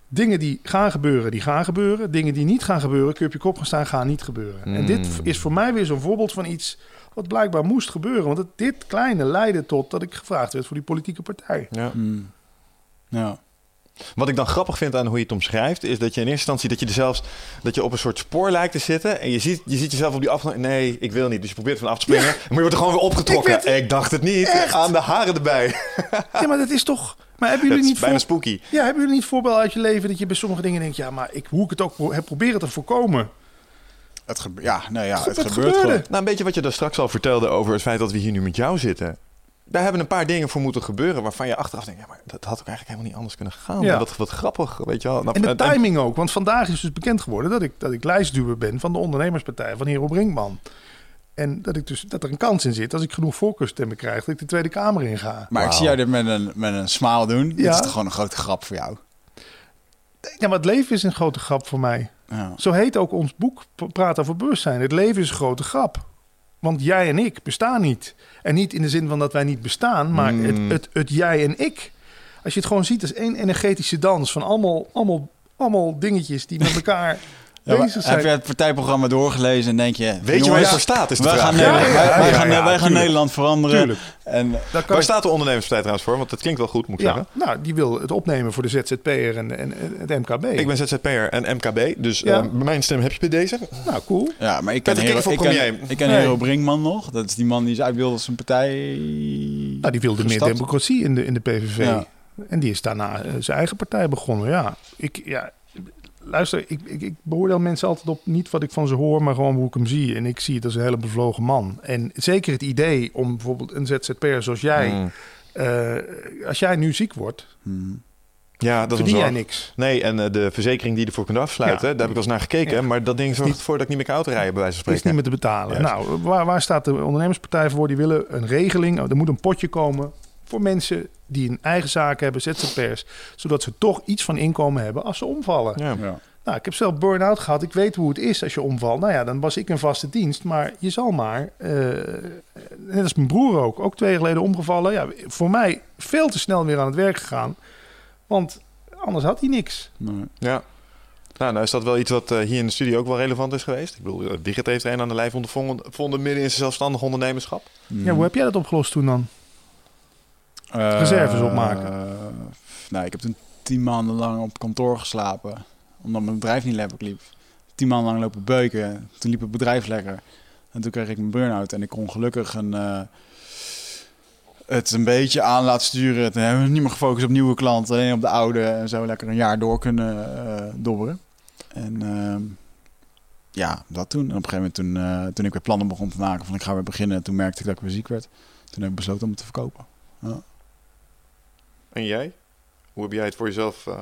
Dingen die gaan gebeuren, die gaan gebeuren. Dingen die niet gaan gebeuren, kun je op je kop gaan staan, gaan niet gebeuren. En dit Mm. is voor mij weer zo'n voorbeeld van iets wat blijkbaar moest gebeuren. Want het, dit kleine leidde tot dat ik gevraagd werd voor die politieke partij. Ja. Mm. Ja. Wat ik dan grappig vind aan hoe je het omschrijft, is dat je in eerste instantie dat je er zelfs dat je op een soort spoor lijkt te zitten. En je ziet, je ziet jezelf op die af. Nee, ik wil niet. Dus je probeert van af te springen. Maar je wordt er gewoon weer opgetrokken. Ik Ik, dacht het niet. Echt? Aan de haren erbij. Ja, maar dat is toch... Maar hebben jullie is niet bijna voor... spooky. Ja, hebben jullie niet voorbeelden uit je leven dat je bij sommige dingen denkt... ja, maar ik, hoe ik het ook pro- heb proberen te voorkomen. Het, gebe- ja, nee, ja, het, Het gebeurt gebeurde. gewoon. Nou, een beetje wat je daar straks al vertelde over het feit dat we hier nu met jou zitten. Daar hebben een paar dingen voor moeten gebeuren waarvan je achteraf denkt, ja, maar dat had ook eigenlijk helemaal niet anders kunnen gaan. Ja. Maar Wat, wat grappig, weet je wel. Nou, En de en- timing ook. Want vandaag is dus bekend geworden dat ik, dat ik lijstduwer ben... van de ondernemerspartij van Hero Brinkman. En dat, ik dus, dat er een kans in zit, als ik genoeg voorkeurstemmen krijg... dat ik de Tweede Kamer inga. Maar ik zie jou dit met een, met een smile doen. Dit Ja. is toch gewoon een grote grap voor jou. Ja, maar het leven is een grote grap voor mij. Ja. Zo heet ook ons boek Praat over bewustzijn. Het leven is een grote grap. Want jij en ik bestaan niet. En niet in de zin van dat wij niet bestaan, maar Hmm. het, het, het jij en ik. Als je het gewoon ziet als één energetische dans van allemaal, allemaal, allemaal dingetjes die met elkaar Ja, maar bezig zijn. heb je het partijprogramma doorgelezen en denk je... Weet je waar je voor staat, is de wij vraag. gaan, Ja, Nederland, ja, wij, gaan, wij gaan tuurlijk. Nederland veranderen. Tuurlijk. En Waar ik- staat de ondernemerspartij trouwens voor? Want dat klinkt wel goed, moet ik zeggen. nou, die wil het opnemen voor de ZZP'er en, en, het MKB. Ik ben ZZP'er en MKB, dus eh, mijn stem heb je bij deze. Nou, cool. Ja, maar ik ken, Hero, ik ken, premier. ik ken Nee. Hero Brinkman nog. Dat is die man die is uit wilde zijn partij... Nou, die wilde meer democratie in de, in de PVV. En die is daarna eh, zijn eigen partij begonnen. Ja, ik, ja luister, ik, ik, ik beoordeel mensen altijd op niet wat ik van ze hoor, maar gewoon hoe ik hem zie. En ik zie het als een hele bevlogen man. En zeker het idee om bijvoorbeeld een ZZP'er zoals jij, Mm. eh, als jij nu ziek wordt, Hmm. Ja, dat is verdien jij niks. Nee, en eh, de verzekering die je ervoor kunt afsluiten, Ja. daar heb ik wel eens naar gekeken. Ja. Maar dat ding zorgt niet- ervoor dat ik niet meer kan autorijden, bij wijze van Dat is spreken. niet meer te betalen. Juist. Nou, waar, waar staat de ondernemerspartij voor? Die willen een regeling. Oh, er moet een potje komen voor mensen die een eigen zaak hebben, ZZP'ers. Zodat ze toch iets van inkomen hebben als ze omvallen. Ja. Ja. Nou, ik heb zelf burn-out gehad. Ik weet hoe het is als je omvalt. Nou ja, dan was ik een vaste dienst. Maar je zal maar, eh, net als mijn broer ook, ook twee jaar geleden omgevallen. Ja, voor mij veel te snel weer aan het werk gegaan. Want anders had hij niks. Nee. Ja. Nou, nou is dat wel iets wat eh, hier in de studio ook wel relevant is geweest. Ik bedoel, eh, Digit heeft er een aan de lijf ondervonden vonden midden in zijn zelfstandig ondernemerschap. Hmm. Ja, hoe heb jij dat opgelost toen dan? Eh, Reserves opmaken. eh, nou, ik heb toen tien maanden lang op kantoor geslapen. Omdat mijn bedrijf niet lekker liep. Tien maanden lang lopen beuken. Toen liep het bedrijf lekker. En toen kreeg ik een burn-out. En ik kon gelukkig een, eh, het een beetje aan laten sturen. Toen hebben we niet meer gefocust op nieuwe klanten. Alleen op de oude. En zo lekker een jaar door kunnen eh, dobberen. En ehm, ja, dat toen. En op een gegeven moment toen, toen ik weer plannen begon te maken. Van ik ga weer beginnen. Toen merkte ik dat ik weer ziek werd. Toen heb ik besloten om het te verkopen. En jij? Hoe heb jij het voor jezelf eh,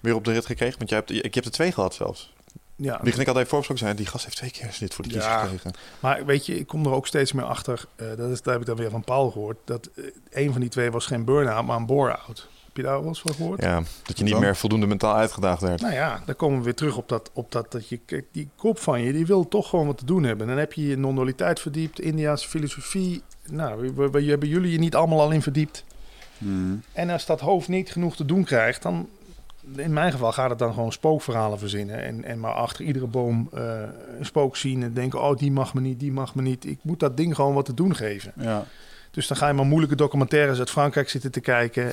weer op de rit gekregen? Want jij hebt, ik heb er twee gehad zelfs. Ja, Die ik altijd voorgesproken zijn, die gast heeft twee keer snit voor de kies Ja. gekregen. maar weet je, ik kom er ook steeds meer achter. eh, dat, is, dat heb ik dan weer van Paul gehoord. Dat eh, een van die twee was geen burn-out, maar een bore-out. Heb je daar wel eens van gehoord? Ja, dat je niet Dan? meer voldoende mentaal uitgedaagd werd. Nou ja, dan komen we weer terug op dat, op dat, dat je, die kop van je, die wil toch gewoon wat te doen hebben. Dan heb je je non-dualiteit verdiept, Indiaanse filosofie. Nou, we, we, hebben jullie je niet allemaal al in verdiept. Hmm. En als dat hoofd niet genoeg te doen krijgt, dan, in mijn geval gaat het dan gewoon spookverhalen verzinnen. En, en maar achter iedere boom eh, een spook zien en denken, oh die mag me niet, die mag me niet. Ik moet dat ding gewoon wat te doen geven. Ja. Dus dan ga je maar moeilijke documentaires uit Frankrijk zitten te kijken.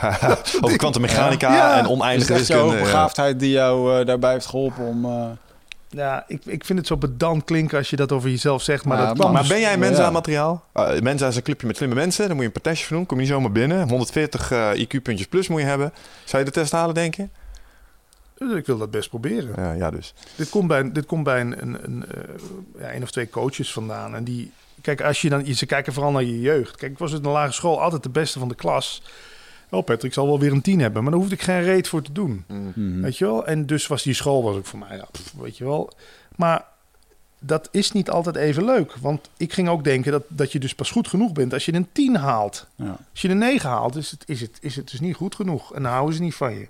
Over kwantummechanica Ja. en Is oneindige jouw wiskunde. ja. begaafdheid die jou eh, daarbij heeft geholpen om... eh, Ja, ik, ik vind het zo pedant klinken als je dat over jezelf zegt. Maar Ja, dat Maar dus- ben jij Ja. Mensa-materiaal? Uh, Mensa is een clubje met slimme mensen. Daar moet je een partijtje voor doen. Kom je niet zomaar binnen. 140 eh, IQ-puntjes plus moet je hebben. Zou je de test halen, denk je? Dus ik wil dat best proberen. Ja, ja dus. Dit komt bij, dit komt bij een, een, een, eh, ja, een of twee coaches vandaan. En die, kijk, als je dan, ze kijken vooral naar je jeugd. Kijk, ik was in de lagere school altijd de beste van de klas. Oh, Patrick zal wel weer een tien hebben, maar daar hoefde ik geen reet voor te doen. mhm. Weet je wel? En dus was die school was ook voor mij, ja, pff, weet je wel. Maar dat is niet altijd even leuk. Want ik ging ook denken dat, dat je dus pas goed genoeg bent als je een 10 haalt. Ja. Als je een 9 haalt, is het, is, het, is het dus niet goed genoeg. En dan houden ze niet van je.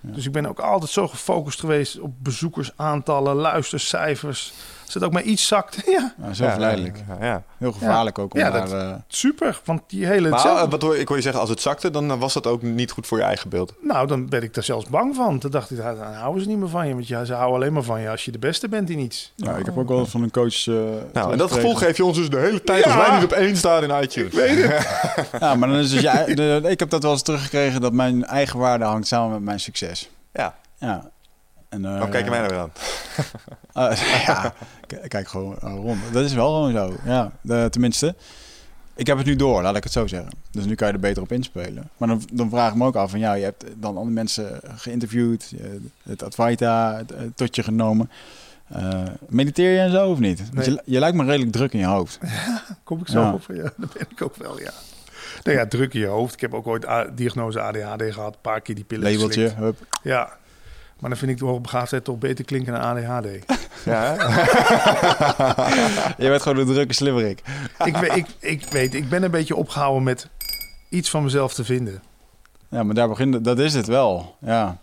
Dus ik ben ook altijd zo gefocust geweest op bezoekersaantallen, luistercijfers. Als het ook maar iets zakt, ja, Ja, zo Ja, verleidelijk. Ja, ja. Heel gevaarlijk ook om Ja, daar... dat- eh, super. Want die hele... Maar zelf- eh, wat hoor, ik hoor je zeggen, als het zakte, dan eh, was dat ook niet goed voor je eigen beeld. Nou, dan ben ik daar zelfs bang van. Toen dacht ik, ja, dan houden ze niet meer van je. Want ja, ze houden alleen maar van je als je de beste bent in iets. ja, ik heb ook wel eens van een coach... eh, Nou, en dat gevoel geef je ons dus de hele tijd als Ja. wij niet op één staan in iTunes. Ja, maar dan is dus je, de, ik heb dat wel eens teruggekregen dat mijn eigen waarde hangt samen met mijn succes. Ja, Ja. En, eh, dan kijken wij nou weer aan. eh, ja, kijk gewoon eh, rond. Dat is wel gewoon zo. Ja, de- tenminste. Ik heb het nu door, laat ik het zo zeggen. Dus nu kan je er beter op inspelen. Maar dan, dan vraag ik me ook af van ja, je hebt dan andere mensen geïnterviewd, eh, het Advaita het, eh, tot je genomen. Eh, mediteer je en zo of niet? Nee. je, je lijkt me redelijk druk in je hoofd. Kom ik zo Ja. op? Ja, dat ben ik ook wel, ja. Nou ja, druk in je hoofd. Ik heb ook ooit diagnose ADHD gehad. Een paar keer die pillen Labeltje, geslikt. hup. Ja. Maar dan vind ik de hoogbegaafdheid toch beter klinken dan ADHD. Ja, hè? Je bent gewoon een drukke slimmerik. ik, we- ik, ik weet, ik ben een beetje opgehouden met iets van mezelf te vinden. Ja, maar daar begint, dat is het wel. Ja.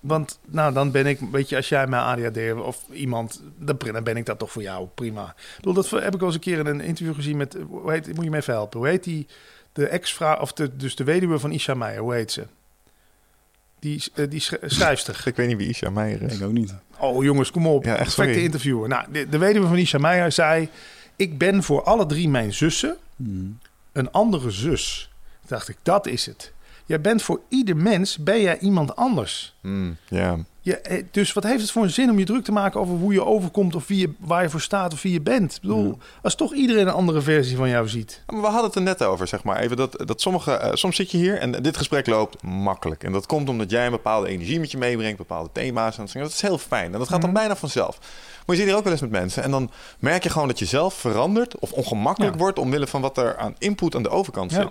Want nou, dan ben ik, weet je, als jij mij ADHD of iemand, dan dan ben ik dat toch voor jou, prima. Ik bedoel, dat heb ik wel eens een keer in een interview gezien met, hoe heet, moet je me even helpen, hoe heet die, de ex-vrouw, of de, dus de weduwe van Isha Meijer, hoe heet ze? Die, eh, die sch- schrijfster. Ik weet niet wie Isha Meijer is. Ik ook niet. Oh jongens, kom op. Ja, echt, Perfecte sorry. interviewer. Nou, de, de weduwe van Isha Meijer zei, ik ben voor alle drie mijn zussen Hmm. een andere zus. Toen dacht ik, dat is het. Jij bent voor ieder mens, ben jij iemand anders. Hmm, ja. Je, eh, dus wat heeft het voor een zin om je druk te maken over hoe je overkomt of wie je, waar je voor staat of wie je bent? Ik bedoel, als toch iedereen een andere versie van jou ziet. Maar we hadden het er net over, zeg maar. Even dat, dat sommige, eh, soms zit je hier en dit gesprek loopt makkelijk. En dat komt omdat jij een bepaalde energie met je meebrengt, bepaalde thema's. En dat is heel fijn. En dat gaat dan bijna vanzelf. Maar je zit hier ook wel eens met mensen. En dan merk je gewoon dat je zelf verandert of ongemakkelijk Ja. wordt omwille van wat er aan input aan de overkant Ja.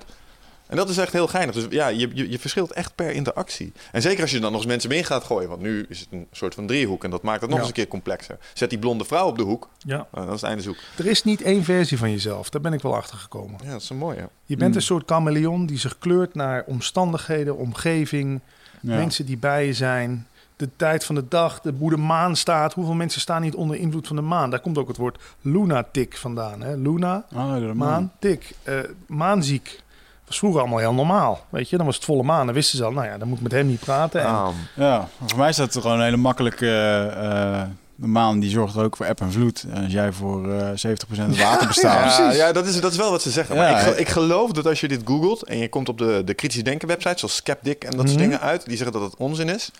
En dat is echt heel geinig. Dus ja, je, je, je verschilt echt per interactie. En zeker als je dan nog eens mensen in gaat gooien. Want nu is het een soort van driehoek. En dat maakt het nog Ja. eens een keer complexer. Zet die blonde vrouw op de hoek. Ja. Nou, dan is het einde zoek. Er is niet één versie van jezelf. Daar ben ik wel achter gekomen. Ja, dat is een mooie. Je bent een soort chameleon die zich kleurt naar omstandigheden, omgeving, Ja. mensen die bij je zijn. De tijd van de dag, de, hoe de maan staat. Hoeveel mensen staan niet onder invloed van de maan? Daar komt ook het woord lunatic vandaan. Hè? Luna, Oh, de maan, tik. Eh, maanziek. Was vroeger allemaal heel normaal. Weet je, dan was het volle maan. Dan wisten ze al, nou ja, dan moet ik met hem niet praten. En, Ja, voor mij is dat gewoon een hele makkelijke... eh, de maan die zorgt ook voor eb en vloed. En als jij voor eh 70% water bestaat... Ja, ja dat, is, dat is wel wat ze zeggen. Maar ik, ik geloof dat als je dit googelt en je komt op de, de kritisch denken websites zoals Skeptic en dat soort Mhm. dingen uit, die zeggen dat het onzin is.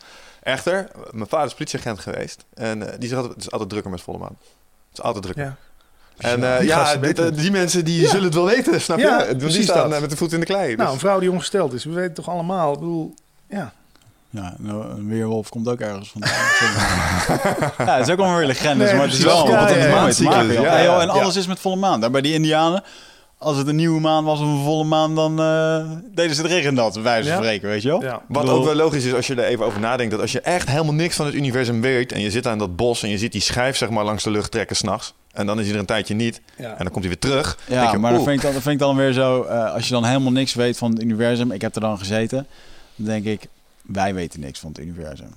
Echter, mijn vader is politieagent geweest en eh, die zegt altijd, het is altijd drukker met volle maan. Het is altijd drukker. Ja. En eh, Die ja, weten eh, die mensen die zullen het wel weten, snap je? Die precies staan dat. eh, met de voet in de klei. Nou, Dus- een vrouw die ongesteld is. We weten toch allemaal. Ik bedoel, ja. Ja, nou, een weerwolf komt ook ergens vandaan. ja, het is ook allemaal weer legendes, Nee, maar het is wel Ja, wat ja, ja. En alles is met volle maan. Daar bij die indianen, als het een nieuwe maan was of een volle maan, dan eh, deden ze het regendad, bij wijze van Ja. spreken, weet je wel? ja. Wat bedoel- ook wel logisch is als je er even over nadenkt, dat als je echt helemaal niks van het universum weet en je zit aan dat bos en je ziet die schijf zeg maar langs de lucht trekken s'nachts en dan is hij er een tijdje niet Ja. en dan komt hij weer terug. Ja, denk je, maar dan vind, ik dan, dan vind ik dan weer zo, eh, als je dan helemaal niks weet van het universum, ik heb er dan gezeten, dan denk ik, wij weten niks van het universum.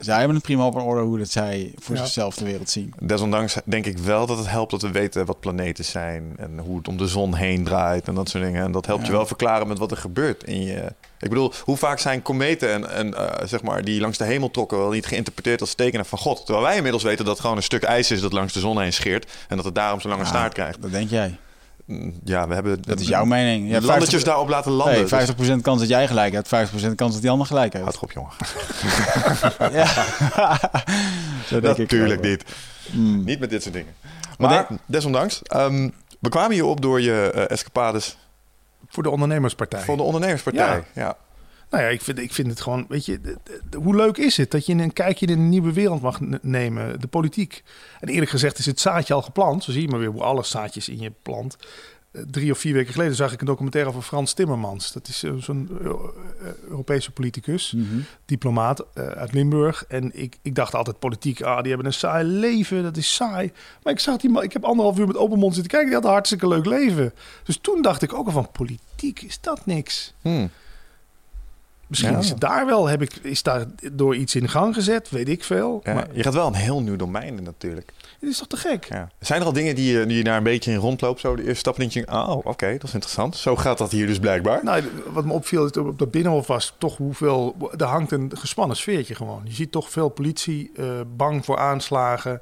Zij hebben het prima op een orde hoe dat zij voor Ja. zichzelf de wereld zien. Desondanks denk ik wel dat het helpt dat we weten wat planeten zijn en hoe het om de zon heen draait en dat soort dingen. En dat helpt je wel verklaren met wat er gebeurt in je. Ik bedoel, hoe vaak zijn kometen en, en eh, zeg maar die langs de hemel trokken wel niet geïnterpreteerd als tekenen van God, terwijl wij inmiddels weten dat het gewoon een stuk ijs is dat langs de zon heen scheert en dat het daarom zo'n lange Ja, staart krijgt. Dat denk jij. Ja, we hebben Dat is jouw mening. Je de hebt landertjes 50% daarop laten landen. Hey, dus- 50% kans dat jij gelijk hebt, 50% kans dat die ander gelijk heeft. Houd op, jongen. Ja. Zo denk ik Natuurlijk niet. Mm. Niet met dit soort dingen. Maar Maar desondanks, ehm, we kwamen hier op door je eh, escapades Voor de ondernemerspartij. voor de ondernemerspartij. Ja. Ja. Nou ja, ik vind, ik vind het gewoon, weet je, de- de- de- hoe leuk is het dat je een kijkje in een nieuwe wereld mag nemen, de politiek. En eerlijk gezegd is het zaadje al geplant. Zo zie je maar weer hoe alle zaadjes in je plant. eh, drie of vier weken geleden zag ik een documentaire over Frans Timmermans. Dat is eh, zo'n eh, Europese politicus, Mhm. diplomaat uit Limburg. En ik, ik dacht altijd politiek, ah, die hebben een saai leven, dat is saai. Maar ik zag die man, ik heb anderhalf uur met open mond zitten kijken, die had een hartstikke leuk leven. Dus toen dacht ik ook al van politiek, is dat niks? Hmm. Misschien Ja. is het daar wel, heb ik, is daar door iets in gang gezet, weet ik veel. Ja, Maar je gaat wel een heel nieuw domein in natuurlijk. het is toch te gek? Ja. Zijn er al dingen die je, die je daar een beetje in rondloopt? Zo de eerste stap en denk je, oh, oké, dat is interessant. Zo gaat dat hier dus blijkbaar. Nou, wat me opviel is op dat binnenhof was toch hoeveel... Er hangt een gespannen sfeertje gewoon. Je ziet toch veel politie eh, bang voor aanslagen.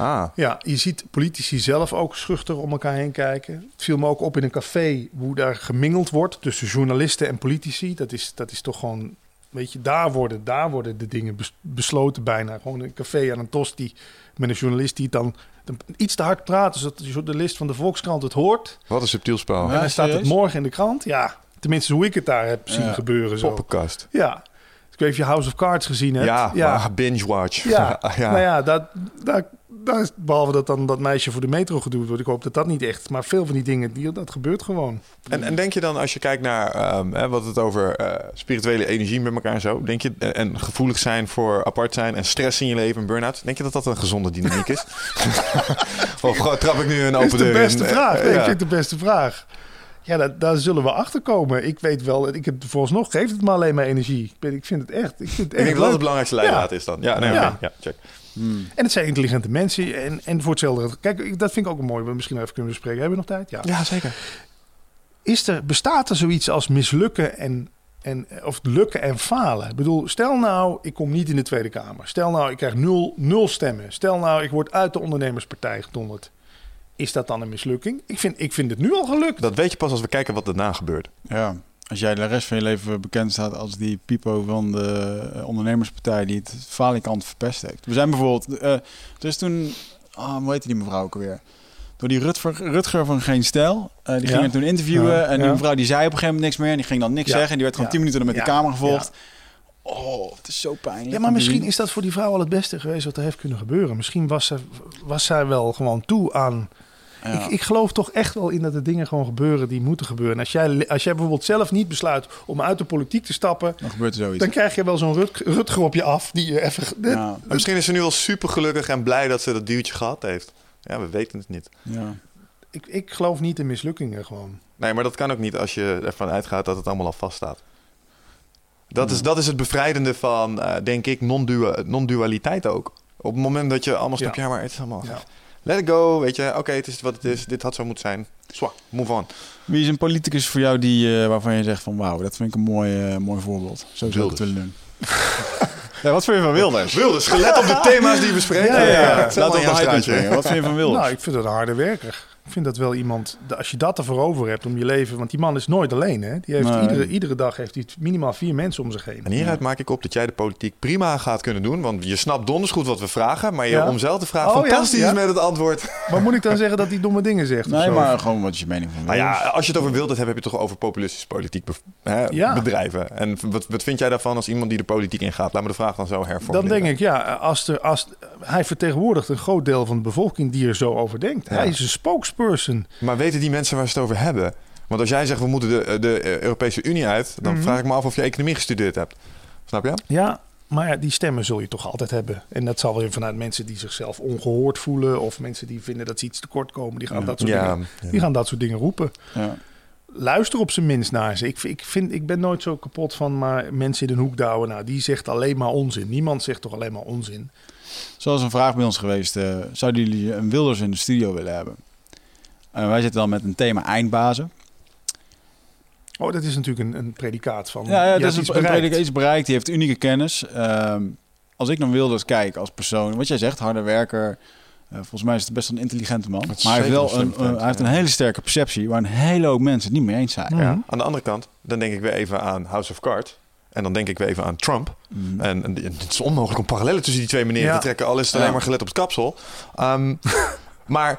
Ah, Ja, je ziet politici zelf ook schuchter om elkaar heen kijken. Het viel me ook op in een café hoe daar gemingeld wordt tussen journalisten en politici. Dat is, dat is toch gewoon... Weet je, daar worden, daar worden de dingen bes- besloten bijna. Gewoon een café aan een tosti met een journalist die het dan, dan iets te hard praat... zodat de journalist van de Volkskrant het hoort. wat een subtiel spel. Ja. en dan staat het morgen in de krant. Ja, tenminste hoe ik het daar heb zien Ja. gebeuren. Zo. Poppenkast. Ja. Ik weet of je House of Cards gezien hebt. Ja, ja. binge-watch. Ja, ja. nou ja, dat, dat, dat is, behalve dat dan dat meisje voor de metro geduwd wordt. Ik hoop dat dat niet echt. Maar veel van die dingen, die, dat gebeurt gewoon. En, en denk je dan, als je kijkt naar ehm, hè, wat het over eh, spirituele energie met elkaar en zo, denk je, en, gevoelig zijn voor apart zijn en stress in je leven en burn-out, denk je dat dat een gezonde dynamiek is? of trap ik nu een open de deur in? beste vraag. Eh, Nee, ja. Ik vind de beste vraag. Ja, dat, daar zullen we achter komen. Ik weet wel, ik heb vooralsnog geeft het me alleen maar energie. Ik, ben, ik vind het echt. Ik, vind het Ik echt denk dat het belangrijkste leidraad is dan. Ja, nee, ja check. En het zijn intelligente mensen. En, en voor hetzelfde. Kijk, dat vind ik ook een mooi. We misschien even kunnen bespreken. Hebben we nog tijd? Ja. Ja, zeker. is er, bestaat er zoiets als mislukken en, en, of lukken en falen? Ik bedoel, stel nou, ik kom niet in de Tweede Kamer. Stel nou, ik krijg nul, nul stemmen. Stel nou, ik word uit de ondernemerspartij gedonderd. Is dat dan een mislukking? Ik vind, ik vind het nu al gelukt. Dat weet je pas als we kijken wat daarna gebeurt. Ja, als jij de rest van je leven bekend staat als die Pipo van de eh, ondernemerspartij die het falikant verpest heeft. We zijn bijvoorbeeld, is toen, ah, hoe heette die mevrouw ook alweer? Door die Rutger, Rutger van Geen Stijl. eh, die Ja. ging toen interviewen Ja, en die ja. mevrouw die zei op een gegeven moment niks meer. En die ging dan niks zeggen en die werd gewoon. 10 minuten met de camera gevolgd. Oh, het is zo pijnlijk. Ja, maar misschien is dat voor die vrouw al het beste geweest wat er heeft kunnen gebeuren. Misschien was, ze, was zij wel gewoon toe aan... Ja. Ik, ik geloof toch echt wel in dat er dingen gewoon gebeuren die moeten gebeuren. En als jij, als jij bijvoorbeeld zelf niet besluit om uit de politiek te stappen... Dan gebeurt er zoiets. dan krijg je wel zo'n Rut- Rutger op je af die je even... ja, misschien is ze nu wel super gelukkig en blij dat ze dat duwtje gehad heeft. Ja, we weten het niet. ja. Ik, ik geloof niet in mislukkingen gewoon. Nee, maar dat kan ook niet als je ervan uitgaat dat het allemaal al vaststaat. Dat, is, dat is het bevrijdende van, eh, denk ik, non-dua- non-dualiteit ook. Op het moment dat je allemaal snapt, Ja. ja, maar het is allemaal... Ja. Let it go, weet je. Oké, het is wat het is. Dit had zo moeten zijn. Zwak, move on. Wie is een politicus voor jou die, eh, waarvan je zegt van wauw, dat vind ik een mooi, eh, mooi voorbeeld. Zo zou ik het willen doen. ja, wat vind je van Wilders? Wilders, gelet op de thema's die we bespreken. Ja, ja, Laat de straatje. springen. Wat vind je van Wilders? Nou, ik vind het een harde werker. Ik vind dat wel iemand, als je dat ervoor over hebt om je leven, want die man is nooit alleen. Hè? Die heeft Nee. iedere, iedere dag heeft hij minimaal vier mensen om zich heen. En hieruit maak ik op dat jij de politiek prima gaat kunnen doen. Want je snapt donders goed wat we vragen. Maar je Ja. omzeilt de vraag Oh, fantastisch ja. met het antwoord. Maar moet ik dan zeggen dat hij domme dingen zegt? of nee, zo? maar gewoon wat is je mening van Nou ja, als je het over Wilders hebt, heb je het toch over populistische politiek bev- hè, Ja. bedrijven. En wat, wat vind jij daarvan als iemand die de politiek ingaat? Laat me de vraag dan zo Dan hervormuleren. denk ik, ja, als er, als, hij vertegenwoordigt een groot deel van de bevolking die er zo over denkt. Ja. Hij is een spokesperson. Maar weten die mensen waar ze het over hebben? Want als jij zegt, we moeten de, de Europese Unie uit... dan Mhm. vraag ik me af of je economie gestudeerd hebt. Snap je? Ja, maar ja, die stemmen zul je toch altijd hebben. En dat zal weer vanuit mensen die zichzelf ongehoord voelen. Of mensen die vinden dat ze iets tekort komen. Die gaan, dat, soort dingen, die gaan dat soort dingen roepen. Ja. luister op zijn minst naar ze. Ik, ik, vind, ik ben nooit zo kapot van maar mensen in een hoek douwen. Nou, die zegt alleen maar onzin. Niemand zegt toch alleen maar onzin. Zoals een vraag bij ons geweest, eh, zouden jullie een Wilders in de studio willen hebben? En wij zitten dan met een thema eindbazen. Oh, dat is natuurlijk een, een predicaat van... Ja, dat is iets een bereikt. prediker iets bereikt. Die heeft unieke kennis. Ehm, als ik naar Wilders kijk als persoon, wat jij zegt, harde werker. eh, volgens mij is het best een intelligente man. Maar hij heeft wel een een- hij heeft een hele sterke perceptie waar een hele hoop mensen het niet mee eens zijn. Mhm. Ja. Aan de andere kant, dan denk ik weer even aan House of Cards. En dan denk ik weer even aan Trump. Mhm. En, en het is onmogelijk om parallellen tussen die twee meneeren Ja. te trekken. Al is het Ja. alleen maar gelet op het kapsel. Ehm, maar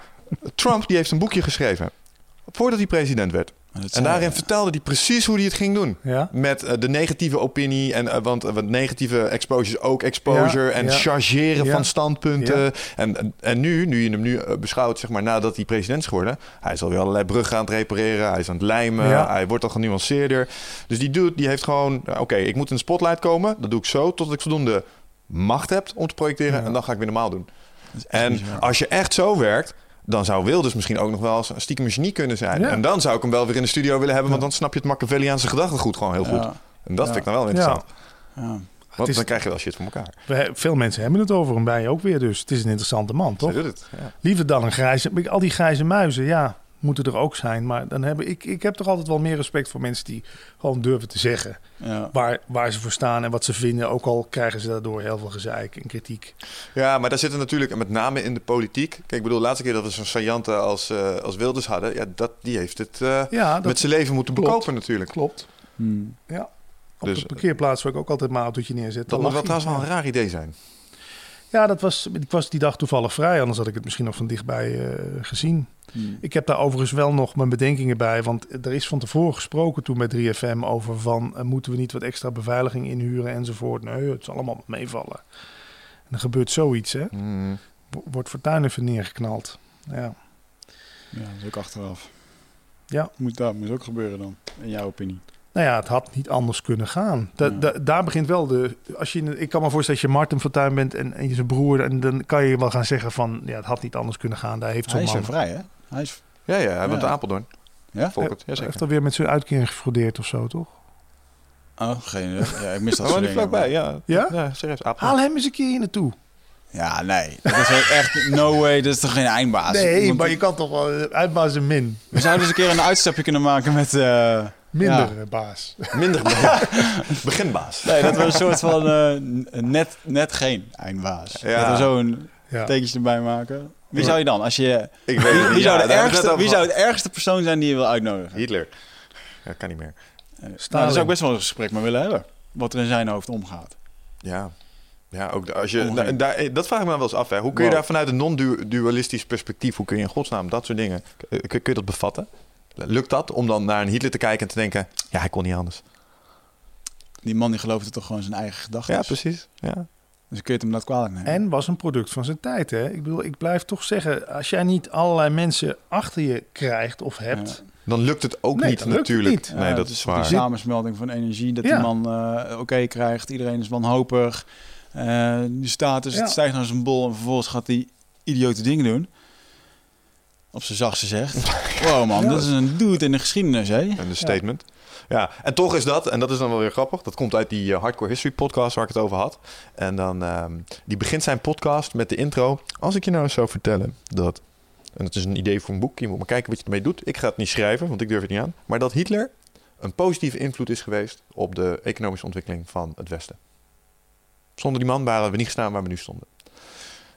Trump die heeft een boekje geschreven. Voordat hij president werd. En daarin vertelde hij precies hoe hij het ging doen. Ja? Met eh, de negatieve opinie. En, eh, want, eh, want negatieve exposure is ook exposure. Ja, en ja. chargeren Ja. van standpunten. En, en, en nu, nu je hem nu beschouwt, zeg maar, nadat hij president is geworden. Hij is alweer allerlei bruggen aan het repareren. Hij is aan het lijmen. Ja. Hij wordt al genuanceerder. Dus die dude, die heeft gewoon... Oké, ik moet in de spotlight komen. Dat doe ik zo totdat ik voldoende macht heb om te projecteren. Ja. En dan ga ik weer normaal doen. En als je echt zo werkt, dan zou Wilders misschien ook nog wel eens een stiekem genie kunnen zijn. Ja. En dan zou ik hem wel weer in de studio willen hebben, want dan snap je het Machiavelliaanse gedachtegoed gewoon heel goed. En dat Ja. vind ik dan wel interessant. ja. Want is- dan krijg je wel shit voor elkaar. We- Veel mensen hebben het over hem bij je ook weer, dus het is een interessante man, toch? Doet het. Ja. Liever dan een grijze... Al die grijze muizen, ja, moeten er ook zijn. Maar dan heb ik, ik heb toch altijd wel meer respect voor mensen die gewoon durven te zeggen Ja. waar, waar ze voor staan en wat ze vinden. Ook al krijgen ze daardoor heel veel gezeik en kritiek. ja, maar daar zitten natuurlijk, met name in de politiek. Kijk, ik bedoel, de laatste keer dat we zo'n saillante als, eh, als Wilders hadden, ja, dat, die heeft het eh, Ja, dat met zijn leven moeten klopt. bekopen natuurlijk. klopt. Hmm. Ja. Op Dus- de parkeerplaats waar ik ook altijd mijn autootje neerzet. Dat mag trouwens wel een raar idee zijn. Ja, dat was, ik was die dag toevallig vrij. Anders had ik het misschien nog van dichtbij eh, gezien. Hmm. Ik heb daar overigens wel nog mijn bedenkingen bij. Want er is van tevoren gesproken toen met 3FM over van... eh, moeten we niet wat extra beveiliging inhuren enzovoort. Nee, het zal allemaal meevallen. En dan gebeurt zoiets, hè. Hmm. Wo- Wordt Fortuyn even neergeknald. Ja. Ja, dat is ook achteraf. Ja. Moet, dat moet ook gebeuren dan, in jouw opinie. Nou ja, het had niet anders kunnen gaan. Da- Ja. da- daar begint wel de... Als je, ik kan me voorstellen dat je Martin Fortuyn bent en, en je zijn broer... en dan kan je wel gaan zeggen van... ja, het had niet anders kunnen gaan. Daar heeft zo'n Hij is man... vrij, hè? Hij is... Ja, ja, hij woont Ja. in Apeldoorn. Ja? Volkert, Hij heeft alweer met zijn uitkering gefraudeerd of zo, toch? Oh, geen idee. Ja, ik mis dat soort niet dingen. vlakbij, ja. Ja? Ja, serieus. Apeldoorn. Haal hem eens een keer hier naartoe. Ja, nee. Dat is echt no way. Dat is toch geen eindbaas? nee, Want maar je kan toch wel eh, uitbaas en min. We zouden eens een keer een uitstapje kunnen maken met... eh, Minder Ja. eh, baas. Minder beginbaas. Nee, dat we een soort van eh, net, net geen eindbaas. Ja. Dat we zo een Ja. tekentje erbij maken. Wie zou je dan? Als je, Ik weet wie, wie zou de ergste, wie zou het ergste persoon zijn die je wil uitnodigen? Hitler. Ja, kan niet meer. Eh, Nou, daar zou ik best wel een gesprek mee willen hebben. Wat er in zijn hoofd omgaat. Ja. Ja, ook als je, da- dat vraag ik me wel eens af. Hè. Hoe kun je Wow. daar vanuit een non-dualistisch perspectief, hoe kun je in godsnaam dat soort dingen, kun, kun je dat bevatten? Lukt dat om dan naar een Hitler te kijken en te denken, ja, hij kon niet anders. Die man die geloofde toch gewoon zijn eigen gedachten. Ja, precies. Ja. Dus kun je het hem dat kwalijk nemen. En was een product van zijn tijd. Hè? Ik bedoel, ik blijf toch zeggen, als jij niet allerlei mensen achter je krijgt of hebt. Ja. Dan lukt het ook Nee, niet natuurlijk. niet. Nee, Ja, dat het is Die waar. samensmelding van energie, dat Ja. die man eh, oké krijgt. Iedereen is wanhopig. Eh die status, Ja. het stijgt naar zijn bol. En vervolgens gaat hij idiote dingen doen. Op zijn zachtste zegt. Wow man, Ja. dat is een dude in de geschiedenis, hè? En de statement. Ja. en toch is dat, en dat is dan wel weer grappig, dat komt uit die eh, Hardcore History podcast waar ik het over had. En dan, ehm, die begint zijn podcast met de intro. Als ik je nou eens zou vertellen dat, en het is een idee voor een boek, je moet maar kijken wat je ermee doet. Ik ga het niet schrijven, want ik durf het niet aan. Maar dat Hitler een positieve invloed is geweest op de economische ontwikkeling van het Westen. Zonder die man waren we niet gestaan waar we nu stonden.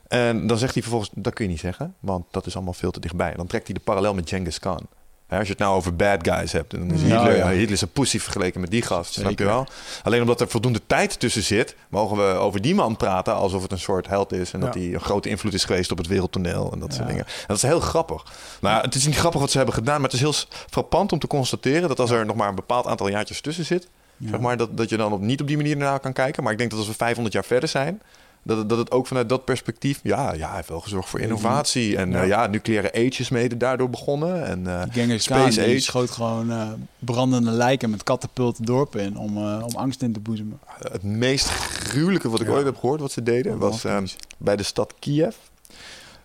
En dan zegt hij vervolgens, dat kun je niet zeggen, want dat is allemaal veel te dichtbij. Dan trekt hij de parallel met Genghis Khan. Als je het nou over bad guys hebt, dan is Ja, Hitler, ja. Hitler is een pussy vergeleken met die gast, snap je wel? Alleen omdat er voldoende tijd tussen zit, mogen we over die man praten alsof het een soort held is en dat hij een grote invloed is geweest op het wereldtoneel en dat soort dingen. En dat is heel grappig. Nou, het is niet grappig wat ze hebben gedaan, maar het is heel frappant om te constateren dat als er nog maar een bepaald aantal jaartjes tussen zit, zeg maar, dat, dat je dan op, niet op die manier naar kan kijken. Maar ik denk dat als we 500 jaar verder zijn, dat het, dat het ook vanuit dat perspectief, ja, ja, hij heeft wel gezorgd voor innovatie. En Ja. ja nucleaire age is mede daardoor begonnen. En, eh, Die Genghis Space Age. schoot gewoon eh, brandende lijken met katapulten dorpen in om, eh, om angst in te boezemen. het meest gruwelijke wat ik Ja. ooit heb gehoord wat ze deden, was ehm, bij de stad Kiev.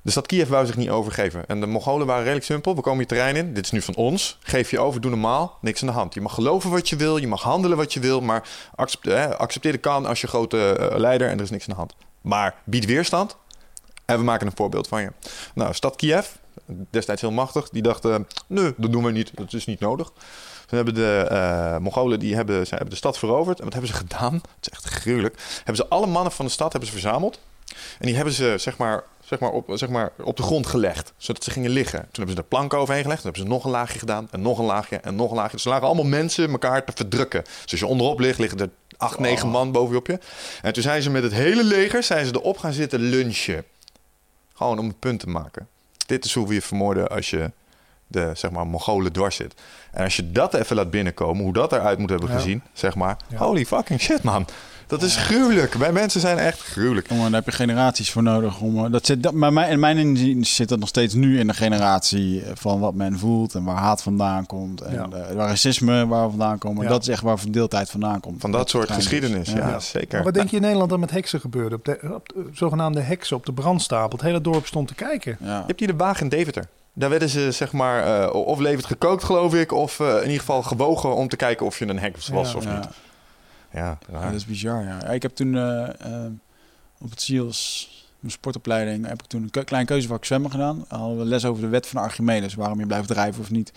De stad Kiev wou zich niet overgeven. En de Mongolen waren redelijk simpel. We komen je terrein in. Dit is nu van ons. Geef je over, doe normaal. Niks aan de hand. Je mag geloven wat je wil. Je mag handelen wat je wil. Maar accepteer, eh, de kan als je grote eh, leider en er is niks aan de hand. Maar bied weerstand. En we maken een voorbeeld van je. Nou, stad Kiev, destijds heel machtig, die dachten: nee, dat doen we niet. Dat is niet nodig. Toen hebben de eh, Mongolen die hebben, zij hebben de stad veroverd. En wat hebben ze gedaan? Het is echt gruwelijk. Hebben ze alle mannen van de stad hebben ze verzameld. En die hebben ze zeg maar, zeg maar, op, zeg maar, op de grond gelegd. Zodat ze gingen liggen. Toen hebben ze er planken overheen gelegd. Toen hebben ze nog een laagje gedaan. En nog een laagje. En nog een laagje. Dus er lagen allemaal mensen elkaar te verdrukken. Dus als je onderop ligt, liggen er acht, negen man boven je. En toen zijn ze met het hele leger zijn ze erop gaan zitten lunchen. Gewoon om een punt te maken. Dit is hoe we je vermoorden als je de zeg maar, Mongolen dwars zit. En als je dat even laat binnenkomen, hoe dat eruit moet hebben Ja. gezien, zeg maar. Ja. Holy fucking shit, man. Dat is gruwelijk. Wij mensen zijn echt gruwelijk. Jongen, daar heb je generaties voor nodig. Om, eh, dat zit, dat, maar mijn, in mijn inzien zit dat nog steeds nu in de generatie eh, van wat men voelt en waar haat vandaan komt. En Ja. eh, waar racisme waar we vandaan komen. Ja. Dat is echt waar verdeeldheid vandaan komt. Van dat soort geschiedenis, ja, Ja. zeker. Maar wat denk je in Nederland dan met heksen gebeurde? Op de, op de zogenaamde heksen op de brandstapel. Het hele dorp stond te kijken. Ja. Je hebt hier de wagen in Deventer. Daar werden ze zeg maar eh, of levend gekookt, geloof ik, of in ieder geval gewogen om te kijken of je een hek was Ja. of Ja. niet. Ja, dat is bizar, ja. Ik heb toen eh, eh, op het SEALS, mijn sportopleiding, heb ik toen een ke- klein keuzevak zwemmen gedaan. Dan hadden we les over de wet van Archimedes, waarom je blijft drijven of niet.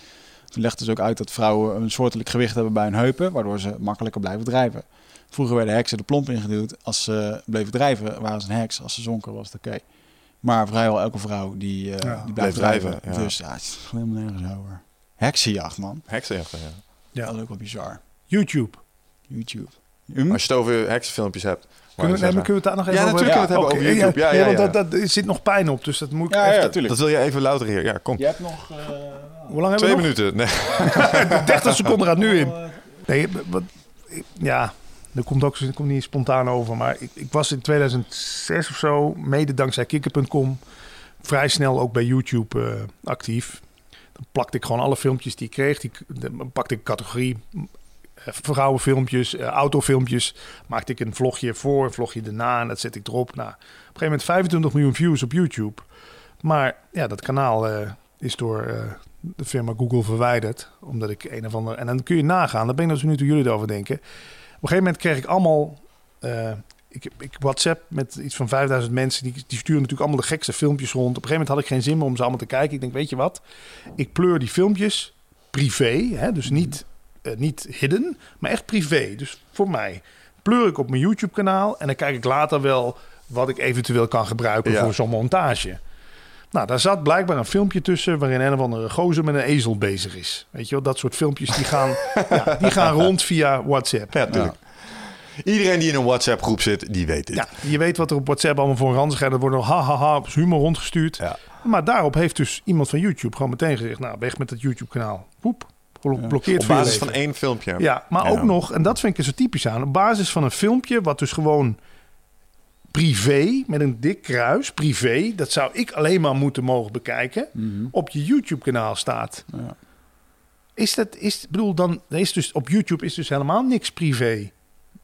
Toen legden ze ook uit dat vrouwen een soortelijk gewicht hebben bij hun heupen, waardoor ze makkelijker blijven drijven. Vroeger werden heksen de plomp ingeduwd. Als ze bleven drijven, waren ze een heks. Als ze zonken, was het oké. Maar vrijwel elke vrouw die, eh, Ja. die blijft Bleef drijven. drijven, ja. Dus ja, het is helemaal nergens over. Heksenjacht, man. Heksenjachten, ja. Ja. Dat is ook wel bizar. YouTube. YouTube. Hm? Als je het over heksenfilmpjes hebt. Kunnen we, nee, maar kunnen we het daar nog Ja, even over natuurlijk kunnen we het hebben Oké, over YouTube. Ja, ja, want ja. dat, dat, er zit nog pijn op, dus dat moet ik Ja, ja, even... tuurlijk. Dat wil je even louter hier. Ja, kom. Je hebt nog... eh, Hoe lang Twee hebben we minuten. Nee. nog? 30 seconden gaat nu in. Nee, wat, ja, dat komt ook dat komt niet spontaan over. Maar ik, ik was in 2006 of zo, mede dankzij kikker.com, vrij snel ook bij YouTube eh, actief. Dan plakte ik gewoon alle filmpjes die ik kreeg. Die, dan pakte ik een categorie eh, vrouwenfilmpjes, eh, autofilmpjes. Maakte ik een vlogje voor, een vlogje erna en dat zet ik erop. Nou, op een gegeven moment 25 miljoen views op YouTube. Maar ja, dat kanaal eh, is door eh, de firma Google verwijderd. Omdat ik een of andere... En dan kun je nagaan, dat ben ik dus nu toen jullie erover denken. Op een gegeven moment kreeg ik allemaal... eh, ik, ik WhatsApp met iets van 5000 mensen. Die, die sturen natuurlijk allemaal de gekste filmpjes rond. Op een gegeven moment had ik geen zin meer om ze allemaal te kijken. Ik denk, weet je wat? Ik pleur die filmpjes privé. Hè, dus niet, eh, niet hidden, maar echt privé. Dus voor mij. Pleur ik op mijn YouTube kanaal. En dan kijk ik later wel wat ik eventueel kan gebruiken Ja. voor zo'n montage. Nou, daar zat blijkbaar een filmpje tussen waarin een of andere gozer met een ezel bezig is. Weet je wel, dat soort filmpjes die gaan, ja, die gaan rond via WhatsApp. Ja, natuurlijk. Iedereen die in een WhatsApp groep zit, die weet dit. Ja, je weet wat er op WhatsApp allemaal voor een ranzigheid. Er wordt nog ha ha ha op humor rondgestuurd. Ja. Maar daarop heeft dus iemand van YouTube gewoon meteen gezegd... nou, weg met het YouTube-kanaal. Poep, blokkeert Op basis van één filmpje. Ja, maar Ja. ook nog, en dat vind ik er zo typisch aan... op basis van een filmpje wat dus gewoon privé... met een dik kruis, privé... dat zou ik alleen maar moeten mogen bekijken... Mhm. op je YouTube-kanaal staat. Ja. Is dat, is, bedoel, dan is dus op YouTube is dus helemaal niks privé.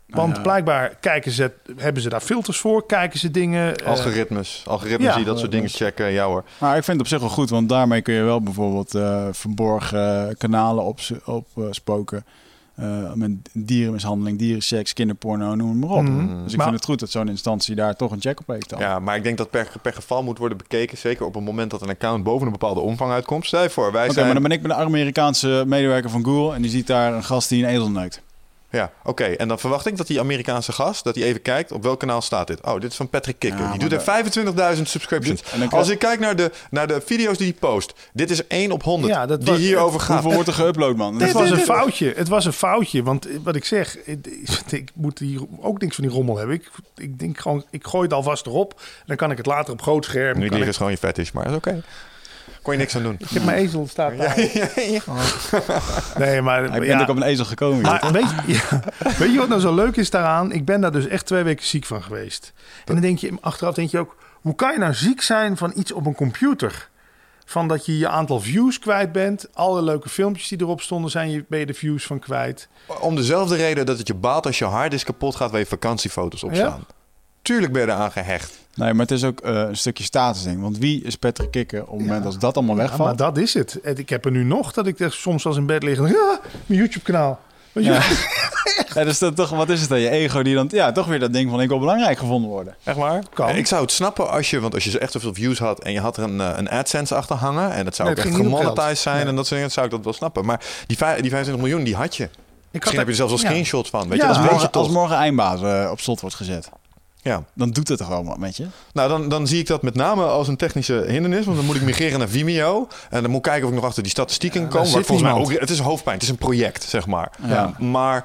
Want ja. blijkbaar kijken ze, hebben ze daar filters voor, kijken ze dingen. eh, Algoritmes. Algoritmes Ja. die dat soort dingen checken. Ja hoor. Maar ik vind het op zich wel goed, want daarmee kun je wel bijvoorbeeld eh, verborgen kanalen opspoken. Op, spoken. Eh, met dierenmishandeling, dierenseks, kinderporno, noem het maar op. Mhm. Dus ik Maar- vind het goed dat zo'n instantie daar toch een check op heeft dan. Ja, maar ik denk dat per, per geval moet worden bekeken. Zeker op het moment dat een account boven een bepaalde omvang uitkomt. Stel je voor, wij Oké, zijn... maar dan ben ik met een Amerikaanse medewerker van Google en die ziet daar een gast die een ezel neukt. Ja, oké. En dan verwacht ik dat die Amerikaanse gast, dat hij even kijkt op welk kanaal staat dit. Oh, dit is van Patrick Kikker. Ja, die doet er 25.000 subscriptions. Als ik kijk naar de, naar de video's die hij post. Dit is 1 op 100 Ja, dat die was- hierover gaat. Hoeveel wordt er geüpload, man? Het was een foutje. Het was een foutje. Want wat ik zeg, ik, ik moet hier ook niks van die rommel hebben. Ik, ik denk gewoon, ik gooi het alvast erop. Dan kan ik het later op groot scherm. Nu kan die ik, is gewoon je fetish, maar is oké. Kon je niks aan doen. ik heb mijn ezel staat daar. Nee, maar, Ik ben ja, ook op een ezel gekomen. Maar weet je, ja, weet je wat nou zo leuk is daaraan? Ik ben daar dus echt twee weken ziek van geweest. En dan denk je, achteraf denk je ook, hoe kan je nou ziek zijn van iets op een computer? Van dat je je aantal views kwijt bent. Alle leuke filmpjes die erop stonden, zijn je, ben je de views van kwijt. Om dezelfde reden dat het je baat als je harddisk kapot gaat waar je vakantiefoto's op Ja. Tuurlijk ben je eraan gehecht. Nee, maar het is ook eh, een stukje status ding. Want wie is Patrick Kikker op het moment als dat allemaal Ja, wegvalt? maar dat is het. Ik heb er nu nog dat ik er soms als in bed lig ja, mijn YouTube kanaal. Weet je Ja. Ja, dus dat, toch, wat is het dan? Je ego die dan ja, toch weer dat ding van ik wil belangrijk gevonden worden. Echt waar? Kan. Ik zou het snappen als je, want als je echt zoveel views had en je had er een, eh, een AdSense achter hangen en dat zou Nee, ook het echt gemonetized zijn Nee. en dat soort dingen, zou ik dat wel snappen. Maar die, die 25 miljoen, die had je. Ik Misschien heb je er zelfs wel ja. screenshots van. Weet Ja, je, dat Als weet je morgen, als morgen eindbaas eh, op slot wordt gezet, Ja. dan doet het toch wel wat met je? Nou, dan, dan zie ik dat met name als een technische hindernis. Want dan moet ik migreren naar Vimeo. En dan moet ik kijken of ik nog achter die statistieken kom. Maar zit volgens mij ook, het is een hoofdpijn. Het is een project, zeg maar. Ja. Maar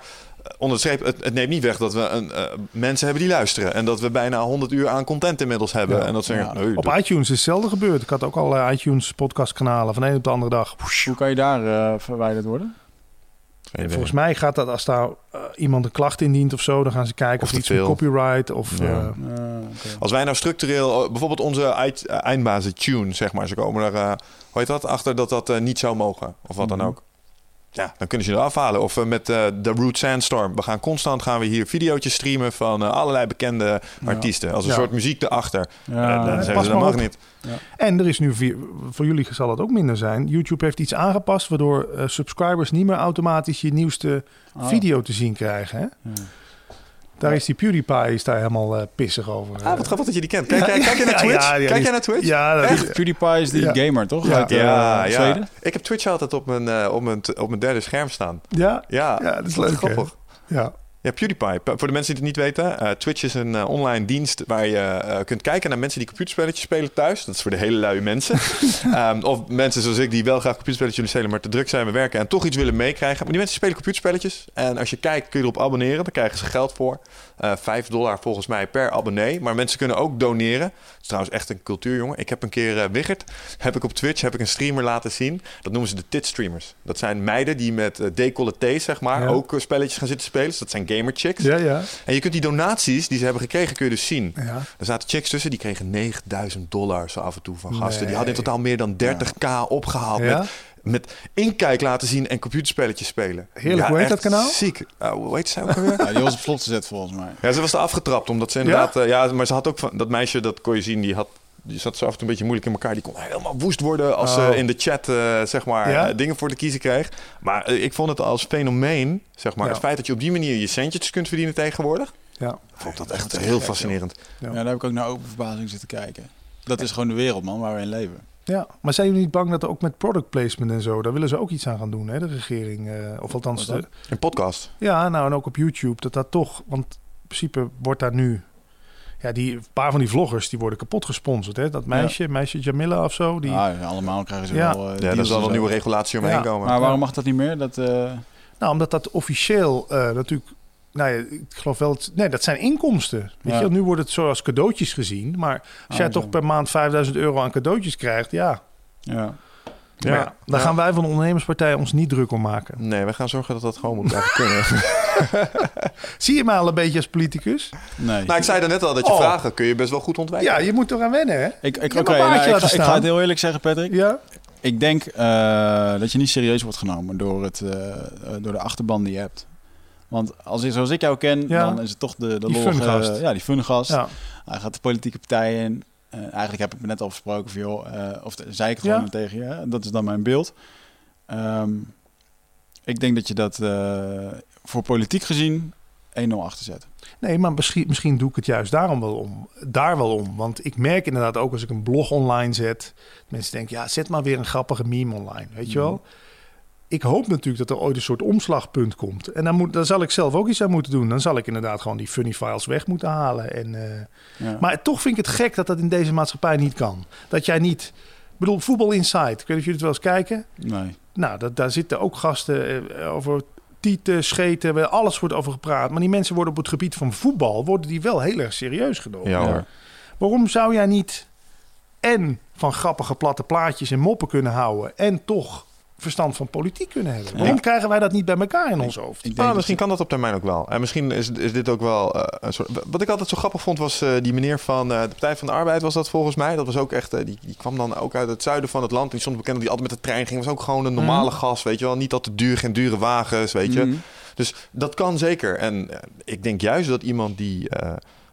onder de streep, het, het neemt niet weg dat we een, eh, mensen hebben die luisteren. En dat we bijna 100 uur aan content inmiddels hebben. Ja. En dat ze zeggen, Ja. nee, Op iTunes is hetzelfde gebeurd. Ik had ook al eh, iTunes podcastkanalen van de een op de andere dag. Hoe kan je daar eh, verwijderd worden? Geen idee. Volgens mij gaat dat als daar eh, iemand een klacht indient of zo, dan gaan ze kijken Of iets met veel. copyright of Ja. eh, oké. Als wij nou structureel, eh, bijvoorbeeld onze eind- eh, eindbazen tune, zeg maar, ze komen er, eh, hoe heet dat, achter dat dat niet zou mogen, of wat dan Mhm. ook. Ja, dan kunnen ze eraf halen. Of eh, met eh, de Root Sandstorm. We gaan constant gaan we hier video's streamen van eh, allerlei bekende Ja. artiesten. Als een Ja. soort muziek erachter. Ja, Eh, pas zeggen ze, dat mag op. niet. En er is nu, voor jullie zal het ook minder zijn. YouTube heeft iets aangepast waardoor eh, subscribers niet meer automatisch je nieuwste Oh. video te zien krijgen. Hè? Ja. Daar is die PewDiePie is daar helemaal eh, pissig over. Ah, wat grappig dat je die kent. Kijk, jij- kijk jij naar Twitch? ja, ja, kijk jij naar Twitch? Ja, dat is, PewDiePie is die Ja. gamer, toch? Ja. Uit eh, ja? Ik heb Twitch altijd op mijn, eh, op mijn, op mijn derde scherm staan. ja, Ja, Ja, dat is leuk, hè? grappig. ja. Ja, PewDiePie. Voor de mensen die het niet weten, eh, Twitch is een eh, online dienst waar je eh, kunt kijken naar mensen die computerspelletjes spelen thuis. Dat is voor de hele luie mensen. Ehm, of mensen zoals ik die wel graag computerspelletjes willen spelen, maar te druk zijn met werken en toch iets willen meekrijgen. Maar die mensen spelen computerspelletjes. En als je kijkt, kun je erop abonneren. Dan krijgen ze geld voor. Eh 5 dollar volgens mij per abonnee. Maar mensen kunnen ook doneren. Het is trouwens echt een cultuurjongen. Ik heb een keer eh Wiggert, heb ik op Twitch, heb ik een streamer laten zien. Dat noemen ze de tit streamers. Dat zijn meiden die met uh, decolletés, zeg maar, Ja. ook eh, spelletjes gaan zitten spelen. Dus dat zijn gamer chicks. ja, ja. En je kunt die donaties die ze hebben gekregen, kun je dus zien. ja. Er zaten chicks tussen, die kregen 9000 dollar zo af en toe van gasten. Die hadden in totaal meer dan 30k opgehaald. Met, met inkijk laten zien en computerspelletjes spelen. Heerlijk, hoe heet dat kanaal? Ziek. Uh, hoe heet ze ook alweer? Ja, die was op slot gezet volgens mij. Ja, ze was er afgetrapt omdat ze inderdaad... eh, Ja, maar ze had ook van... Dat meisje, dat kon je zien, die had... Die zat zo af en toe een beetje moeilijk in elkaar. Die kon helemaal woest worden als Oh. ze in de chat eh, zeg maar, Ja? eh, dingen voor te kiezen kreeg. Maar ik vond het als fenomeen, zeg maar, Ja. het feit dat je op die manier je centjes kunt verdienen tegenwoordig. ja. Vond ik dat echt heel fascinerend. Ja. Ja, daar heb ik ook naar open verbazing zitten kijken. Dat is gewoon de wereld, man, waar we in leven. Ja, maar zijn jullie niet bang dat er ook met product placement en zo, daar willen ze ook iets aan gaan doen, hè, de regering? eh, of althans, de, Een podcast. ja, nou en ook op YouTube, dat dat toch, want in principe wordt daar nu, ja, die een paar van die vloggers die worden kapot gesponsord, hè? Dat meisje, meisje Jamila of zo, die, Ah, ja, allemaal krijgen ze Ja. wel. eh, Ja, daar zal wel nieuwe regulatie omheen Ja. komen. Maar waarom mag dat niet meer? Dat, eh, nou, omdat dat officieel eh, natuurlijk, nou ja, ik geloof wel, het, nee, dat zijn inkomsten. Weet Ja. je, nu wordt het zo als cadeautjes gezien, maar als Ah, jij zo. toch per maand 5000 euro aan cadeautjes krijgt, ja, ja. Ja. Maar ja, daar Ja. gaan wij van de ondernemerspartij ons niet druk om maken. Nee, we gaan zorgen dat dat gewoon moet blijven kunnen. Zie je mij al een beetje als politicus? Nee. nou, ik zei daarnet al dat je Oh. vragen kun je best wel goed ontwijken. Ja, je moet eraan wennen, hè? ik, ik, nou, ik, ga, ik ga staan. het heel eerlijk zeggen, Patrick. Ja. Ik denk eh, dat je niet serieus wordt genomen door, het, eh, door de achterban die je hebt. Want als ik, zoals ik jou ken, Ja. dan is het toch de, de Die lollige-. Ja, die fungast. ja. Hij gaat de politieke partijen in. Eh, eigenlijk heb ik me net al versproken van, joh, eh, of de- zei ik het Ja. gewoon tegen je. Dat is dan mijn beeld. Ehm, ik denk dat je dat eh, voor politiek gezien 1-0 achter zet. Nee, maar misschien, misschien doe ik het juist daarom wel om. Daar wel om. Want ik merk inderdaad ook als ik een blog online zet. Mensen denken, ja, zet maar weer een grappige meme online. Weet je wel? Ik hoop natuurlijk dat er ooit een soort omslagpunt komt. En dan, moet, dan zal ik zelf ook iets aan moeten doen. Dan zal ik inderdaad gewoon die funny files weg moeten halen. En, eh, Ja. Maar toch vind ik het gek dat dat in deze maatschappij niet kan. Dat jij niet... Ik bedoel, Voetbal Insight. Ik weet niet of jullie het wel eens kijken. nee. Nou, dat, daar zitten ook gasten eh, over tieten, scheten, waar alles wordt over gepraat. Maar die mensen worden op het gebied van voetbal, worden die wel heel erg serieus genomen. Ja, Ja. hoor. Waarom zou jij niet en van grappige platte plaatjes en moppen kunnen houden en toch verstand van politiek kunnen hebben? Waarom Ja. krijgen wij dat niet bij elkaar in ons hoofd? Ik denk Ah, dat misschien kan dat op termijn ook wel. En misschien is, is dit ook wel eh, een soort... Wat ik altijd zo grappig vond was eh, die meneer van eh, de Partij van de Arbeid was dat volgens mij. Dat was ook echt... die, die kwam dan ook uit het zuiden van het land. En die stond bekend dat hij altijd met de trein ging. Was ook gewoon een normale gas, weet je wel. Niet al te duur, geen dure wagens, weet je. Mhm. Dus dat kan zeker. En ik denk juist dat iemand die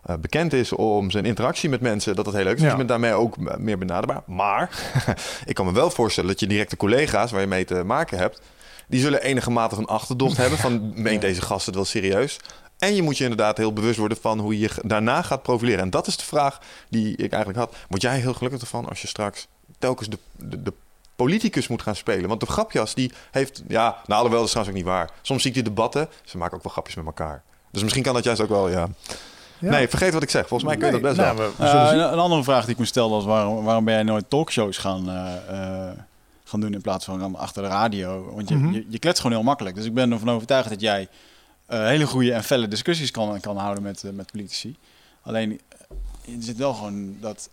eh, bekend is om zijn interactie met mensen, dat dat heel leuk is. Ja. Dus je bent daarmee ook meer benaderbaar. Maar ik kan me wel voorstellen dat je directe collega's waar je mee te maken hebt, die zullen enige mate een achterdocht hebben van meent deze gast het wel serieus. En je moet je inderdaad heel bewust worden van hoe je je daarna gaat profileren. En dat is de vraag die ik eigenlijk had. Word jij heel gelukkig ervan als je straks telkens de, de, de politicus moet gaan spelen? Want de grapjas die heeft... Ja, nou alhoewel, dat is trouwens ook niet waar. Soms zie ik die debatten, ze maken ook wel grapjes met elkaar. Dus misschien kan dat juist ook wel, ja. Ja. Nee, vergeet wat ik zeg. Volgens mij kun je dat best nou, wel. we- we zullen Eh, een, een andere vraag die ik me stelde was: waarom, waarom ben jij nooit talkshows gaan, eh, eh, gaan doen in plaats van dan achter de radio? Want je, Mhm. je, je kletst gewoon heel makkelijk. Dus ik ben ervan overtuigd dat jij eh, hele goede en felle discussies kan, kan houden met, met politici. Alleen, er zit wel gewoon dat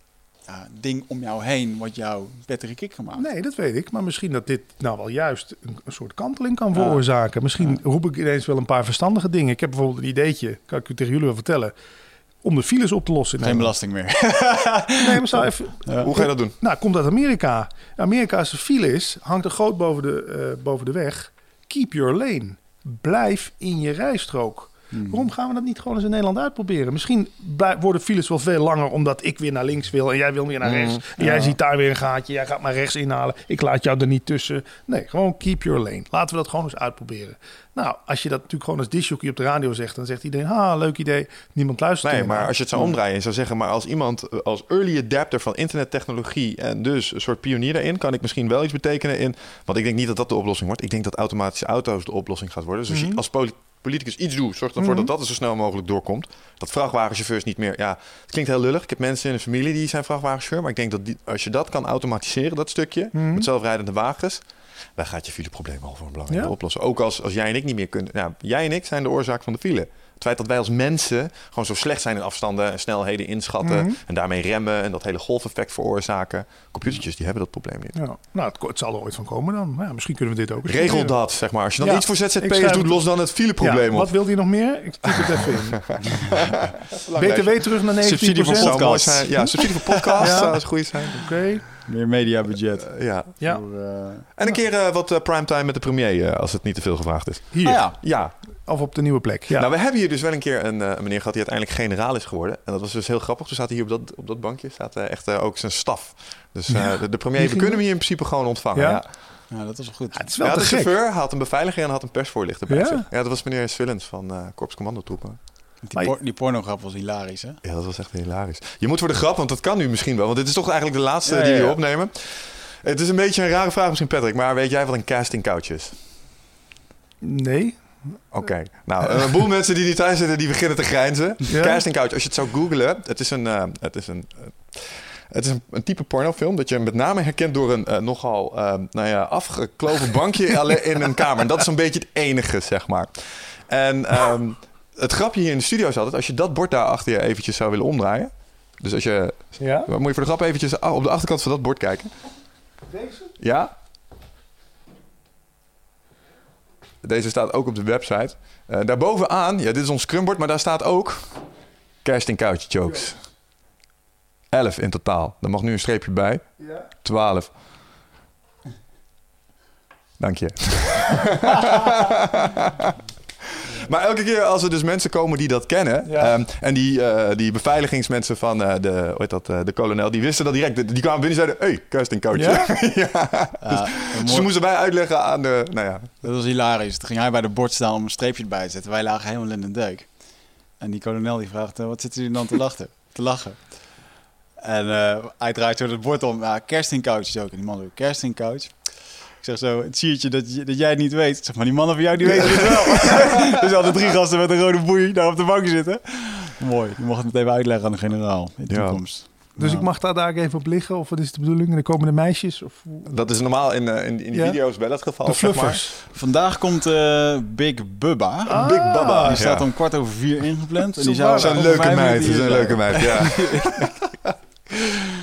ja, ding om jou heen wat jou Patrick Kik gemaakt. Nee, dat weet ik. Maar misschien dat dit nou wel juist een, een soort kanteling kan veroorzaken. Misschien roep ik ineens wel een paar verstandige dingen. Ik heb bijvoorbeeld een ideetje, kan ik u tegen jullie wel vertellen, om de files op te lossen. in Geen belasting meer. Nee, maar zou even... Hoe ga je dat doen? Nou, komt uit Amerika. Amerika's files hangt er groot boven de, eh, boven de weg. Keep your lane. Blijf in je rijstrook. Waarom gaan we dat niet gewoon eens in Nederland uitproberen? Misschien worden files wel veel langer omdat ik weer naar links wil en jij wil weer naar rechts. En jij ziet daar weer een gaatje, jij gaat maar rechts inhalen. Ik laat jou er niet tussen. Nee, gewoon keep your lane. Laten we dat gewoon eens uitproberen. Nou, als je dat natuurlijk gewoon als disjockey op de radio zegt, dan zegt iedereen, ha, leuk idee. Niemand luistert Nee, maar als je het zou omdraaien en zou zeggen... maar als iemand als early adapter van internettechnologie... en dus een soort pionier daarin... kan ik misschien wel iets betekenen in... want ik denk niet dat dat de oplossing wordt. Ik denk dat automatische auto's de oplossing gaat worden. Dus als je als politicus iets doet... zorg ervoor dat dat er zo snel mogelijk doorkomt. Dat vrachtwagenchauffeurs niet meer... Ja, het klinkt heel lullig. Ik heb mensen in de familie die zijn vrachtwagenchauffeur... maar ik denk dat die, als je dat kan automatiseren, dat stukje... met zelfrijdende wagens... dan gaat je fileprobleem al voor een belangrijke Ja. oplossen. Ook als, als jij en ik niet meer kunnen... Nou, jij en ik zijn de oorzaak van de file. Het feit dat wij als mensen gewoon zo slecht zijn in afstanden en snelheden inschatten en daarmee remmen en dat hele golfeffect veroorzaken. Computertjes die hebben dat probleem niet. Ja, nou, het, zal er ooit van komen dan. Maar ja, misschien kunnen we dit ook eens Regel dat, zeg maar. Als je dan Ja, iets voor ZZP'ers doet, los dan het fileprobleem Ja, op. wat wil hij nog meer? Ik typ het even in. BTW terug naar 19%. Subsidie voor podcast. Ja, subsidie voor podcast Ja. zou eens goed zijn. Oké. Meer mediabudget. Eh, ja. Ja, Voor, eh, En een keer eh, wat primetime met de premier, als het niet te veel gevraagd is. hier. ah ja, Ja, Of op de nieuwe plek. Ja. Nou, we hebben hier dus wel een keer een, eh, een meneer gehad die uiteindelijk generaal is geworden. En dat was dus heel grappig. Toen zaten hier op dat, op dat bankje staat eh, echt eh, ook zijn staf. Dus eh, de, de premier, we kunnen hem hier in principe gewoon ontvangen. Ja? Ja. ja, dat was wel goed. Ja, het is wel te een gek. chauffeur, had een beveiliger en had een persvoorlichter bij Ja? zich. Ja, dat was meneer Swillens van eh Korps Commandotroepen. Die, por die pornograf was hilarisch, hè? Ja, dat was echt hilarisch. Je moet voor de grap, want dat kan nu misschien wel. Want dit is toch eigenlijk de laatste Ja, die ja, we ja. opnemen. Het is een beetje een rare vraag misschien, Patrick. Maar weet jij wat een casting couch is? Nee. Oké. Nou, een boel mensen die niet thuis zitten, die beginnen te grijnzen. Ja. Casting Couch, als je het zou googlen, het is een, eh, het is een, eh, het is een, een type pornofilm dat je met name herkent door een eh, nogal nou ja, afgekloven bankje alleen in een kamer. En dat is een beetje het enige, zeg maar. En ehm, het grapje hier in de studio is altijd, als je dat bord daar achter je eventjes zou willen omdraaien. Dus als je, Ja? moet je voor de grap eventjes op de achterkant van dat bord kijken. Deze? Ja. Deze staat ook op de website. Eh daarbovenaan, ja, dit is ons scrumbord, maar daar staat ook casting couch jokes. 11 in totaal. Daar mag nu een streepje bij. Ja. 12. Dank je. maar elke keer als er dus mensen komen die dat kennen... Ja. ehm, en die, eh, die beveiligingsmensen van eh, de, hoe heet dat, eh, de kolonel... die wisten dat direct. Die kwamen binnen en zeiden... hey, casting couch. Ja? Dus mooi- ze moesten wij uitleggen aan de... Nou ja, Dat was hilarisch. Toen ging hij bij de bord staan om een streepje erbij te zetten. Wij lagen helemaal in de deuk. En die kolonel die vraagt, wat zitten jullie dan te lachen? te lachen? En hij draait zo het bord om. Ja, kerstingcouch is ook. En die man ook, kerstingcouch. Zeg zo, het siertje dat, je- dat jij het niet weet. Ik zeg, maar die mannen van jou, die weten het wel. dus hadden drie gasten met een rode boei daar op de bank zitten. Mooi, je mag het meteen even uitleggen aan de generaal in de Ja. toekomst. Dus Nou, ik mag daar daar even op liggen? Of wat is de bedoeling? En dan komen de meisjes? Of dat is normaal in, eh, in, in die Ja. video's wel het geval. de zeg maar. fluffers? Vandaag komt eh, Big Bubba. Ah. Big Baba. Die staat ja. om kwart over vier ingepland. En die zou over leuke meid. minuten Zo'n hier leuke zijn. meid, ja.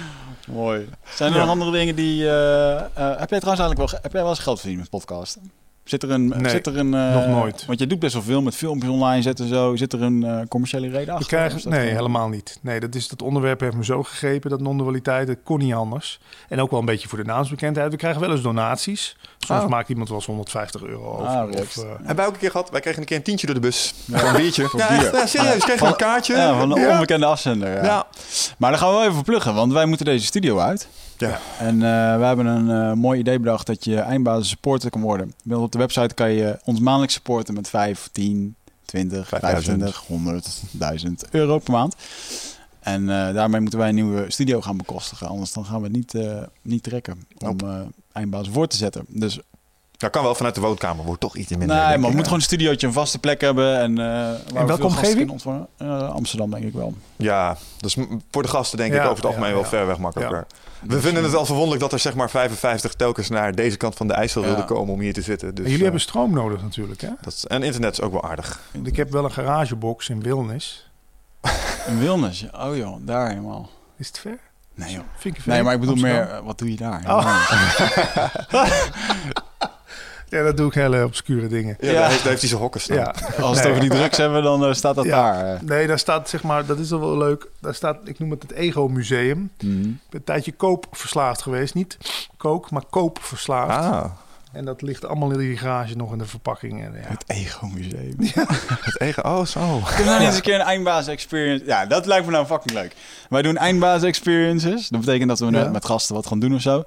Mooi. Zijn er Ja. nog andere dingen die... eh, eh, heb jij trouwens eigenlijk wel, heb jij wel eens geld verdiend met podcasten? Zit er een... Nee, zit er een eh, nog nooit. Want je doet best wel veel met filmpjes online zetten en zo. Zit er een eh, commerciële reden achter? Ik krijg, Of is dat nee, gewoon- helemaal niet. Nee, dat, is, dat onderwerp heeft me zo gegrepen, dat non-dualiteit. Dat kon niet anders. En ook wel een beetje voor de naamsbekendheid. We krijgen wel eens donaties. Soms Ah. maakt iemand wel eens 150 euro over. Ah, of, eh, Hebben wij ook een keer gehad? Wij kregen een keer een tientje door de bus. Voor een biertje. Voor ja, bier. ja, serieus. We kregen een kaartje. Ja, van een Ja. onbekende afzender. Ja. Ja. Maar daar gaan we wel even pluggen, want wij moeten deze studio uit. Ja. En eh, we hebben een eh, mooi idee bedacht dat je eindbasis supporter kan worden. Op de website kan je ons maandelijks supporten met 5, 10, 20, 25, 100, 1000 euro per maand. En eh, daarmee moeten wij een nieuwe studio gaan bekostigen. Anders dan gaan we het niet, niet trekken om eindbasis voor te zetten. Dus Dat kan wel vanuit de woonkamer. Wordt toch iets minder. Nee, maar we moeten gewoon een studiootje, een vaste plek hebben. En, eh waar we welke omgeving? Eh, Amsterdam, denk ik wel. Ja, dus voor de gasten denk Ja, ik over het algemeen ja, wel ja. ver weg makkelijker. We vinden het wel verwonderlijk dat er zeg maar 55 telkens naar deze kant van de IJssel Ja. wilden komen om hier te zitten. Dus, En jullie eh, hebben stroom nodig natuurlijk, hè? dat is, en internet is ook wel aardig. Ik heb wel een garagebox in Wilnis. In Wilnis. Oh joh, daar helemaal. Is het ver? Nee joh. Vind je ver? Nee, maar ik bedoel Amsterdam? meer, wat doe je daar? Oh. Ja, dat doe ik hele obscure dingen. Ja, Ja. Daar, heeft, daar heeft hij zijn hokken staan. Ja. Als we het Nee. over die drugs hebben, dan eh, staat dat Ja. daar. eh. Nee, daar staat zeg maar, dat is wel wel leuk. Daar staat, ik noem het het Ego Museum. Ik Mhm. ben een tijdje koopverslaafd geweest. Niet kook, maar koopverslaafd. Ah, En dat ligt allemaal in die garage nog in de verpakking. En, ja. Het Ego Museum. het eigen. Oh, zo. Kunnen we nou eens een keer een eindbaas experience? Ja, dat lijkt me nou fucking leuk. Wij doen eindbaas experiences. Dat betekent dat we Ja. net met gasten wat gaan doen of zo.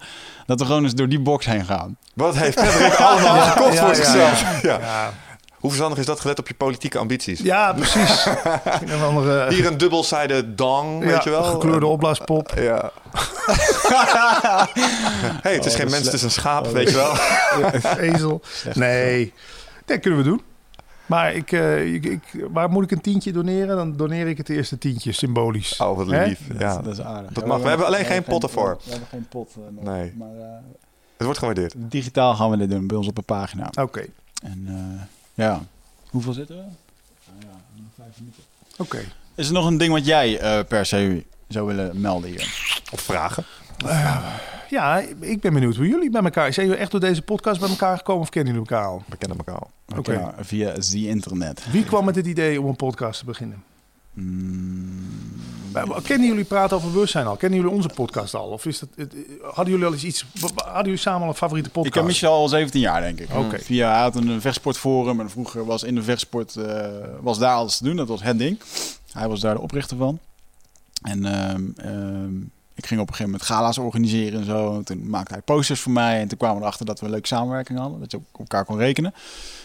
Dat we gewoon eens door die box heen gaan. Wat heeft Patrick allemaal Ja, gekocht ja, voor ja, zichzelf? Ja. Hoe verstandig is dat gelet op je politieke ambities? ja precies. een andere Hier een dubbelzijde dong, ja, weet je wel? gekleurde opblaaspop. Ja. hey, het is Oh, geen mens, het is een schaap, weet je wel? Ezel. Nee, dat kunnen we doen. Maar ik, eh, ik, ik, waar moet ik een tientje doneren? Dan doneer ik het eerste tientje, symbolisch. Oh, wat lief. Dat, Ja. is, dat is aardig. Dat Ja, mag. We hebben alleen we geen potten voor. We hebben geen pot. eh, nog. Nee. Maar eh, Het wordt gewaardeerd. digitaal gaan we dit doen bij ons op een pagina. Oké, En eh, ja, hoeveel zitten we? Nou ja, nog vijf minuten. oké. Is er nog een ding wat jij eh, per se zou willen melden hier? Of vragen. Ja, ik ben benieuwd hoe jullie bij elkaar... Zijn jullie echt door deze podcast bij elkaar gekomen of kennen jullie elkaar al? We kennen elkaar al. Oké. Via the internet. Wie kwam met het idee om een podcast te beginnen? Mm, Kennen jullie praten over bewustzijn al? Kennen jullie onze podcast al? Of is dat, hadden jullie al eens iets... Hadden jullie samen al een favoriete podcast? Ik ken Michel al 17 jaar, denk ik. Via, hij had een vechtsportforum en vroeger was in de vechtsport, eh, was daar alles te doen. Dat was het ding. Hij was daar de oprichter van. En ehm, ehm, ik ging op een gegeven moment gala's organiseren en zo. En toen maakte hij posters voor mij. En toen kwamen we erachter dat we een leuke samenwerking hadden. Dat je op elkaar kon rekenen.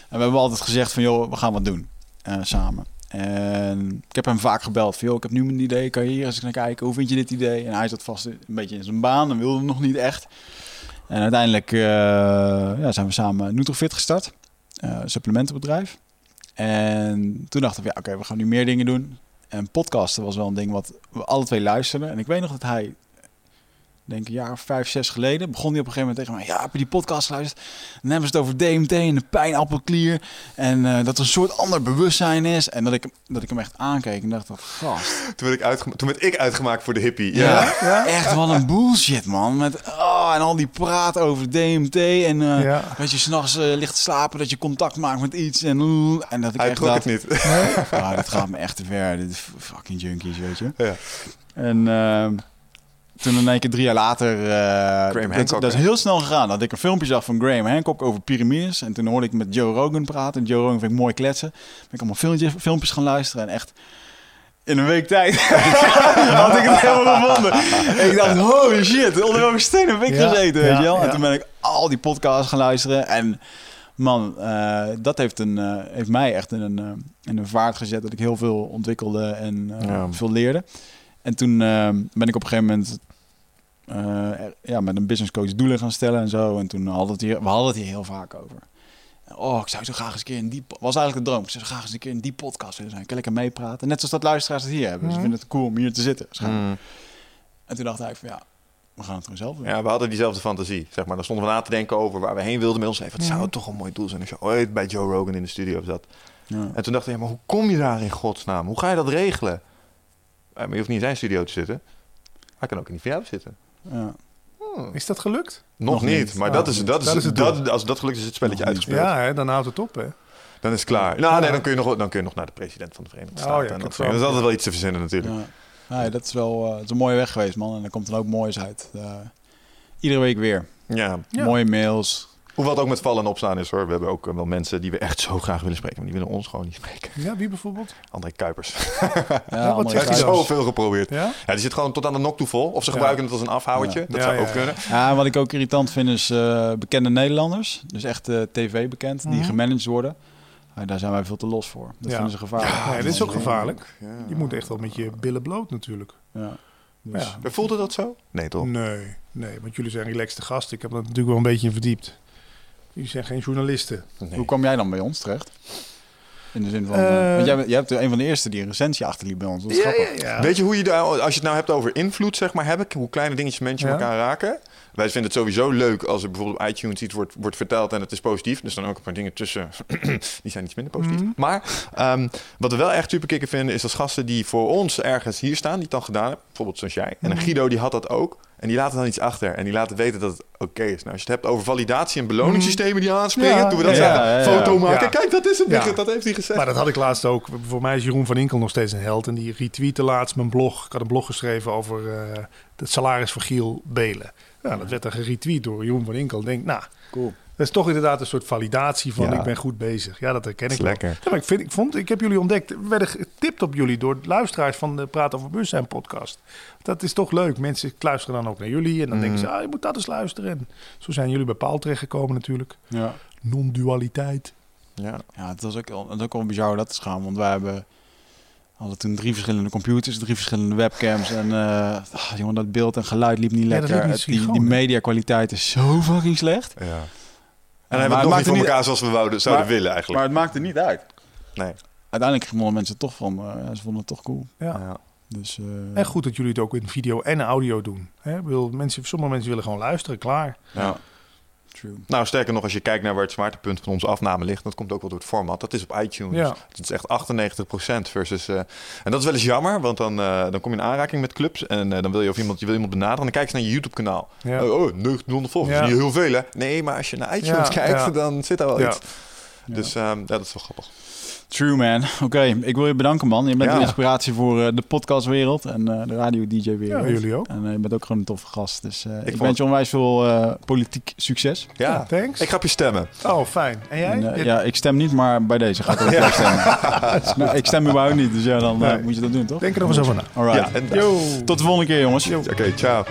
En we hebben altijd gezegd van, joh, we gaan wat doen eh, samen. En ik heb hem vaak gebeld van, ik heb nu een idee. Kan je hier eens naar kijken? Hoe vind je dit idee? En hij zat vast een beetje in zijn baan en wilde nog niet echt. En uiteindelijk eh, ja, zijn we samen Nutrofit gestart. eh, supplementenbedrijf. En toen dachten we, ja, oké, we gaan nu meer dingen doen. En podcasten was wel een ding wat we alle twee luisterden. En ik weet nog dat hij, denk een jaar of vijf, zes geleden, begon hij op een gegeven moment tegen mij, ja, heb je die podcast geluisterd? Dan hebben ze het over DMT en de pijnappelklier. En eh, dat er een soort ander bewustzijn is. En dat ik, dat ik hem echt aankeek en dacht, dat gast. Toen werd, ik uitgema- toen werd ik uitgemaakt voor de hippie. Ja, Ja. echt wat een bullshit, man. Met, oh, en al die praat over DMT en eh, Ja. dat je s'nachts eh ligt te slapen, dat je contact maakt met iets. En, en dat ik Hij echt dacht, het niet. ah, dit gaat me echt te ver. Dit fucking junkies, weet je. Ja. En ehm, toen in één keer drie jaar later... eh, dat, Hancock, dat is heel snel gegaan. Dat ik een filmpje zag van Graham Hancock over piramides. En toen hoorde ik met Joe Rogan praten. En Joe Rogan vind ik mooi kletsen. Ben ik allemaal filmpjes, filmpjes gaan luisteren. En echt... In een week tijd had ik het helemaal gevonden. En ik dacht, holy shit, onder welke steen heb ik Ja, gezeten, weet je wel? En ja. toen ben ik al die podcasts gaan luisteren. En man, eh, dat heeft, een, eh, heeft mij echt in een, in een vaart gezet dat ik heel veel ontwikkelde en eh, Ja. veel leerde. En toen ben ik op een gegeven moment eh, ja, met een business coach doelen gaan stellen en zo. En toen hadden we het hier, we hadden het hier heel vaak over. Oh, ik zou zo graag eens een keer in die... was eigenlijk de droom. Ik zou zo graag eens een keer in die podcast willen zijn. Kan ik er meepraten? Net zoals dat luisteraars het hier hebben. Mhm. ze vinden het cool om hier te zitten. Mm. En toen dacht ik van ja, we gaan het gewoon zelf doen. Ja, we hadden diezelfde fantasie. Zeg maar. Dan stonden we na te denken over waar we heen wilden met ons leven. Wat zou het toch een mooi doel zijn als je ooit bij Joe Rogan in de studio zat. Ja. En toen dachten we, ja, maar hoe kom je daar in godsnaam? Hoe ga je dat regelen? Ja, maar je hoeft niet in zijn studio te zitten. Hij kan ook niet van jou zitten. Ja. Is dat gelukt? Nog, Nog niet, niet. maar Oh, dat is, dat is, dat is het dat, als dat gelukt is, is het spelletje Nog uitgespeeld. Ja, hè, dan houdt het op, hè? Dan is het klaar. Nou, nee, dan kun, je nog, dan kun je nog naar de president van de Verenigde Oh, Staten. ja, en ik dat is altijd wel iets te verzinnen natuurlijk. Ja. Ja, dat is wel eh, het is een mooie weg geweest, man. En er komt dan ook moois uit. Eh, iedere week weer. Ja. Ja. Mooie mails. Hoewel het ook met vallen en opstaan is hoor. We hebben ook eh, wel mensen die we echt zo graag willen spreken, maar die willen ons gewoon niet spreken. Ja, wie bijvoorbeeld? André Kuipers. Ja, wat Echt hij zoveel geprobeerd. Ja? Ja, die zit gewoon tot aan de nok toe vol. Of ze Ja. gebruiken het als een afhouwertje. Ja. Dat Ja, zou ja, ook ja. kunnen. Ja, wat ik ook irritant vind is eh, bekende Nederlanders. Dus echt eh, tv bekend, die Mhm. gemanaged worden. Ja, daar zijn wij veel te los voor. Dat Ja. vinden ze gevaarlijk. Ja, dit is ook gevaarlijk. Ja. Je moet echt wel met je billen bloot natuurlijk. Ja. Dus, Ja. Voelde dat zo? Nee, toch? Nee, nee, want jullie zijn relaxte gasten. Ik heb dat natuurlijk wel een beetje in verdiept. Jullie zijn geen journalisten. Nee. Hoe kwam jij dan bij ons terecht? In de zin van... Eh, eh, want jij, hebt een van de eerste die een recensie achterliep bij ons. Dat is grappig. ja. Weet je hoe je daar, als je het nou hebt over invloed, zeg maar, hebben, hoe kleine dingetjes mensen Ja. elkaar raken? Wij vinden het sowieso leuk als er bijvoorbeeld op iTunes iets wordt, wordt verteld en het is positief. Dus dan ook een paar dingen tussen, die zijn iets minder positief. Mhm. Maar ehm, wat we wel echt super kicken vinden, is als gasten die voor ons ergens hier staan, die het dan gedaan hebben. Bijvoorbeeld zoals jij. En een Mhm. Guido die had dat ook. En die laten dan iets achter. En die laten weten dat het oké is. Nou, als je het hebt over validatie en beloningssystemen die aanspringen. Ja, doen we dat ja. Foto maken. Kijk, dat is het. Dat heeft hij gezegd. Maar dat had ik laatst ook. Voor mij is Jeroen van Inkel nog steeds een held. En die retweette laatst mijn blog. Ik had een blog geschreven over eh, het salaris van Giel Belen. Ja, dat werd dan geretweet door Jeroen van Inkel. Denk, nou, Cool. dat is toch inderdaad een soort validatie van Ja. ik ben goed bezig. Ja, dat herken Dat ik lekker. Ja, maar ik, vind, ik, vond, ik heb jullie ontdekt. We werden getipt op jullie door luisteraars van de Praat over Bewustzijn podcast. Dat is toch leuk. Mensen luisteren dan ook naar jullie. En dan denken ze, ah, je moet dat eens luisteren. En zo zijn jullie bij Paul terechtgekomen natuurlijk. Ja. Non-dualiteit. Ja. Ja, het was ook, al- het is ook wel bizar hoe dat is gaan. Want wij hebben hadden toen drie verschillende computers, drie verschillende webcams. En eh, ah, jongen, dat beeld en geluid liep niet Ja, lekker. liep niet Het- die, hè? mediakwaliteit is zo fucking slecht. ja. En hij het heeft het nog niet maakte voor niet- elkaar zoals we wouden, zouden Maar- willen eigenlijk. Maar het maakte niet uit. nee. Uiteindelijk vonden mensen het toch van, eh, ja, ze vonden het toch cool. Ja. Ja. Dus, eh, En goed dat jullie het ook in video en audio doen. Hè? Ik bedoel, mensen, sommige mensen willen gewoon luisteren, klaar. Ja. True. Nou, sterker nog, als je kijkt naar waar het zwaartepunt van onze afname ligt, dat komt ook wel door het format. Dat is op iTunes. Ja. Het is echt 98% versus. eh, en dat is wel eens jammer, want dan, eh, dan kom je in aanraking met clubs en eh, dan wil je of iemand, je wil iemand benaderen. En dan kijk je naar je YouTube-kanaal. Ja. Oh, oh, 1900 volgers. Ja. Dat niet heel veel, hè? Nee, maar als je naar iTunes kijkt, dan zit daar wel Ja. Dus ehm, ja, dat is wel grappig. True man. Oké, ik wil je bedanken man. Je bent Ja. een inspiratie voor eh, de podcastwereld en eh, de radio-dj-wereld. Ja, jullie ook. En eh, je bent ook gewoon een toffe gast. Dus eh, ik, vond- wens je onwijs veel eh, politiek succes. Ja, Ja, thanks. ik ga op je stemmen. Oh, fijn. En jij? En, Je- ja, ik stem niet, maar bij deze ga ik ook wel stemmen. Nou, ik stem überhaupt niet, dus ja, dan Nee. moet je dat doen, toch? Denk er nog eens over na. Alright. Ja, en, Yo. Tot de volgende keer, jongens. Oké, ciao.